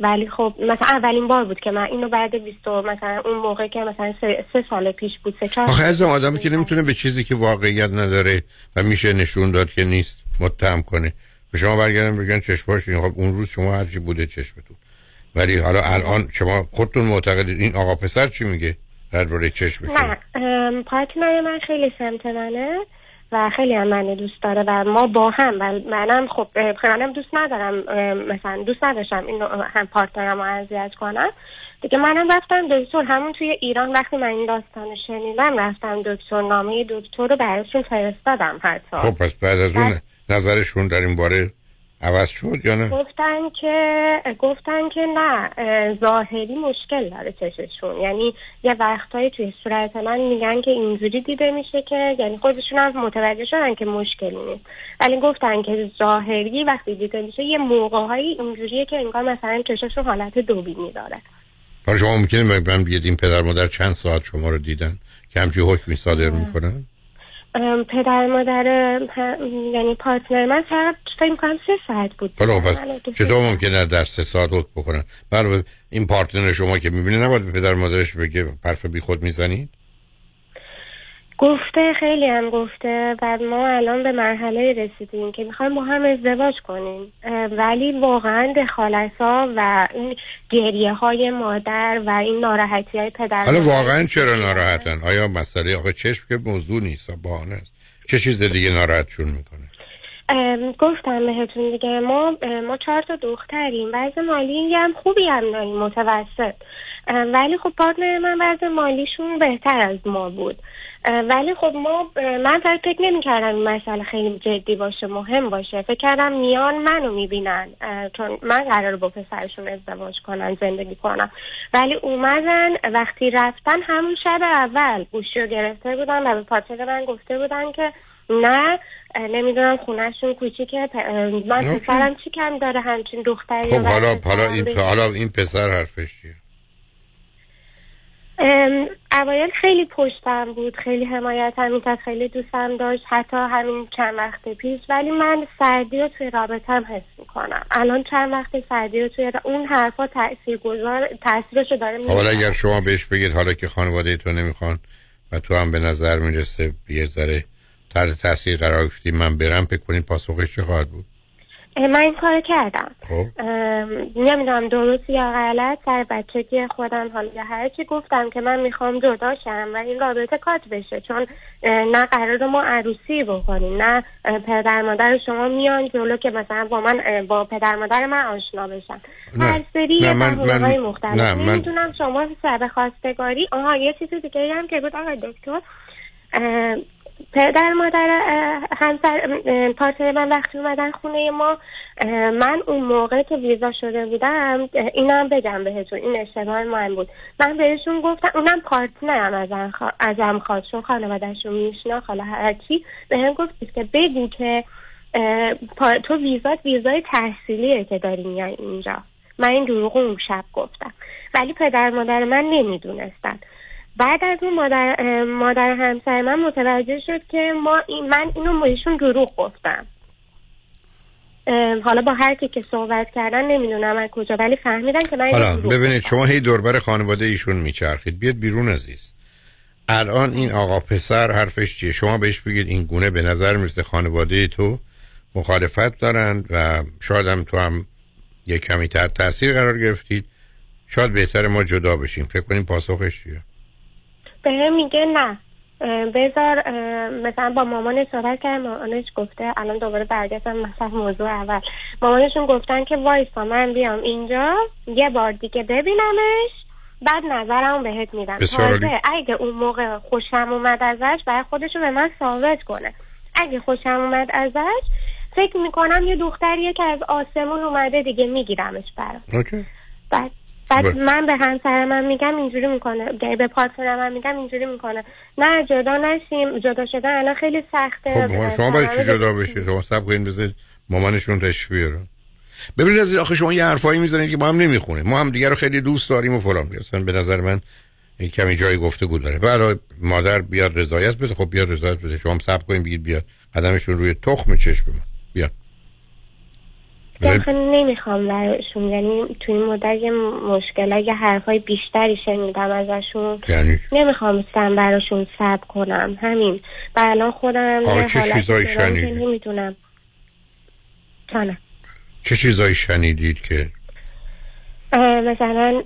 ولی خب مثلا اولین بار بود که من اینو بعد 20 مثلا اون موقع که مثلا سه, سه سال پیش بود سه چهار آخه از آدمی که نمی‌تونه به چیزی که واقعیت نداره و میشه نشون داد که نیست متهم کنه. به شما برگردن بگن چشماش خب اون روز شما هرچی بوده چشمتون. ولی حالا الان شما خودتون معتقدید این آقا پسر چی میگه؟ درباره چشم نه پارتنر من خیلی سمت منه و خیلی هم من دوست داره و ما با هم و منم خب منم دوست ندارم مثلا دوست نداشتم این هم پارتنرم رو اذیت کنم. دیگه منم رفتم دکتر همون توی ایران وقتی من این داستان شنیدم رفتم دکتر نامه دکتر رو براشون فرستادم حتی خب پس بعد از اون نظرشون در این باره عوض شد یا نه؟ گفتن که گفتن که نه ظاهری مشکل داره چششون. یعنی یه وقتایی توی صورت من میگن که اینجوری دیده میشه که یعنی خودشون هم متوجه شدن که مشکلی نیست. ولی گفتن که ظاهری وقتی دیده میشه یه موقعهایی اینجوریه که انگار مثلا چششون حالت دوبینی داره. برای شما ممکنه من بگید این پدر مادر چند ساعت شما رو دیدن که همچی حکمی صادر می‌کنن؟ پدر مادر یعنی پارتنر من فقط فکر می‌کنم سه ساعت بود. حالا پس دو- چطور ممکنه در سه ساعت حکم بکنن. بله این پارتنر شما که می‌بینه نباید به پدر مادرش بگه حرف بی خود می‌زنید؟ گفته خیلی هم گفته و ما الان به مرحله رسیدیم که می‌خوایم با هم ازدواج کنیم. ولی واقعا دخالت ها و این گریه های مادر و این ناراحتی های پدر حالا واقعا چرا ناراحتن؟ آیا مسئله آخه چشم که موضوع نیست بهانه است. چه چیز دیگه ناراحتشون می‌کنه؟ گفتم بهتون دیگه ما ما چهار تا دختریم. بعض مالی هم خوبی هم داریم متوسط. ولی خب پارتنر من بعض مالیشون بهتر از ما بود. ولی خب ما من فکر نمی کردم این مسئله خیلی جدی باشه مهم باشه. فکر کردم میان منو می‌بینن چون من قرار با پسرشون ازدواج کنن زندگی کنم. ولی اومدن وقتی رفتن همون شب اول گوشی رو گرفته بودن و به پارتنر من گفته بودن که نه نمی‌دونم خونهشون کوچیکه من. پسرم چی کم داره؟ همچین دختری خب حالا حالا این حالا این پسر حرفش چیه؟ اوایل خیلی پشتم بود خیلی حمایتم می‌کرد خیلی دوستم داشت حتی همین چند وقت پیش. ولی من سردی رو توی رابطم حس می‌کنم. الان چند وقت سردی رو توی اون حرفا تاثیر گذار تاثیرشو داره خب حالا. اگر شما بهش بگید حالا که خانواده تو نمی‌خوان و تو هم به نظر می‌رسه یه ذره تحت تاثیر قرار گرفتی من برم فکر کنید پاسخش چه خواهد بود؟ من این کار کردم. خب. نمی‌دونم درست یا غلط سر بچگی خودم حالا یا هر چی گفتم که من می‌خوام جدا شم و این رابطه کات بشه چون نه قرار ما عروسی بکنیم نه پدر مادر شما میان جلو که مثلا با من با پدر مادر من آشنا بشن. هر سری نه، من- من- مختلف. نه، من- نمی‌دونم شما سر خواستگاری. آها یه چیز دیگه هم که بود. آقای دکتر پدر مادر همسر partner من وقتی اومدن خونه ما من اون موقع که ویزا شده بودم اینم بگم بهتون این اشتباه من بود. من بهشون گفتم اونم partner م خوا- ازم خواست چون خانوادهشون میشناخت حالا هرچی بهم گفتید که بگو که تو ویزات ویزای تحصیلیه که داری میای اینجا. من این دروغ اون شب گفتم. ولی پدر مادر من نمی‌دونستن. بعد از اون مادر مادر همسر من متوجه شد که ما این من اینو بهشون دروغ گفتم. حالا با هر کی که صحبت کردن نمی‌دونم از کجا ولی فهمیدن که من حالا ببینید شما هی دوربر خانواده ایشون میچرخید. بیاد بیرون عزیز. الان این آقا پسر حرفش چیه؟ شما بهش بگید این گونه به نظر می‌رسه خانواده تو مخالفت دارن و شاید هم تو هم یه کمی تحت تاثیر قرار گرفتید. شاید بهتر ما جدا بشیم. فکر کنیم پاسخش چیه؟ به میگه نه. بذار مثلا با مامان صحبت کرد مامانش گفته الان دوباره برگشتم مثلا موضوع اول. مامانشون گفتن که وایسا من بیام اینجا یه بار دیگه ببینمش بعد نظرمو بهت میدم. تازه اگه اون موقع خوشم اومد ازش باید خودشو به من ثابت کنه. اگه خوشم اومد ازش فکر می‌کنم یه دختریه که از آسمون اومده دیگه میگیرمش برام. بعد بعد بله. من به همسر من میگم اینجوری می‌کنه. به پارتنر من میگم اینجوری می‌کنه. نه جدا نشیم. جدا شدن الان خیلی سخته. خب شما برای چی جدا بشید؟ شما سب کنید بذارید مامانشون تشریف بیارن ببینید از آخه شما یه حرفایی می‌زنید که ما هم نمی‌خونیم ما هم دیگه رو خیلی دوست داریم و فلان. اصلا به نظر من این کمی جای گفتگو داره. برای مادر بیاد رضایت بده. خب بیاد رضایت بده. شما هم سب کنید بگید بیاد. قدمشون روی تخم چشم من بیاد. آخه نمی‌خوام براشون یعنی توی این مدت یه مشکل یه حرفای بیشتری شنیدم ازشون. یعنی؟ نمی‌خواستم براشون سب کنم همین. و الان خودم چه چیزایی دارم که شنیدی؟ نمی‌دونم جانم چه چیزایی شنیدید که؟ مثلا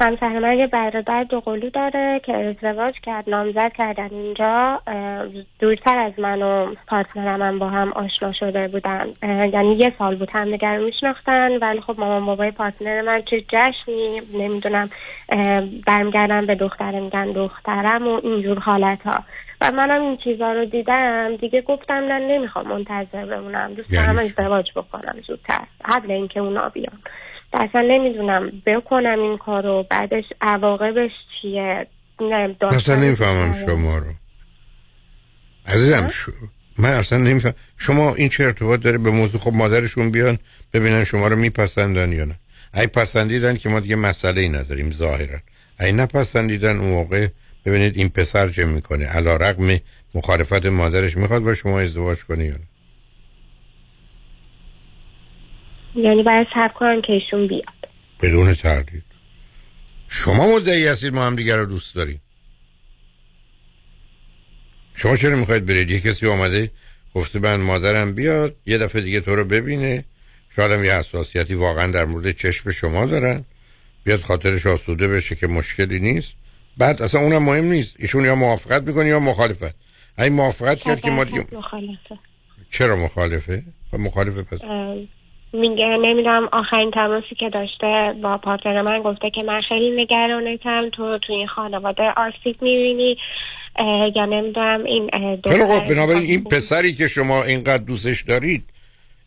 همسر من یه برادر دوقلو داره که ازدواج کرد نامزد کردن. اینجا دورتر از من و پارتنرم هم با هم آشنا شده بودن. یعنی یه سال بود هم دیگر میشناختن ولی خب مامان بابای پارتنر من چه جشنی نمی‌دونم برمیگردن به دختره میگن دخترم و اینجور حالت ها و منم این چیزا رو دیدم دیگه گفتم نه نمی‌خوام منتظر بمونم. دوست یعنی دارم ازدواج بکنم زودتر. قبل اینکه اونا بیان. اصلا نمی‌دونم بکنم این کارو بعدش عواقبش چیه؟ اصلا نمی‌فهمم؟ شما رو. عزیزم شو... من اصلا نمیفهم شما این چه ارتباط داره به موضوع؟ خب مادرشون بیان ببینن شما رو میپسندن یا نه. ای پسندیدن که ما دیگه مسئله ای نداریم ظاهرا. ای نپسندیدن اون موقع ببینید این پسر چه می‌کنه. علا رقم مخالفت مادرش می‌خواد با شما ازدواج کنه یا نه. یعنی باید صبر کنم که ایشون بیاد. بدون تردید. شما مدعی هستید ما هم دیگر رو دوست داریم. شما چرا می‌خواید برید؟ یه کسی آمده گفته من مادرم بیاد یه دفعه دیگه تو رو ببینه. شاید هم یه حساسیتی واقعا در مورد چشم شما دارن. بیاد خاطرش آسوده بشه که مشکلی نیست. بعد اصلا اونم مهم نیست. ایشون یا موافقت می‌کنه یا مخالفت. این موافقت کرد که ما دیگه مخالفه. چرا مخالفه؟ خب مخالفه پس. میگه نمی‌دونم آخرین تماسی که داشته با پارتنر من گفته که من خیلی نگرانتم. تو تو این خانواده آسیب می‌بینی یا نمی‌دونم این خیلی خب بنابراین این پسری که شما اینقدر دوستش دارید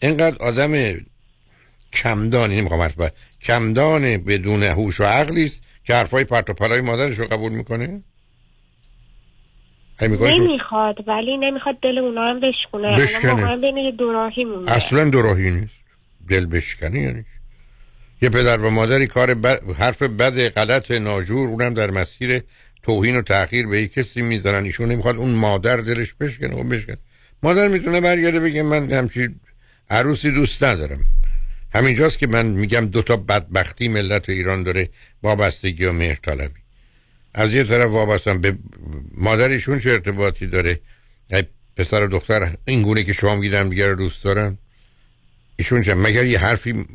اینقدر آدم کمدانی نمی‌خوام حرف. کمدان بدون هوش و عقلی است که حرفای پرت و پلای مادرش رو قبول می‌کنه؟ نمی‌خواد ولی نمی‌خواد دل اونا هم بشکنه. بشکنه اصلا دوراهی نیست. دل بشکنی یعنی یه پدر و مادری کار بد، حرف بد غلط ناجور اونم در مسیر توهین و تغییر به یک کسی می‌زنن. ایشون نمی‌خواد اون مادر دلش بشکنه و بشکنه. مادر می‌تونه برگرده بگه من همچی عروسی دوست ندارم. همینجاست که من میگم دوتا بدبختی ملت ایران داره وابستگی و مهر طلبی. از یه طرف وابستن به مادرشون چه ارتباطی داره؟ پسر و دختر این گونه که شما میگیدن دیگه رو دوست دارن؟ ایشون چه مگر یه حرفی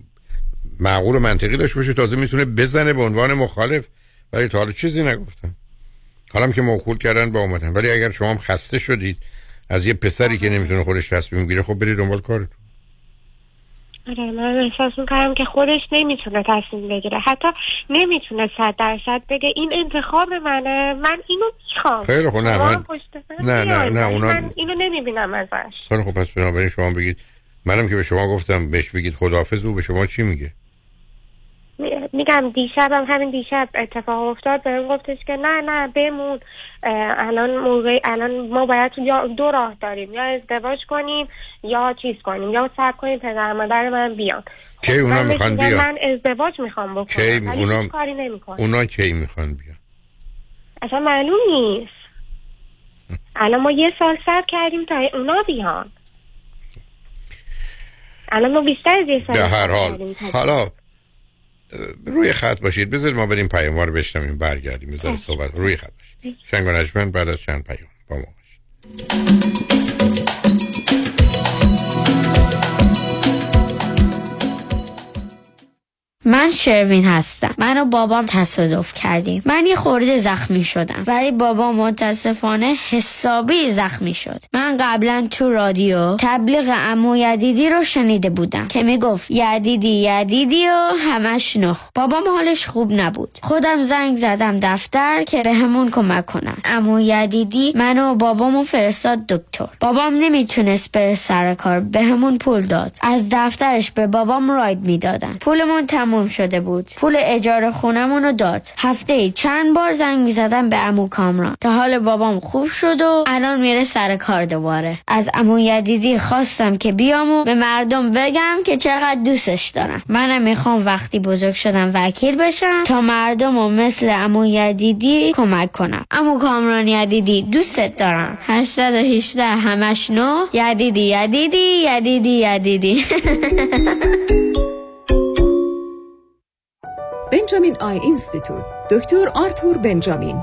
معقول و منطقی داشته باشه؟ تازه می‌تونه بزنه به عنوان مخالف. ولی تا حالا چیزی نگفتم. حالا که موکول کردن با اومدن. ولی اگر شما هم خسته شدید از یه پسری که نمی‌تونه خودش تصمیم گیره خب برید دنبال کارتون. آره من احساس می‌کنم که خودش نمی‌تونه تصمیم بگیره. حتی نمی‌تونه صد درصد بگه این انتخاب منه من اینو می‌خوام. خیلی خوب نه من... نه نه نه اونا... من اینو نمی‌بینم ازش. خیلی خوب پس بنابراین شما بگید منم که به شما گفتم بهش بگید خداحافظ او به شما چی میگه؟ میگم دیشب هم همین دیشب اتفاق افتاد بهم گفتش که نه نه بمون. الان موقع الان ما باید یا دو راه داریم. یا ازدواج کنیم یا چیز کنیم. یا صبر کنیم پدر مادر من بیان. کی اونا می‌خوان بیان؟ من ازدواج می‌خوام بکنم. کی اونا کاری نمی‌کنم. اونا کی می‌خوان بیان؟ اصلا معلوم نیست. الان ما یه سال صبر کردیم تا اونا بیان. الان ما بیشتر از یه سال به هر حال. حالا روی خط باشید. بذارید ما بریم پیاموار بشنویم برگردیم بذارید صحبت. روی خط باشید. شنگ و بعد از چند پیام با ما باشید. من شروین هستم. من و بابام تصادف کردیم. من یه خورده زخمی شدم. ولی بابا متاسفانه حسابی زخمی شد. من قبلا تو رادیو تبلیغ امو یدیدی رو شنیده بودم که می‌گفت یدیدی یدیدی و همش نه. بابام حالش خوب نبود. خودم زنگ زدم دفتر که به همون کمک کنم. امو یدیدی منو و بابامو فرستاد دکتر. بابام نمی‌تونست بره سر کار به همون پول داد. از دفترش به بابام راید می‌دادن. پولمون تموم شده بود. پول اجاره خونمون رو داد. هفته چند بار زنگ می‌زدم به امو کامران. تا حال بابام خوب شد و الان میره سر کار دوباره. از امو یدیدی خواستم که بیام و به مردم بگم که چقدر دوستش دارم. منم می‌خوام وقتی بزرگ شدم وکیل بشم تا مردم و مثل امو یدیدی کمک کنم. امو کامران یدیدی دوستت دارم. 818 همش نو. یدیدی یدیدی یدیدی یدیدی. بنجامین Eye Institute. دکتر آرتور بنجامین.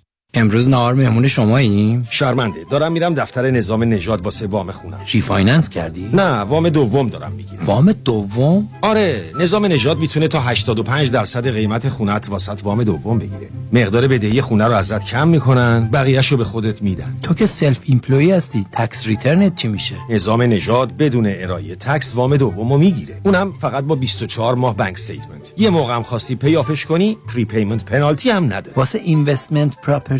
امروز نهار مهمون شماییم شرمنده. دارم میرم دفتر نظام نژاد واسه وام خونم. refinance کردی؟ نه وام دوم دارم می‌گیرم. وام دوم؟ آره نظام نژاد می‌تونه تا 85 درصد قیمت خونت واست وام دوم بگیره. مقدار بدهی خونه رو ازت کم می‌کنن بقیه‌شو به خودت میدن. تو که self-employed هستی tax return ت چی میشه؟ نظام نژاد بدون ارائه tax وام دومو می‌گیره. اونم فقط با 24 ماه bank statement یه موقع هم خواستی pay off ش کنی prepayment penalty هم نداره. واسه investment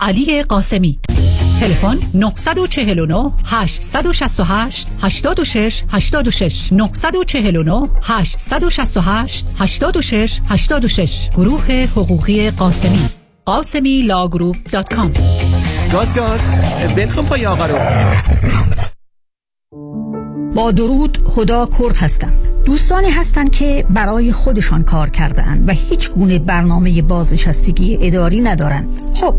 علی قاسمی. تلفن 949 868 86 86 949 868 86 86 گروه حقوقی قاسمی. قاسمی Law Group dot com. گاز گاز ول کن پای آقا رو. با درود خدا کرد هستم. دوستانی هستند که برای خودشان کار کردند و هیچ گونه برنامه بازنشستگی اداری ندارند. خب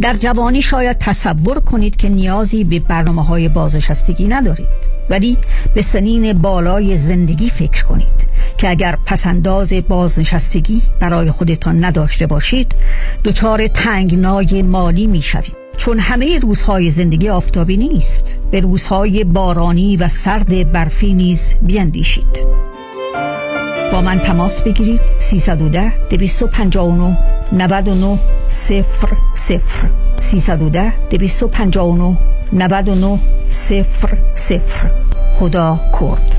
در جوانی شاید تصور کنید که نیازی به برنامه های بازنشستگی ندارید. ولی به سنین بالای زندگی فکر کنید که اگر پسنداز بازنشستگی برای خودتان نداشته باشید دچار تنگنای مالی می شوید چون همه روزهای زندگی آفتابی نیست. به روزهای بارانی و سرد برفی نیز بیندیشید. با من تماس بگیرید. 310 259 99 00 310 259 99 00 خدا کرد.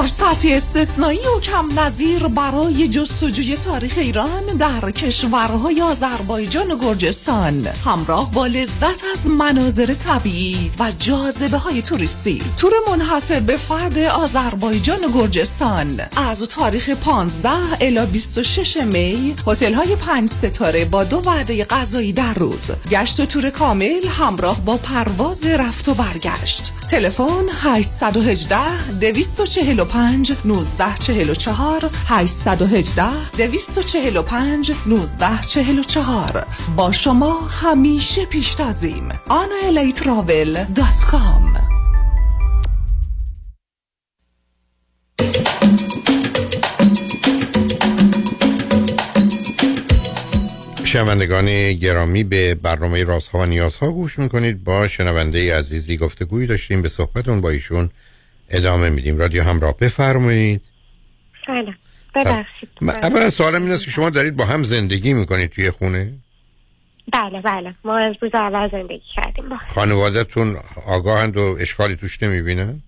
فرصتی استثنایی و کم نظیر برای جستجوی تاریخ ایران در کشورهای آذربایجان و گرجستان. همراه با لذت از مناظر طبیعی و جاذبه های توریستی. تور منحصر به فرد آذربایجان و گرجستان. از تاریخ 15 الی 26 می هتل های پنج ستاره با دو وعده غذایی در روز. گشت و تور کامل همراه با پرواز رفت و برگشت. تلفن 818 245 1944 818 245 1944 با شما همیشه پیشتازیم. analatravel.com شنوندگان گرامی به برنامه رازها و نیازها گوش می‌کنید. با شنونده عزیزی گفتگویی داشتیم به صحبتون با ایشون ادامه میدیم. رادیو همراه بفرمایید. سلام. ببخشید. اولا سوالم این است که شما دارید با هم زندگی می‌کنید توی خونه؟ بله بله. ما از روز اول زندگی کردیم با خانوادهتون آگاهند و اشکالی توش نمی‌بینن؟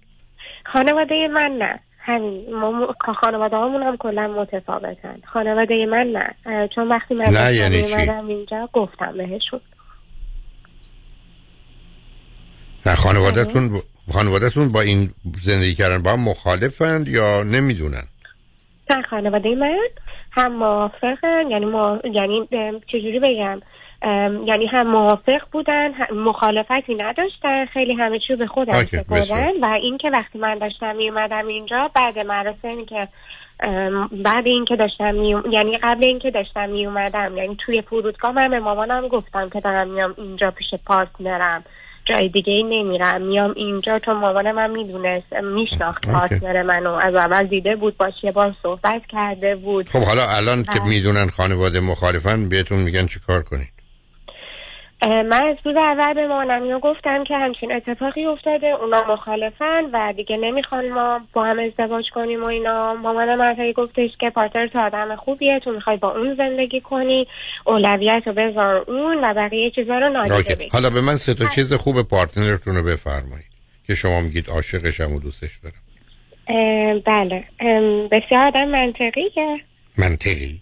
خانواده من نه. همین ما خانواده همون هم کلا متفاوتن. خانواده من نه. چون وقتی من نه یعنی؟ اومدم اینجا گفتم بهشون. نه خانوادهتون ب... خانوادهتون با این زندگی کردن با هم مخالفند یا نمی‌دونن؟ نه خانواده من هم موافقن. یعنی ما یعنی چجوری بگم؟ یعنی هم موافق بودن هم مخالفتی نداشتن خیلی همه چیو به خودم سپردن. و اینکه وقتی من داشتم می اومدم اینجا بعد مراسمی که بعد اینکه داشتم می یعنی قبل اینکه داشتم می اومدم یعنی توی فرودگاه من به مامانم گفتم که دارم میام اینجا پیش partner م جای دیگه ای نمیرم میام اینجا چون مامانم هم می‌دونست میشناخت. partner منو از اول دیده بود باش یه بار صحبت کرده بود خب حالا الان که بله. می‌دونن خانواده مخالفن بهتون میگن چی کار کنید من از روز اول به مامانم گفتم که همچین اتفاقی افتاده اونا مخالفن و دیگه نمی‌خوان ما با هم ازدواج کنیم و اینا. مامانم منطقی گفتش که partner تو آدم خوبیه تو می‌خوای با اون زندگی کنی اولویت رو بذار اون و بقیه چیزا رو نادیده. بگیر. حالا به من سه تا چیز خوب پارتنرتون رو بفرمایید که شما میگید عاشقشم و دوستش دارم. اه، بله. ام، بسیار آدم منطقیه. منطقی؟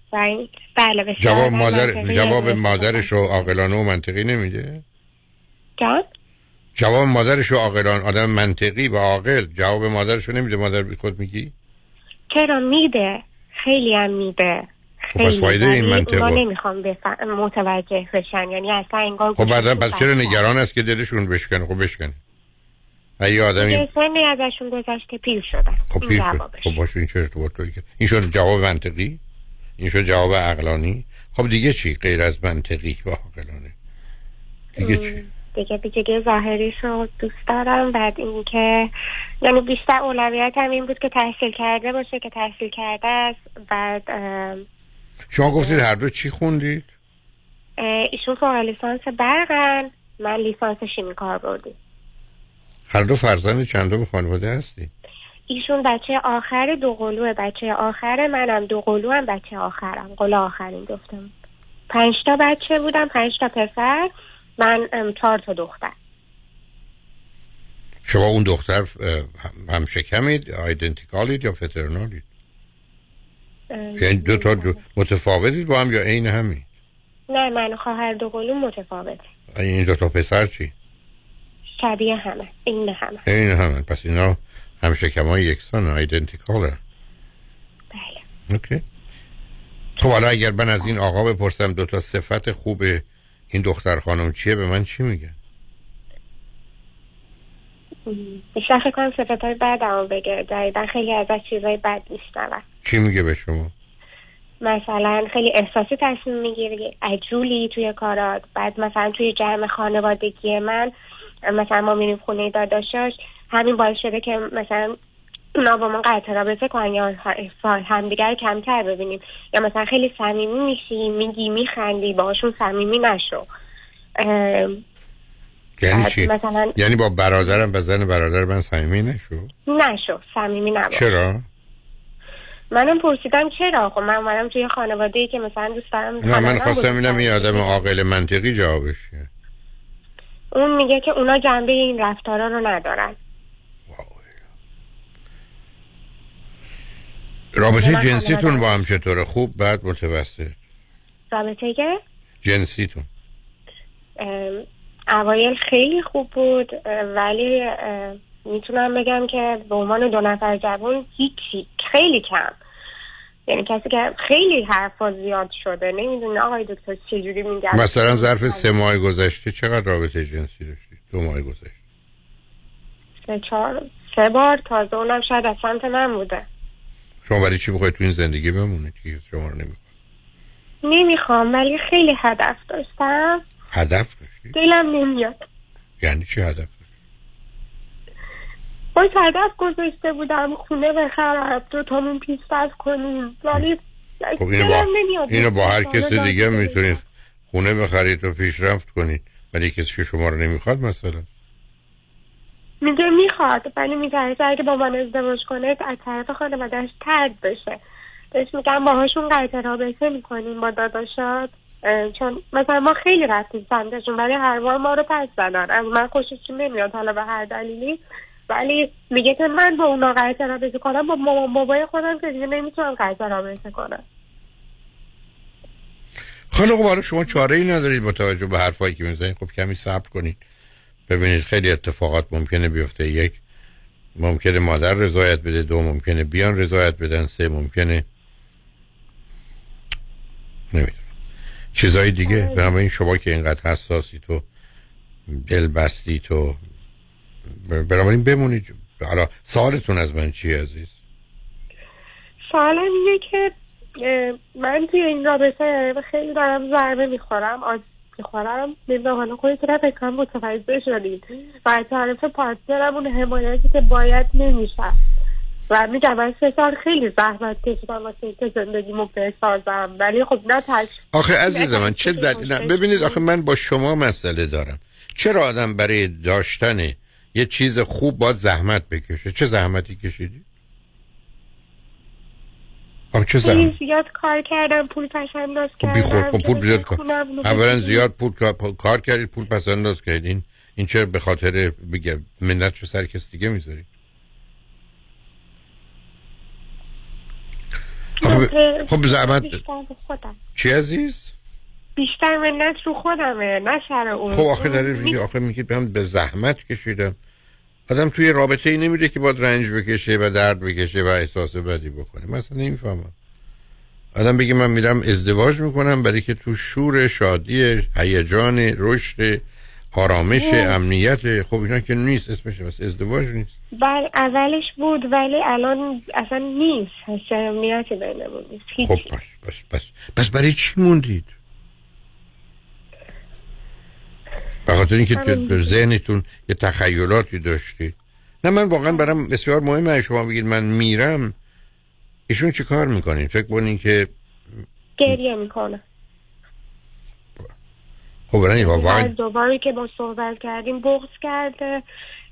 بله بسیار جواب مادر. جواب مادرش رو عاقلانه و منطقی نمیده؟ جان جواب مادرش رو عاقلان آدم منطقی و عاقل. جواب مادرش رو نمیده. مادر بی خود میگی؟ چرا میده؟ خیلی هم میده. خب پس فایده این ولی منطق اونا رو- نمی‌خوام متوجه بشن. یعنی اصلا انگار خب بعدا پس چرا. نگران است که دلشون بشکنه؟ خب بشکنه. یه آدمی سنی ازشون گذشته پیر شدن. خب پیر شد. خب باشه این چه ارتباطی که این شد جواب منطقی؟ این شد جواب عقلانی؟ خب دیگه چی؟ غیر از منطقی و عقلانه. دیگه چی؟ دیگه دیگه ظاهریش رو دوست دارم. بعد اینکه یعنی بیشتر اولویت هم این بود که تحصیل کرده باشه که تحصیل کرده است. بعد شما گفتید هر دو چی خوندید؟ ایشون فوق لیسانس برقن. من لیسانس شیمی کاربردی هر دو فرزند چندم خانواده هستی؟ ایشون بچه آخر دو قلوه بچه آخر منم دو قلو هم بچه آخرم. قلو آخرین گفتم پنج تا بچه بودم پنج تا پسر من چهار تا دختر. شما اون دختر اه، هم شکمید آیدنتیکالید یا فترنالید؟ یعنی دو تا جو- متفاوتید با هم یا عین همین؟ نه من خواهر دو قلو متفاوته. این دو تا پسر چی؟ شبیه همه این همه. عین همین پس اینا هم شکم های یکسان آیدنتیکال بله. اوکی. خب حالا اگر من از این آقا بپرسم دو تا صفت خوب این دختر خانم چیه به من چی میگه بیشتر فکر کنم صفت های بد هم بگه. جدیدن خیلی ازش چیزای بد میشنوم. چی میگه به شما؟ مثلا خیلی احساسی تصمیم می‌گیری عجولی توی کارات بعد مثلا توی جمع خانوادگی من مثلا ما میریم خونه داداشاش همین باعث شده که مثلا اونا با من قطع رابطه کنن یا همدیگر کمتر ببینیم. یا مثلا خیلی صمیمی میشی میگی میخندی باهاشون صمیمی نشو. یعنی چی؟ مثلا یعنی با برادرم و زن برادر من صمیمی نشو؟ نشو صمیمی نباش. چرا؟ منم پرسیدم چرا؟ خب من اومدم توی خانواده ای که مثلا دوست دارم نه من خواستم اینم این باشه. آدم عاقل منطقی جوابش اون میگه که اونا جنبه این رفتارا رو ندارن. رابطه جنسیتون با هم چطوره؟ خوب بعد متوسط؟ رابطه که؟ جنسیتون. اوایل خیلی خوب بود ولی می‌تونم بگم که به عنوان دو نفر جوان هیچی خیلی کم. یعنی کسی که خیلی حرفا زیاد شده نمی‌دونه آقای دکتر چجوری میگم مثلا ظرف سه ماه گذشته چقدر رابطه جنسی داشتید دو ماه گذشته. سه چهار سه بار تازه اونم شاید از سمت من بوده. شما برای چی بخواید تو این زندگی بمونید که شما رو نمی‌خواد نمی‌خوام ولی خیلی هدف داشتم. هدف دلم نمیاد. یعنی چی هدف؟ باید هدف گذاشته بودم خونه بخرم دو تامون پیشرفت کنیم. ولی خب اینو با. اینو با هر کس دیگه. می‌تونید. خونه بخرید و پیشرفت کنید. ولی کسی که شما رو نمی‌خواد مثلا. میگه می‌خواد ولی میترسه اگه با من ازدواج کنه از طرف خانوادهش ترد بشه. بهش میگم باهاشون قطع رابطه می‌کنیم با داداشات. چون مثلا ما خیلی رفتیم سمتشون ولی هر بار ما رو پس زدن. از من خوششون نمیاد حالا به هر دلیلی. ولی میگه که من با اونا قطع رابطه کنم با بابای خودم که دیگه نمی‌تونم قطع رابطه کنم. خیلی خب حالا شما چاره ای ندارید با توجه به حرفایی که می‌زنید. خب کمی صبر کنید. ببینید خیلی اتفاقات ممکنه بیفته. یک ممکنه مادر رضایت بده. دو ممکنه بیان رضایت بدن. سه ممکنه نمی‌دونم. چیزای دیگه. بنابراین شما که اینقدر حساسی تو دل بستی تو بنابراین بمونید. حالا سوالتون از من چی عزیز؟ سوالم اینه که من توی این رابطه خیلی دارم ضربه می‌خورم آز می‌خورم. نمی‌دونم حالا خودت فکر کنم متوجه شدید و از طرف پارتنرم اون حمایتی که باید نمیشه. و میگم من سه سال خیلی زحمت کشیدم واسه اینکه زندگیمو بسازم. ولی خب نه تش آخه عزیز من چه دلیل ببینید آخه من با شما مسئله دارم. چرا آدم برای داشتن یه چیز خوب باید زحمت بکشه. چه زحمتی کشیدی؟ آخه چه زحمت؟ زیاد کار کردم پول پس انداز خب بی خود کردم خب پول زیاد کار اولا. زیاد پول کار- کردید پول پس انداز کردین این چرا به خاطر بگه منت رو سر کس دیگه می‌ذارید آخه ب- خب زحمت چی عزیز؟ بیشتر منت رو خودمه نه سر اون. خب آخه داره میگه آخه میگه من به زحمت کشیدم. آدم توی رابطه ای نمیده که باید رنج بکشه و درد بکشه و احساس بدی بکنه. مثلا نمی‌فهمم. آدم بگه من میرم ازدواج می‌کنم برای که تو شور شادی هیجان رشد آرامش. امنیت خب اینا که نیست اسمش بس ازدواج نیست. بر اولش بود ولی الان اصلا نیست. هیچ امنیتی بینمون نیست. خب بس بس بس بس برای چی موندید؟ به خاطر اینکه تو. ذهنتون یه تخیلاتی داشتید نه من واقعا برام بسیار مهمه شما بگید من میرم ایشون چی کار می‌کنین فکر کنین که گریه می‌کنه خب واقعا دوباری که با صحبت کردیم بغض کرده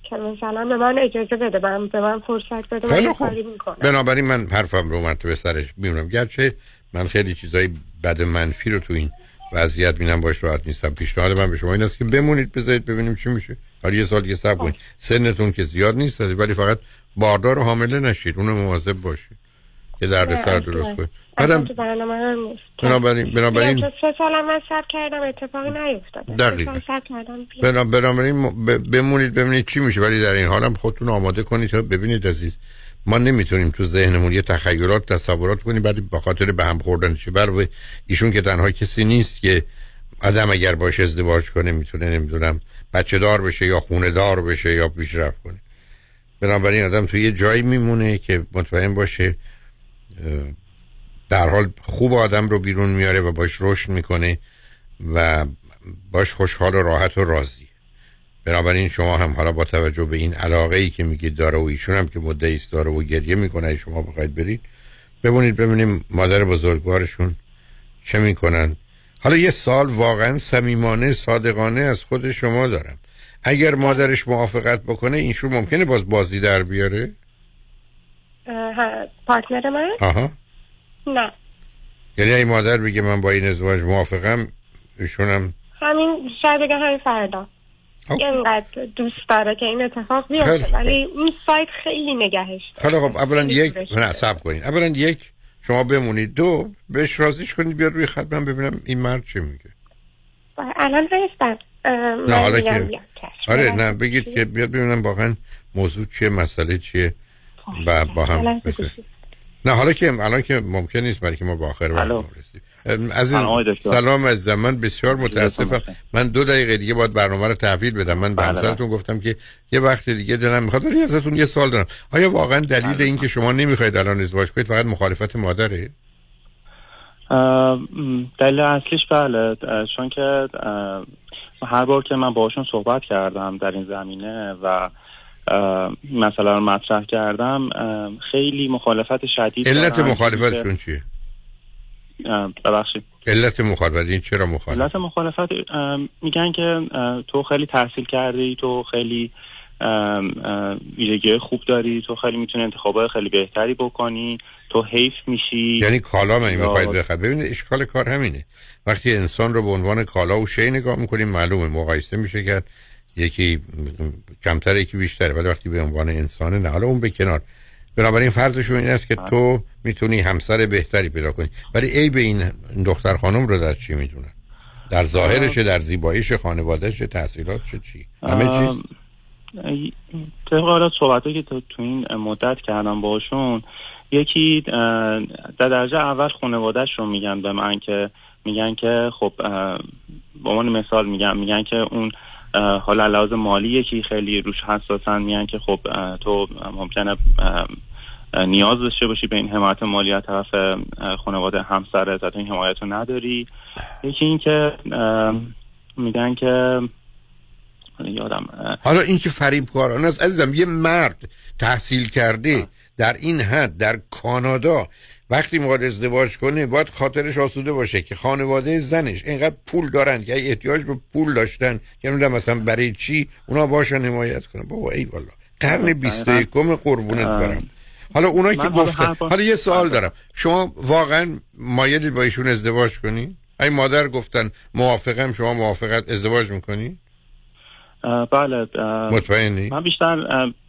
که مثلا به من اجازه بده من به من فرصت بده من خوب. کاری می‌کنم بنابراین من حرفم رو مرتبه سرش میمونم گرچه من خیلی چیزای بد منفی رو تو این وضعیت بینم باش راحت نیستم. پیشنهاد من به شما این است که بمونید بذارید ببینیم چی میشه. حالا یه سال یه صبر کنید. سنتون که زیاد نیست ولی فقط باردار و حامله نشید. اونو مواظب باشید. که درد سر درست کنید. بعدم تو برنامه هم نیست. بنابراین بنابراین سه سالم من سب کردم اتفاقی نیفتاده. دقیقاً. سال صبر کردم. بنابراین بمونید ببینید چی میشه. ولی در این حالم خودتون آماده کنید تا ببینید عزیز. ما نمی‌تونیم تو ذهنمون یه تخیلات تصورات کنیم بعد به خاطر به هم خوردن چه بر ایشون که تنها کسی نیست که آدم اگر باش ازدواج کنه می‌تونه نمی‌دونم بچه دار بشه یا خونه دار بشه یا پیشرفت کنه. بنابراین آدم تو یه جایی میمونه که مطمئن باشه در حال خوب آدم رو بیرون میاره و باش رشد می‌کنه و باش خوشحال و راحت و راضی. بنابراین شما هم حالا با توجه به این علاقه ای که میگید داره و ایشون هم که مدعی است داره و گریه می‌کنه شما بخواید برید. ببینید ببینیم مادر بزرگوارشون چه می‌کنن. حالا یه سال واقعا صمیمانه صادقانه از خود شما دارم. اگر مادرش موافقت بکنه اینشون ممکنه باز بازی در بیاره؟ پارتنر من؟ آها. نه. یعنی این مادر بگه من با این ازدواج موافقم ایشونم همین شاید بگم همین فردا. اینقدر دوست داره که این اتفاق بیفته. ولی اون سایت خیلی نگهش خیلی خب اولا یک نه کنین اولا یک شما بمونید. دو بهش راضیش کنید بیاد روی خط من ببینم این مرد چی میگه. الان هستن اه، نه حالا که بیا. آره نه بگید که بیاد ببینم واقعا موضوع چیه مسئله چیه. و با هم الان. نه حالا که الان که ممکن نیست برای که ما با آخر برنامه رسیدیم. عزیز سلام از من بسیار متاسفم. من دو دقیقه دیگه باید برنامه رو تحویل بدم. من به بله، همسرتون گفتم که یه وقت دیگه دلم می‌خواد ولی ازتون یه سال دارم. آیا واقعا دلیل این که شما نمی‌خواید الان ازدواج کنید فقط مخالفت مادره؟ دلیل اصلیش بله. چون که هر بار که من باشون صحبت کردم در این زمینه و رو مطرح کردم خیلی مخالفت شدید علت. مخالفتشون چیه؟ ببخشید. علت مخالفت این چرا مخالفت؟ علت مخالفت میگن که تو خیلی تحصیل کردی تو خیلی ویژگی خوب داری تو خیلی می‌تونی انتخابای خیلی بهتری بکنی تو حیف میشی. یعنی کالا من می‌خواید بخرید. ببینید اشکال کار همینه. وقتی انسان رو به عنوان کالا و شی نگاه می‌کنیم معلومه مقایسه میشه کرد یکی کمتر یکی بیشتره. ولی وقتی به عنوان انسانه نه حالا اون به کنار. بنابراین فرضشون این است که تو می‌تونی همسر بهتری پیدا کنی. ولی ای به این دختر خانم رو در چی می‌دونن؟ در ظاهرش در زیباییش خانوادهش تحصیلاتش چی؟ همه چیز؟ طبق حالا صحبتی که تو, تو این مدت کردم باشون یکی در درجه اول خانوادهش رو میگن به من که میگن که خب به عنوان مثال میگن میگن که اون حالا لحاظ مالی یکی خیلی روش حساسن میگن که خب تو ممکنه نیاز داشته باشی به این حمایت مالی از طرف خانواده همسرت و تو این حمایت رو نداری. یکی این که اه، میگن که یادم حالا این که فریب کارانه است عزیزم یه مرد تحصیل کرده در این حد در کانادا وقتی می‌خواد ازدواج کنه باید خاطرش آسوده باشه که خانواده زنش اینقدر پول دارن که احتیاج به پول داشتن که نمی‌دونم مثلا برای چی اونا باشن حمایت کنن. بابا ای والا قرن 21 قربونت برم. حالا اونایی که گفتن حالا یه سوال دارم. شما واقعا مایلید با ایشون ازدواج کنی؟ ای مادر گفتن موافقم شما موافقت ازدواج می‌کنی؟ بله مطمئنی؟ من بیشتر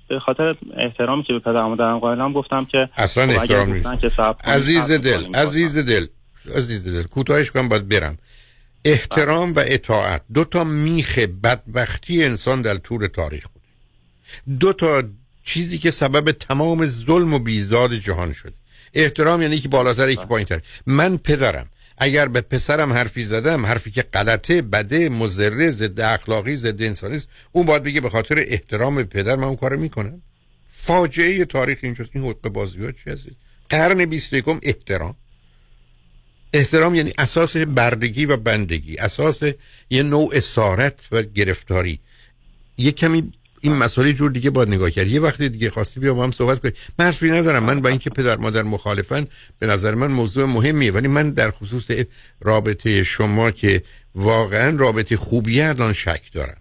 به خاطر احترامی که به پدر مادرم قائلم گفتم که اصلا خب اگر احترام نیست. عزیز دل. عزیز دل عزیز دل کوتاهش کنم باید برم. احترام و اطاعت دو تا میخ بدبختی انسان در طول تاریخ بود. دو تا چیزی که سبب تمام ظلم و بیزاد جهان شد. احترام یعنی که بالاتر یکی پایینتر. من پدرم اگر به پسرم حرفی زدم حرفی که غلطه بده مضره ضد اخلاقی ضد انسانی است اون باید بگه به خاطر احترام به پدر من اون کارو می‌کنم. فاجعه تاریخ اینجاست. این حقوق بازی ها چی هستید قرن 21 احترام. احترام یعنی اساس بردگی و بندگی اساس یه نوع اسارت و گرفتاری. یه کمی این مسئله جور دیگه باید نگاه کرد. یه وقتی دیگه خواستی بیا با هم صحبت کنیم من حرفی ندارم. من با اینکه پدر مادر مخالفن به نظر من موضوع مهمیه. ولی من در خصوص رابطه شما که واقعا رابطه خوبیه الان شک دارم.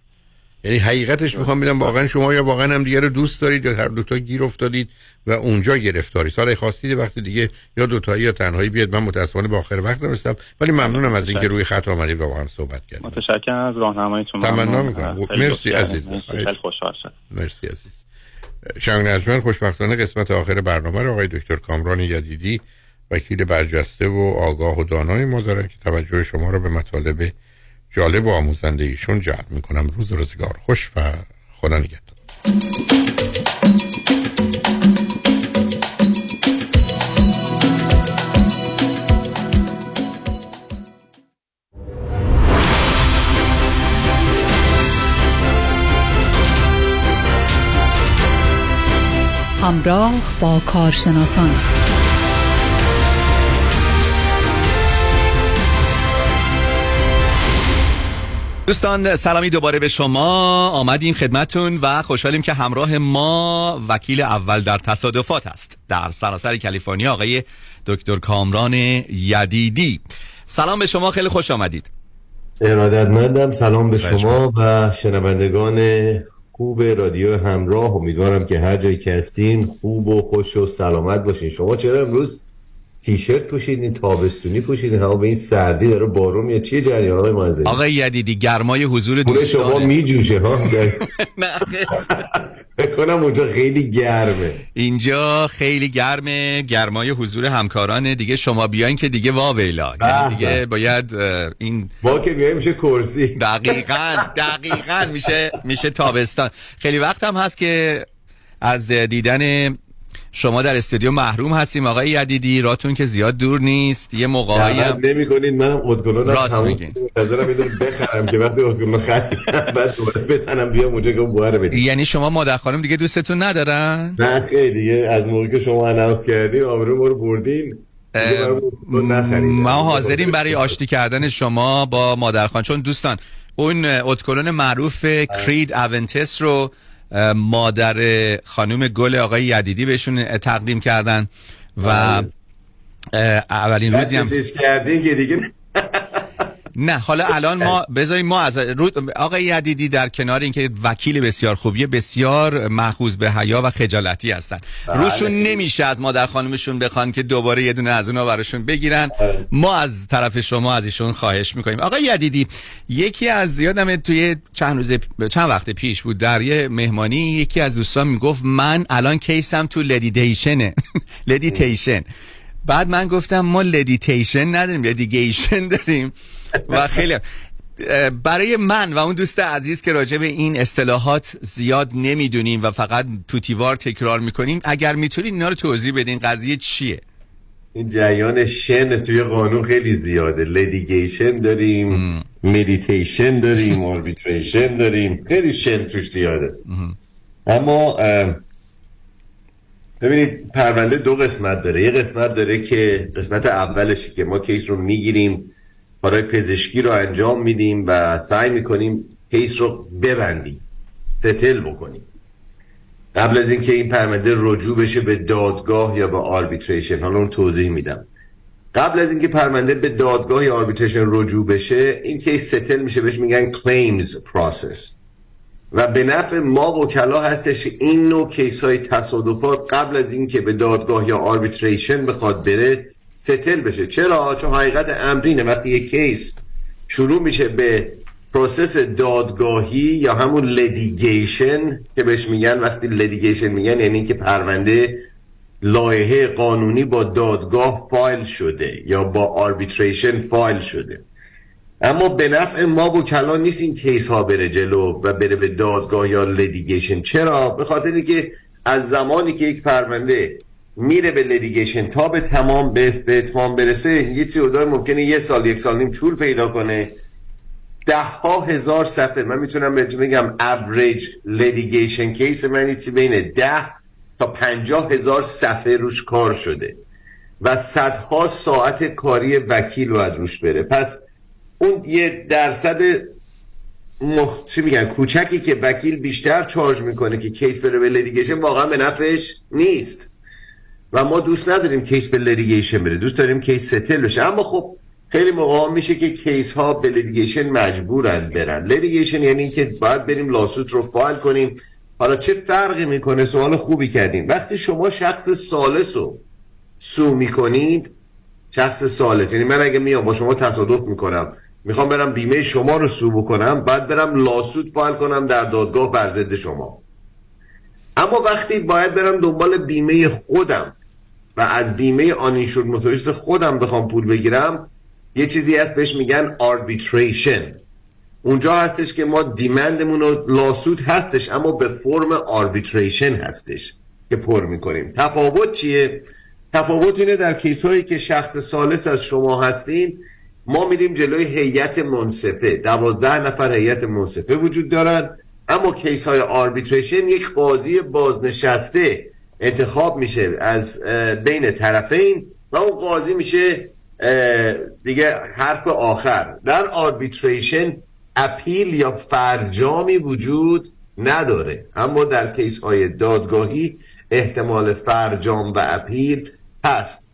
یعنی حقیقتش می‌خوام ببینم واقعا شما یا واقعا هم دیگه رو دوست دارید یا هر دوتا گیر افتادید و اونجا گرفتاری. سال خواستید وقتی دیگه یا دوتایی یا تنهایی بیاد من متاسفانه به آخر وقت نرسیدم ولی ممنونم از اینکه روی خط آمدید و با هم صحبت کردیم متشکرم از راهنماییتون. تمنا ممنون. می‌کنم. مرسی عزیز. خوشحال مرسی عزیز. شنگ نجمن خوشبختانه قسمت آخر برنامه رو آقای دکتر کامران یدیدی وکیل برجسته و آگاه و دانای ما دارن که توجه شما رو به مطالب جالب و آموزنده ایشون جلب می‌کنم. روز روزگار. خوش و خدا نگهدار. همراه با کارشناسان. دوستان سلامی دوباره به شما. آمدیم خدمتون و خوشحالیم که همراه ما وکیل اول در تصادفات است. در سراسر کالیفرنیا آقای دکتر کامران یدیدی. سلام به شما خیلی خوش آمدید. ارادتمندم. سلام به شما. و شنوندگان خوب رادیو همراه. امیدوارم که هر جایی که هستین خوب و خوش و سلامت باشین. شما چرا امروز تیشرت پوشیدین تابستونی پوشیدین هوا به این سردی داره بارون میاد. چیه جریان های منزلی آقای یدیدی گرمای حضور خونه شما میجوشه ها؟ فکر کنم اونجا خیلی گرمه. اینجا خیلی گرمه گرمای حضور همکارانه دیگه شما بیاین که دیگه واویلا یعنی دیگه باید این با که بیایم میشه کرسی. دقیقا دقیقا میشه میشه تابستان. خیلی وقت هم هست که از دیدن شما در استودیو محروم هستیم آقای یدیدی. راتون که زیاد دور نیست. یه موقعی هم نمی کنید منم ادکلون راست میگین. دونه بخرم که وقتی ادکلون خریدم بعد دوباره بزنم بیام اونجا که بوهر بدیم. یعنی شما مادر خانم دیگه دوستتون ندارن؟ نه خیلی دیگه از موقعی که شما اناونس کردین آبرو ما رو بردین. ما حاضریم برای آشتی کردن شما با مادرخان چون دوستان اون اتکلون معروف کرید اونتس رو مادر خانم گل آقای یدیدی بهشون تقدیم کردن و اه، اولین روزی هم کردین که دیگه نه حالا الان ما بذاریم ما از آقای یدیدی در کنار اینکه وکیل بسیار خوبیه بسیار محفوظ به حیا و خجالتی هستن. بله. روشون نمیشه از مادر خانمشون بخوان که دوباره یه دونه از اونا براشون بگیرن. ما از طرف شما از ایشون خواهش می‌کنیم. آقای یدیدی یکی از یادم توی چند روز چند وقت پیش بود در یه مهمانی یکی از دوستان می‌گفت من الان case م تو leditation ه. leditation. بعد من گفتم ما leditation نداریم litigation داریم. و خیلی برای من و اون دوست عزیز که راجع به این اصطلاحات زیاد نمی‌دونیم و فقط طوطی‌وار تکرار می‌کنیم اگر می‌تونید اینا رو توضیح بدین قضیه چیه؟ این جریان شن توی قانون خیلی زیاده. litigation داریم mediation داریم arbitration داریم. خیلی شن توش زیاده. اما ببینید پرونده دو قسمت داره. یه قسمت داره که قسمت اولش که ما case رو می‌گیریم. کارهای پزشکی رو انجام میدیم و سعی می‌کنیم case رو ببندیم settle بکنیم. قبل از اینکه این پرونده رجوع بشه به دادگاه یا به arbitration حالا اون توضیح میدم. قبل از اینکه پرونده به دادگاه یا arbitration رجوع بشه این case settle میشه بهش میگن claims process و به نفع ما وکلا هستش این نوع case های تصادفات قبل از اینکه به دادگاه یا arbitration بخواد بره settle بشه. چرا؟ چون حقیقت امرینه. وقتی یک case شروع میشه به process دادگاهی یا همون litigation که بهش میگن وقتی litigation میگن یعنی که پرونده لایحه قانونی با دادگاه فایل شده یا با arbitration file شده. اما به نفع ما وکلا نیست این case ها بره جلو و بره به دادگاه یا litigation چرا؟ به خاطر که از زمانی که یک پرونده میره به litigation تا به تمام به اتمام برسه یه چیزی ممکنه یه سال یک سال نیم طول پیدا کنه. ده ها هزار صفحه من می‌تونم بهتون بگم average litigation case من چی بین ده تا پنجاه هزار صفحه روش کار شده و صدها ساعت کاری وکیل باید روش بره. پس اون یه درصد مخ... چی میگن کوچکی که وکیل بیشتر charge می‌کنه که case بره به litigation واقعا به نفعش نیست. و ما دوست نداریم case به litigation بره. دوست داریم case settle بشه. اما خب خیلی موقع میشه که case ها به litigation مجبورن برن. litigation یعنی که باید بریم lawsuit رو فایل کنیم. حالا چه فرقی می‌کنه؟ سوال خوبی کردیم. وقتی شما شخص ثالث رو sue می‌کنید شخص ثالث یعنی من اگه میام با شما تصادف می‌کنم می‌خوام برم بیمه شما رو sue بکنم بعد برم lawsuit file کنم در دادگاه بر ضد شما. اما وقتی باید برم دنبال بیمه خودم و از بیمه uninsured motorist خودم بخوام پول بگیرم یه چیزی هست بهش میگن arbitration اونجا هستش که ما demand مون رو lawsuit هستش اما به فرم arbitration هستش که پر می‌کنیم. تفاوت چیه؟ تفاوت اینه در case هایی که شخص ثالث از شما هستین ما میریم جلوی هیئت منصفه. دوازده نفر هیئت منصفه وجود دارن اما case های arbitration یک قاضی بازنشسته انتخاب میشه از بین طرفین و اون قاضی میشه دیگه حرف آخر. در arbitration appeal یا فرجامی وجود نداره. اما در case های دادگاهی احتمال فرجام و appeal هست.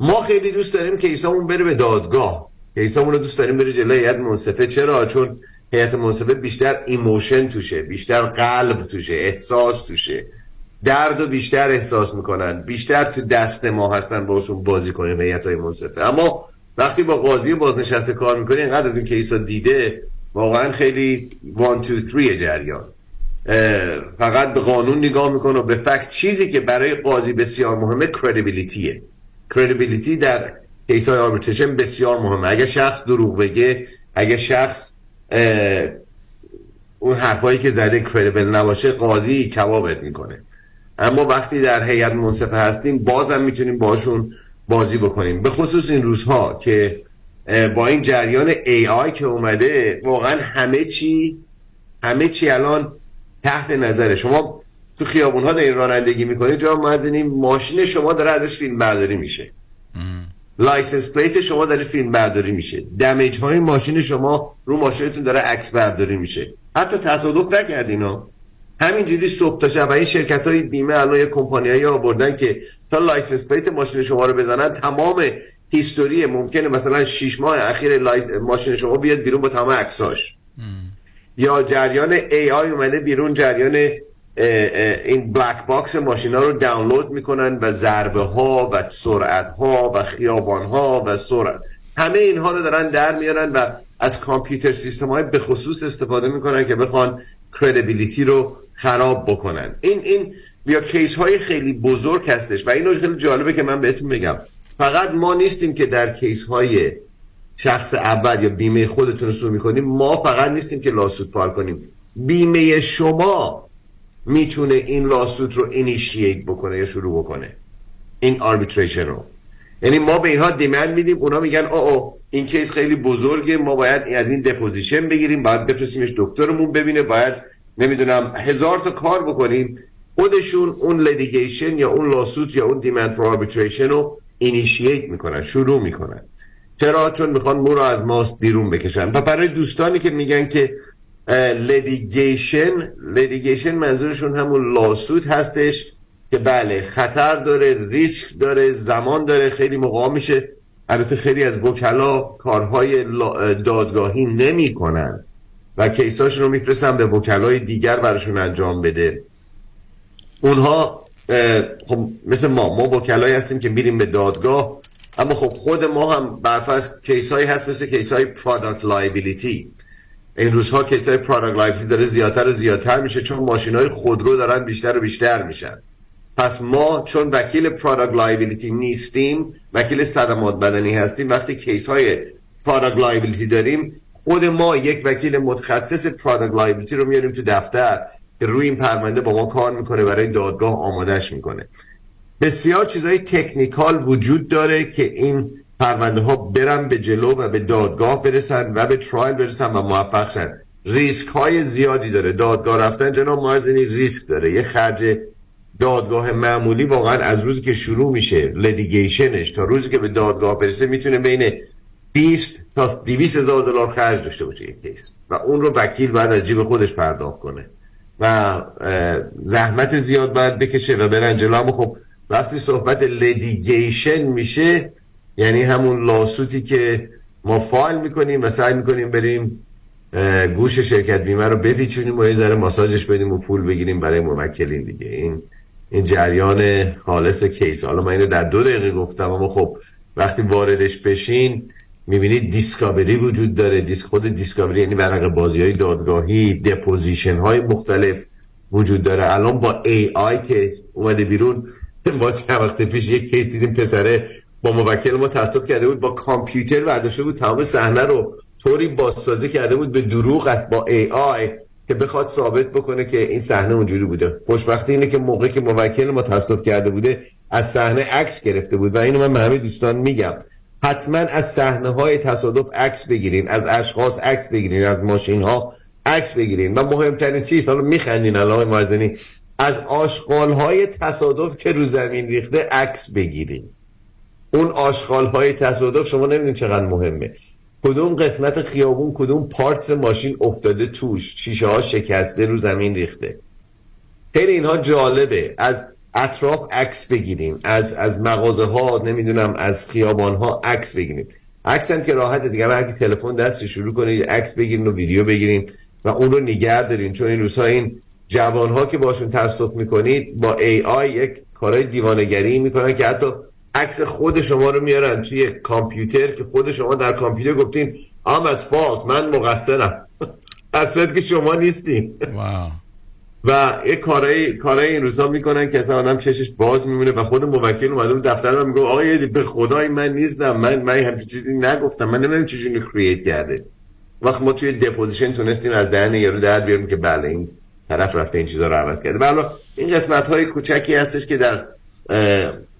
ما خیلی دوست داریم case امون بره به دادگاه. case امون رو دوست داریم بره جلوی هیئت منصفه. چرا؟ چون هیئت منصفه بیشتر emotion توشه بیشتر قلب توشه احساس توشه. درد و بیشتر احساس می‌کنن. بیشتر تو دست ما هستن باشون بازی کنیم هیئت های منصفه. اما وقتی با قاضی بازنشسته کار می‌کنی اینقدر از این case ها دیده واقعا خیلی 1 2 3 جریان. فقط به قانون نگاه می‌کنه و به fact چیزی که برای قاضی بسیار مهمه credibility ه credibility در case های arbitration بسیار مهمه. اگه شخص دروغ بگه اگه شخص اون حرفایی که زده credible نباشه قاضی کبابت می‌کنه. اما وقتی در هیئت منصفه هستیم بازم می‌تونیم باشون بازی بکنیم. به خصوص این روزها که با این جریان AI که اومده واقعا همه چی همه چی الان تحت نظر شما تو خیابون ها دارین رانندگی می‌کنید جا مزنین ماشین شما داره ازش فیلم برداری میشه. license plate شما داره فیلم برداری میشه. damage های ماشین شما رو ماشینتون داره عکس برداری میشه. حتی تصادف نکردین ها. همینجوری صبح تا شب. این شرکت های بیمه الان یه کمپانی آوردن که تا license plate ماشین شما رو بزنن تمام history ممکنه مثلا 6 ماه اخیر ماشین شما بیاد بیرون با تمام عکساش یا جریان AI اومده بیرون جریان این black box ماشینا رو دانلود می‌کنن و ضربه ها و سرعت ها و خیابان ها و سرعت همه اینها رو دارن در میارن و از کامپیوتر سیستم های به خصوص استفاده می‌کنن که بخوان credibility رو خراب بکنن. این این یا case های خیلی بزرگ هستش و اینو خیلی جالبه که من بهتون بگم. فقط ما نیستیم که در case های شخص اول یا بیمه خودتون رو sue می‌کنیم ما فقط نیستیم که lawsuit file کنیم. بیمه شما می‌تونه این lawsuit رو initiate بکنه یا شروع بکنه. این arbitration رو. یعنی ما به اینها demand میدیم اونا میگن او او این case خیلی بزرگه ما باید از این deposition بگیریم باید بفرستیمش دکترمون ببینه باید نمی‌دونم هزار تا کار بکنیم خودشون اون litigation یا اون lawsuit یا اون demand for arbitration رو initiate می‌کنن شروع می‌کنن. چرا چون می‌خوان مو رو از ماست بیرون بکشن. و برای دوستانی که میگن که litigation litigation منظورشون همون lawsuit هستش که بله خطر داره ریسک داره زمان داره خیلی موقع میشه. البته خیلی از وکلا کارهای دادگاهی نمی کنن و case اشون رو میفرستن به وکلای دیگر براشون انجام بده. اونها خب مثل ما ما وکلایی هستیم که میریم به دادگاه اما خب خود ما هم برفرض case هایی هست مثل case های product این روزها case های product liability داره زیادتر و زیادتر میشه چون ماشین های خودرو دارن بیشتر و بیشتر میشن. پس ما چون وکیل product liability نیستیم وکیل صدمات بدنی هستیم وقتی case های product داریم خود ما یک وکیل متخصص product liability رو میاریم تو دفتر که روی این پرونده با ما کار می‌کنه برای دادگاه آمادش می‌کنه. بسیار چیزهای technical وجود داره که این پرونده ها برن به جلو و به دادگاه برسن و به trial برسن و موفق شن. ریسک های زیادی داره. دادگاه رفتن جناب مازنی ریسک داره. یه خرج دادگاه معمولی واقعا از روزی که شروع میشه litigation ش تا روزی که به دادگاه برسه می‌تونه بین 20 تا 200 هزار دلار خرج داشته باشه یک case. و اون رو وکیل بعد از جیب خودش پرداخت کنه. و زحمت زیاد باید بکشه و برن خب وقتی صحبت litigation میشه یعنی همون lawsuit ی که ما فایل می‌کنیم و سعی می‌کنیم بریم گوش شرکت بیمه رو بپیچونیم و یه ذره ماساژش بدیم و پول بگیریم برای موکلین دیگه. این این جریان خالص case. حالا من اینو در دو دقیقه گفتم اما خب وقتی واردش بشین می‌بینید discovery وجود داره. دیسک خود discovery یعنی ورق بازی های دادگاهی deposition های مختلف وجود داره. الان با AI که اومده بیرون ما چند وقت پیش یک case دیدیم پسره با موکل ما تصدیق کرده بود با کامپیوتر برداشته بود تمام صحنه رو طوری بازسازی کرده بود به دروغ است با AI که بخواد ثابت بکنه که این صحنه اونجوری بوده. خوشبختی اینه که موقعی که موکل ما تصدیق کرده بوده از صحنه عکس گرفته بود. و اینو من به همه دوستان میگم. حتما از صحنه های تصادف عکس بگیرین از اشخاص عکس بگیرین از ماشین ها عکس بگیرین و مهمترین چیز حالا میخندین الان مازنی از آشغال های تصادف که رو زمین ریخته عکس بگیرین. اون آشغال های تصادف شما نمی‌دونین چقدر مهمه. کدوم قسمت خیابون کدوم پارتس ماشین افتاده توش شیشه ها شکسته رو زمین ریخته. خیلی اینها جالبه. از اطراف عکس بگیریم. از از مغازه ها نمی‌دونم از خیابان ها عکس بگیریم. عکس هم که راحت دیگه هر تلفن دست شروع کنید عکس بگیرین و ویدیو بگیرین و اون رو نگه دارین. چون این روزها این جوان ها که باشون تصادف می‌کنید با ای آی یک کارهای دیوانگری می‌کنن که حتی عکس خود شما رو میارن توی کامپیوتر که خود شما در کامپیوتر گفتین آمد فالت من مقصرم. اصلا که شما نیستین. و یه کارهای کارهای این روزا می‌کنن که اصلا آدم چشش باز میمونه و خود موکل اومده اون دفتر من میگه آقا به خدای من نیستم من من همچین چیزی نگفتم من نمی‌دونم چجوری اینو کرییت کرده. وقت ما توی دپوزیشن تونستیم از دهن یارو در بیاریم که بله این طرف رفته این چیزا رو عوض کرده. بله این قسمت های کوچکی هستش که در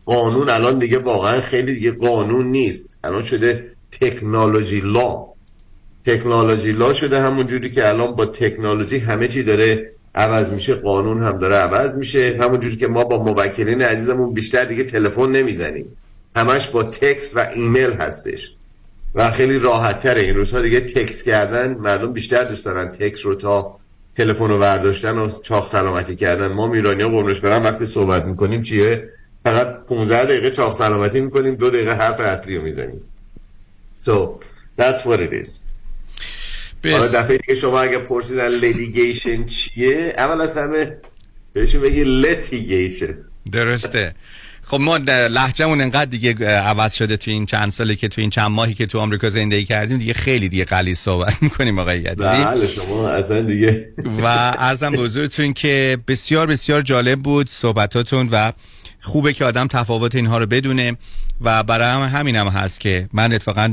قانون الان دیگه واقعا خیلی دیگه قانون نیست. الان شده تکنولوژی لا تکنولوژی لا شده همون جوری که الان با تکنولوژی همه چی داره عوض میشه قانون هم داره عوض میشه. همون جوری که ما با موکلین عزیزمون بیشتر دیگه تلفن نمی‌زنیم. همش با تکست و ایمیل هستش. و خیلی راحت تره این روزها دیگه تکست کردن مردم بیشتر دوست دارن تکست رو تا تلفن رو برداشتن و چاق سلامتی کردن. ما ایرانی ها قربونش برم وقتی صحبت می‌کنیم چیه؟ فقط 15 دقیقه چاق سلامتی می‌کنیم دو دقیقه حرف اصلی رو می‌زنیم. So that's what it is. حالا دفعه دیگه شما اگه پرسیدن litigation چیه اول از همه بهشون بگی litigation. درسته. خب ما لهجمون انقدر دیگه عوض شده تو این چند سالی که تو این چند ماهی که تو آمریکا زندگی کردیم دیگه خیلی دیگه غلیظ صحبت می‌کنیم آقای یدیدی. بله شما اصلا دیگه و عرضم به حضورتون که بسیار بسیار جالب بود صحبتاتون و خوبه که آدم تفاوت اینها رو بدونه و برای هم همین هم هست که من اتفاقا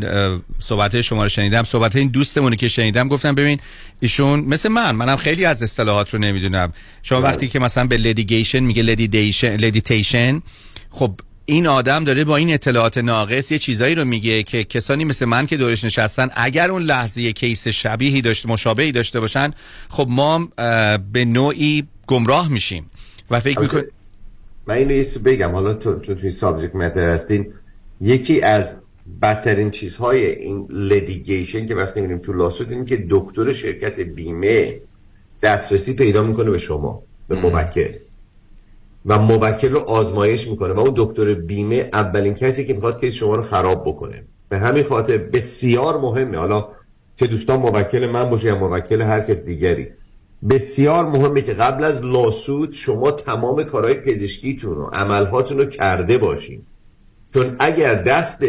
صحبت شما رو شنیدم. صحبت این دوستمونی که شنیدم گفتم ببین ایشون مثل من منم خیلی از اصطلاحات رو نمی‌دونم. شما وقتی که مثلا به litigation میگه لدیدیشن لدیتیشن خب این آدم داره با این اطلاعات ناقص یه چیزایی رو میگه که کسانی مثل من که دورش نشستن اگر اون لحظه یه case شبیهی داشته مشابهی داشته باشن خب ما به نوعی گمراه میشیم. و فکر می‌کنیم من اینو یه بگم. حالا تو چون توی subject matter هستین. یکی از بدترین چیزهای این litigation که وقتی میریم تو lawsuit اینه که دکتر شرکت بیمه دسترسی پیدا می‌کنه به شما به موکل. و موکل رو آزمایش می‌کنه. و اون دکتر بیمه اولین کسی که می‌خواد case شما رو خراب بکنه. به همین خاطر بسیار مهمه. حالا که دوستان موکل من باشه یا موکل هر کس دیگری. بسیار مهمه که قبل از لاسود شما تمام کارهای پزشکیتون و عملهاتون رو کرده باشین. چون اگر دست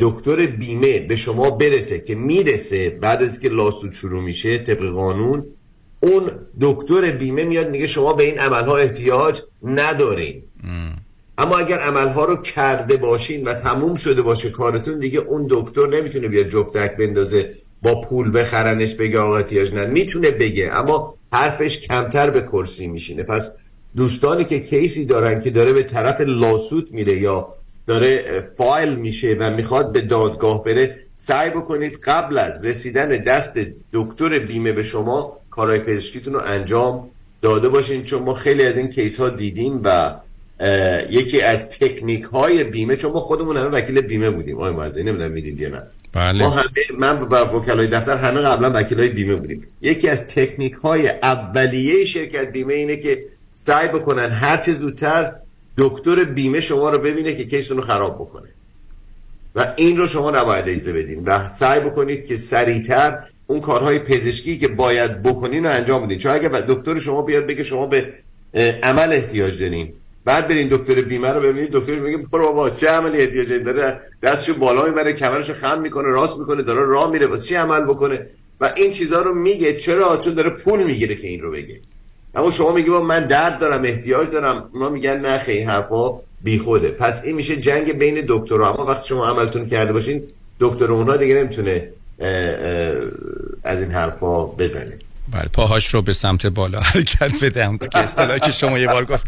دکتر بیمه به شما برسه که می‌رسه بعد از که لاسود شروع میشه طبق قانون اون دکتر بیمه میاد میگه شما به این عملها احتیاج ندارین. اما اگر عملها رو کرده باشین و تموم شده باشه کارتون دیگه اون دکتر نمی‌تونه بیاد جفتک بندازه. با پول بخرنش بگه آقا احتیاج نه می‌تونه بگه اما حرفش کمتر به کرسی میشینه. پس دوستانی که کیسی دارن که داره به طرف لاسوت میره یا داره فایل میشه و می‌خواد به دادگاه بره سعی بکنید قبل از رسیدن دست دکتر بیمه به شما کارهای پزشکیتون رو انجام داده باشین. چون ما خیلی از این کیس ها دیدیم و یکی از تکنیک های بیمه چون ما خودمون همه وکیل بیمه بودیم. آقای معززی نمی‌دونم می‌دید یا نه. بله. ما همه من و وکلای دفتر همه قبلا وکیلای بیمه بودیم. یکی از تکنیک های اولیه شرکت بیمه اینه که سعی بکنن هر چه زودتر دکتر بیمه شما رو ببینه که کیستون رو خراب بکنه. و این رو شما نباید ایزه بدین. و سعی بکنید که سریعتر اون کارهای پزشکی که باید بکنین رو انجام بدین. چون اگر دکتر شما بیاد بگه شما به عمل احتیاج دارین بعد برین دکتر بیمه رو ببینید دکتر میگه برو بابا چه عملی احتیاج داره دستشو بالا می‌بره کمرشو خم می‌کنه راست می‌کنه داره راه میره واسه چی عمل بکنه؟ و این چیزها رو میگه چرا؟ چون داره پول می‌گیره که این رو بگه. اما شما میگی با من درد دارم احتیاج دارم. اونا میگن نه خیلی حرفا بیخوده پس این میشه جنگ بین دکترها اما وقتی شما عملتون کرده باشین دکتر اونا دیگه نمی‌تونه از این حرفا بزنه. بله پاهاش رو به سمت بالا حرکت بدم که اصطلاحی که شما یه بار گفت.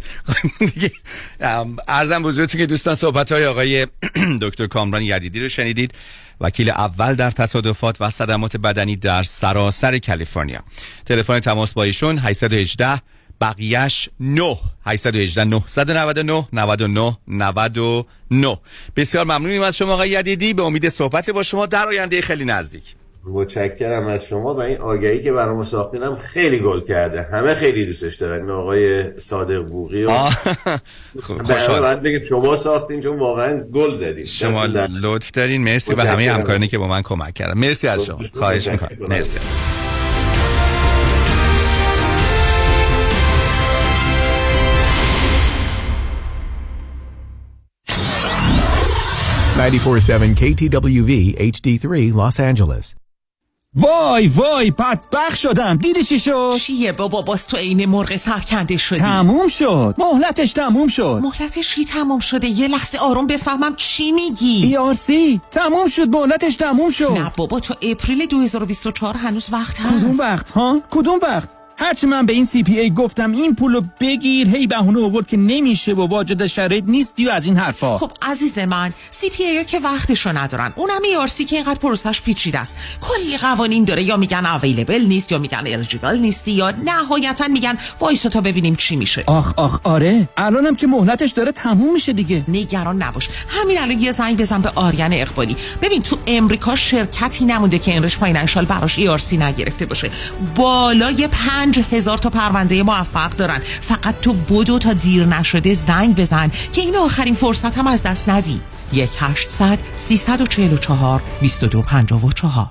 ارزم بزرگتون که دوستان صحبت های آقای دکتر کامران یدیدی رو شنیدید. وکیل اول در تصادفات و صدمات بدنی در سراسر کالیفرنیا. تلفن تماس با ایشون 818 بقیهش 9 818 999 99 99 بسیار ممنونیم از شما آقای یدیدی. به امید صحبت با شما در آینده خیلی نزدیک. متشکرم از شما و این آگهی که برام ساختینم خیلی گل کرده. همه خیلی دوستش دارن. آقای صادق بوقی و خوشحال. بعد بگم شما ساختین چون واقعا گل زدین شما لطف دارین. مرسی و همه همکارانی که با من کمک کردن. مرسی از شما. خواهش می‌کنم. مرسی. ninety-four-seven KTWV HD3 Los Angeles. وای وای بدبخ شدم. دیدی چی شد؟ چیه بابا؟ باز تو عین مرغ سرکنده شدی. تموم شد. مهلتش تموم شد. مهلتش کی تموم شده؟ یه لحظه آروم بفهمم چی میگی. ERC تموم شد. مهلتش تموم شد. نه بابا تو April 2024 هنوز وقت هست. کدوم وقت ها؟ کدوم وقت؟ هرچی من به این CPA گفتم این پولو بگیر. هی بهونه آورد که نمیشه و واجد شرایط نیستی و از این حرفا. خب عزیز من CPA که وقتشو ندارن. اونم ERC که اینقدر پروسش پیچیده است. کلی قوانین داره. یا میگن available نیست یا میگن eligible نیستی یا نهایتا میگن وایسا تا ببینیم چی میشه. آخ آخ آره. الانم که مهلتش داره تموم میشه دیگه. نگران نباش. همین الان یه زنگ بزن به آریان اقبالی. ببین تو امریکا شرکتی نمونده که Enrich Financial براش ERC نگرفته باشه. بالای هزار تا پرونده موفق دارن. فقط تو بدو تا دیر نشده زنگ بزن که این آخرین فرصت هم از دست ندی. 1800 344 2254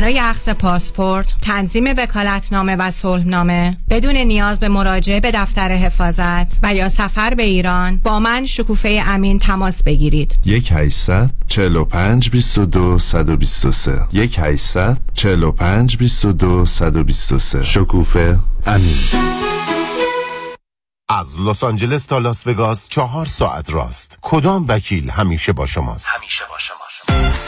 برای اخذ پاسپورت، تنظیم وکالتنامه و صلحنامه بدون نیاز به مراجعه به دفتر حفاظت و یا سفر به ایران با من شکوفه امین تماس بگیرید. یک 800 45 22 123 یک 800 45 22 123 شکوفه امین. از لس آنجلس تا لاس وگاس چهار ساعت راست. کدام وکیل همیشه با شماست؟ همیشه با شماست.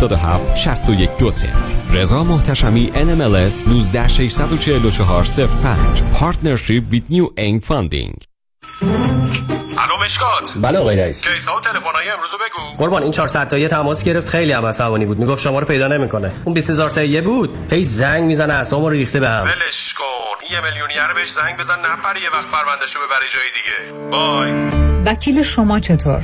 6120 رضا محتشمی NMLS 19644 05 Partnership with New Aim Funding. الو مشکات. بله آقای رئیس. کیسا و تلفن‌های امروز بگو. قربان این 400 تایی تماس گرفت. خیلی هم عصبانی بود. می‌گفت شما رو پیدا نمی‌کنه. اون 20000 تایی بود. هی زنگ می‌زنه اعصابمو رو ریخته بهم ولش کن. یه میلیونیر بهش زنگ بزن نپره یه وقت پروندهشو ببره جای دیگه. بای. وکیل شما چطور؟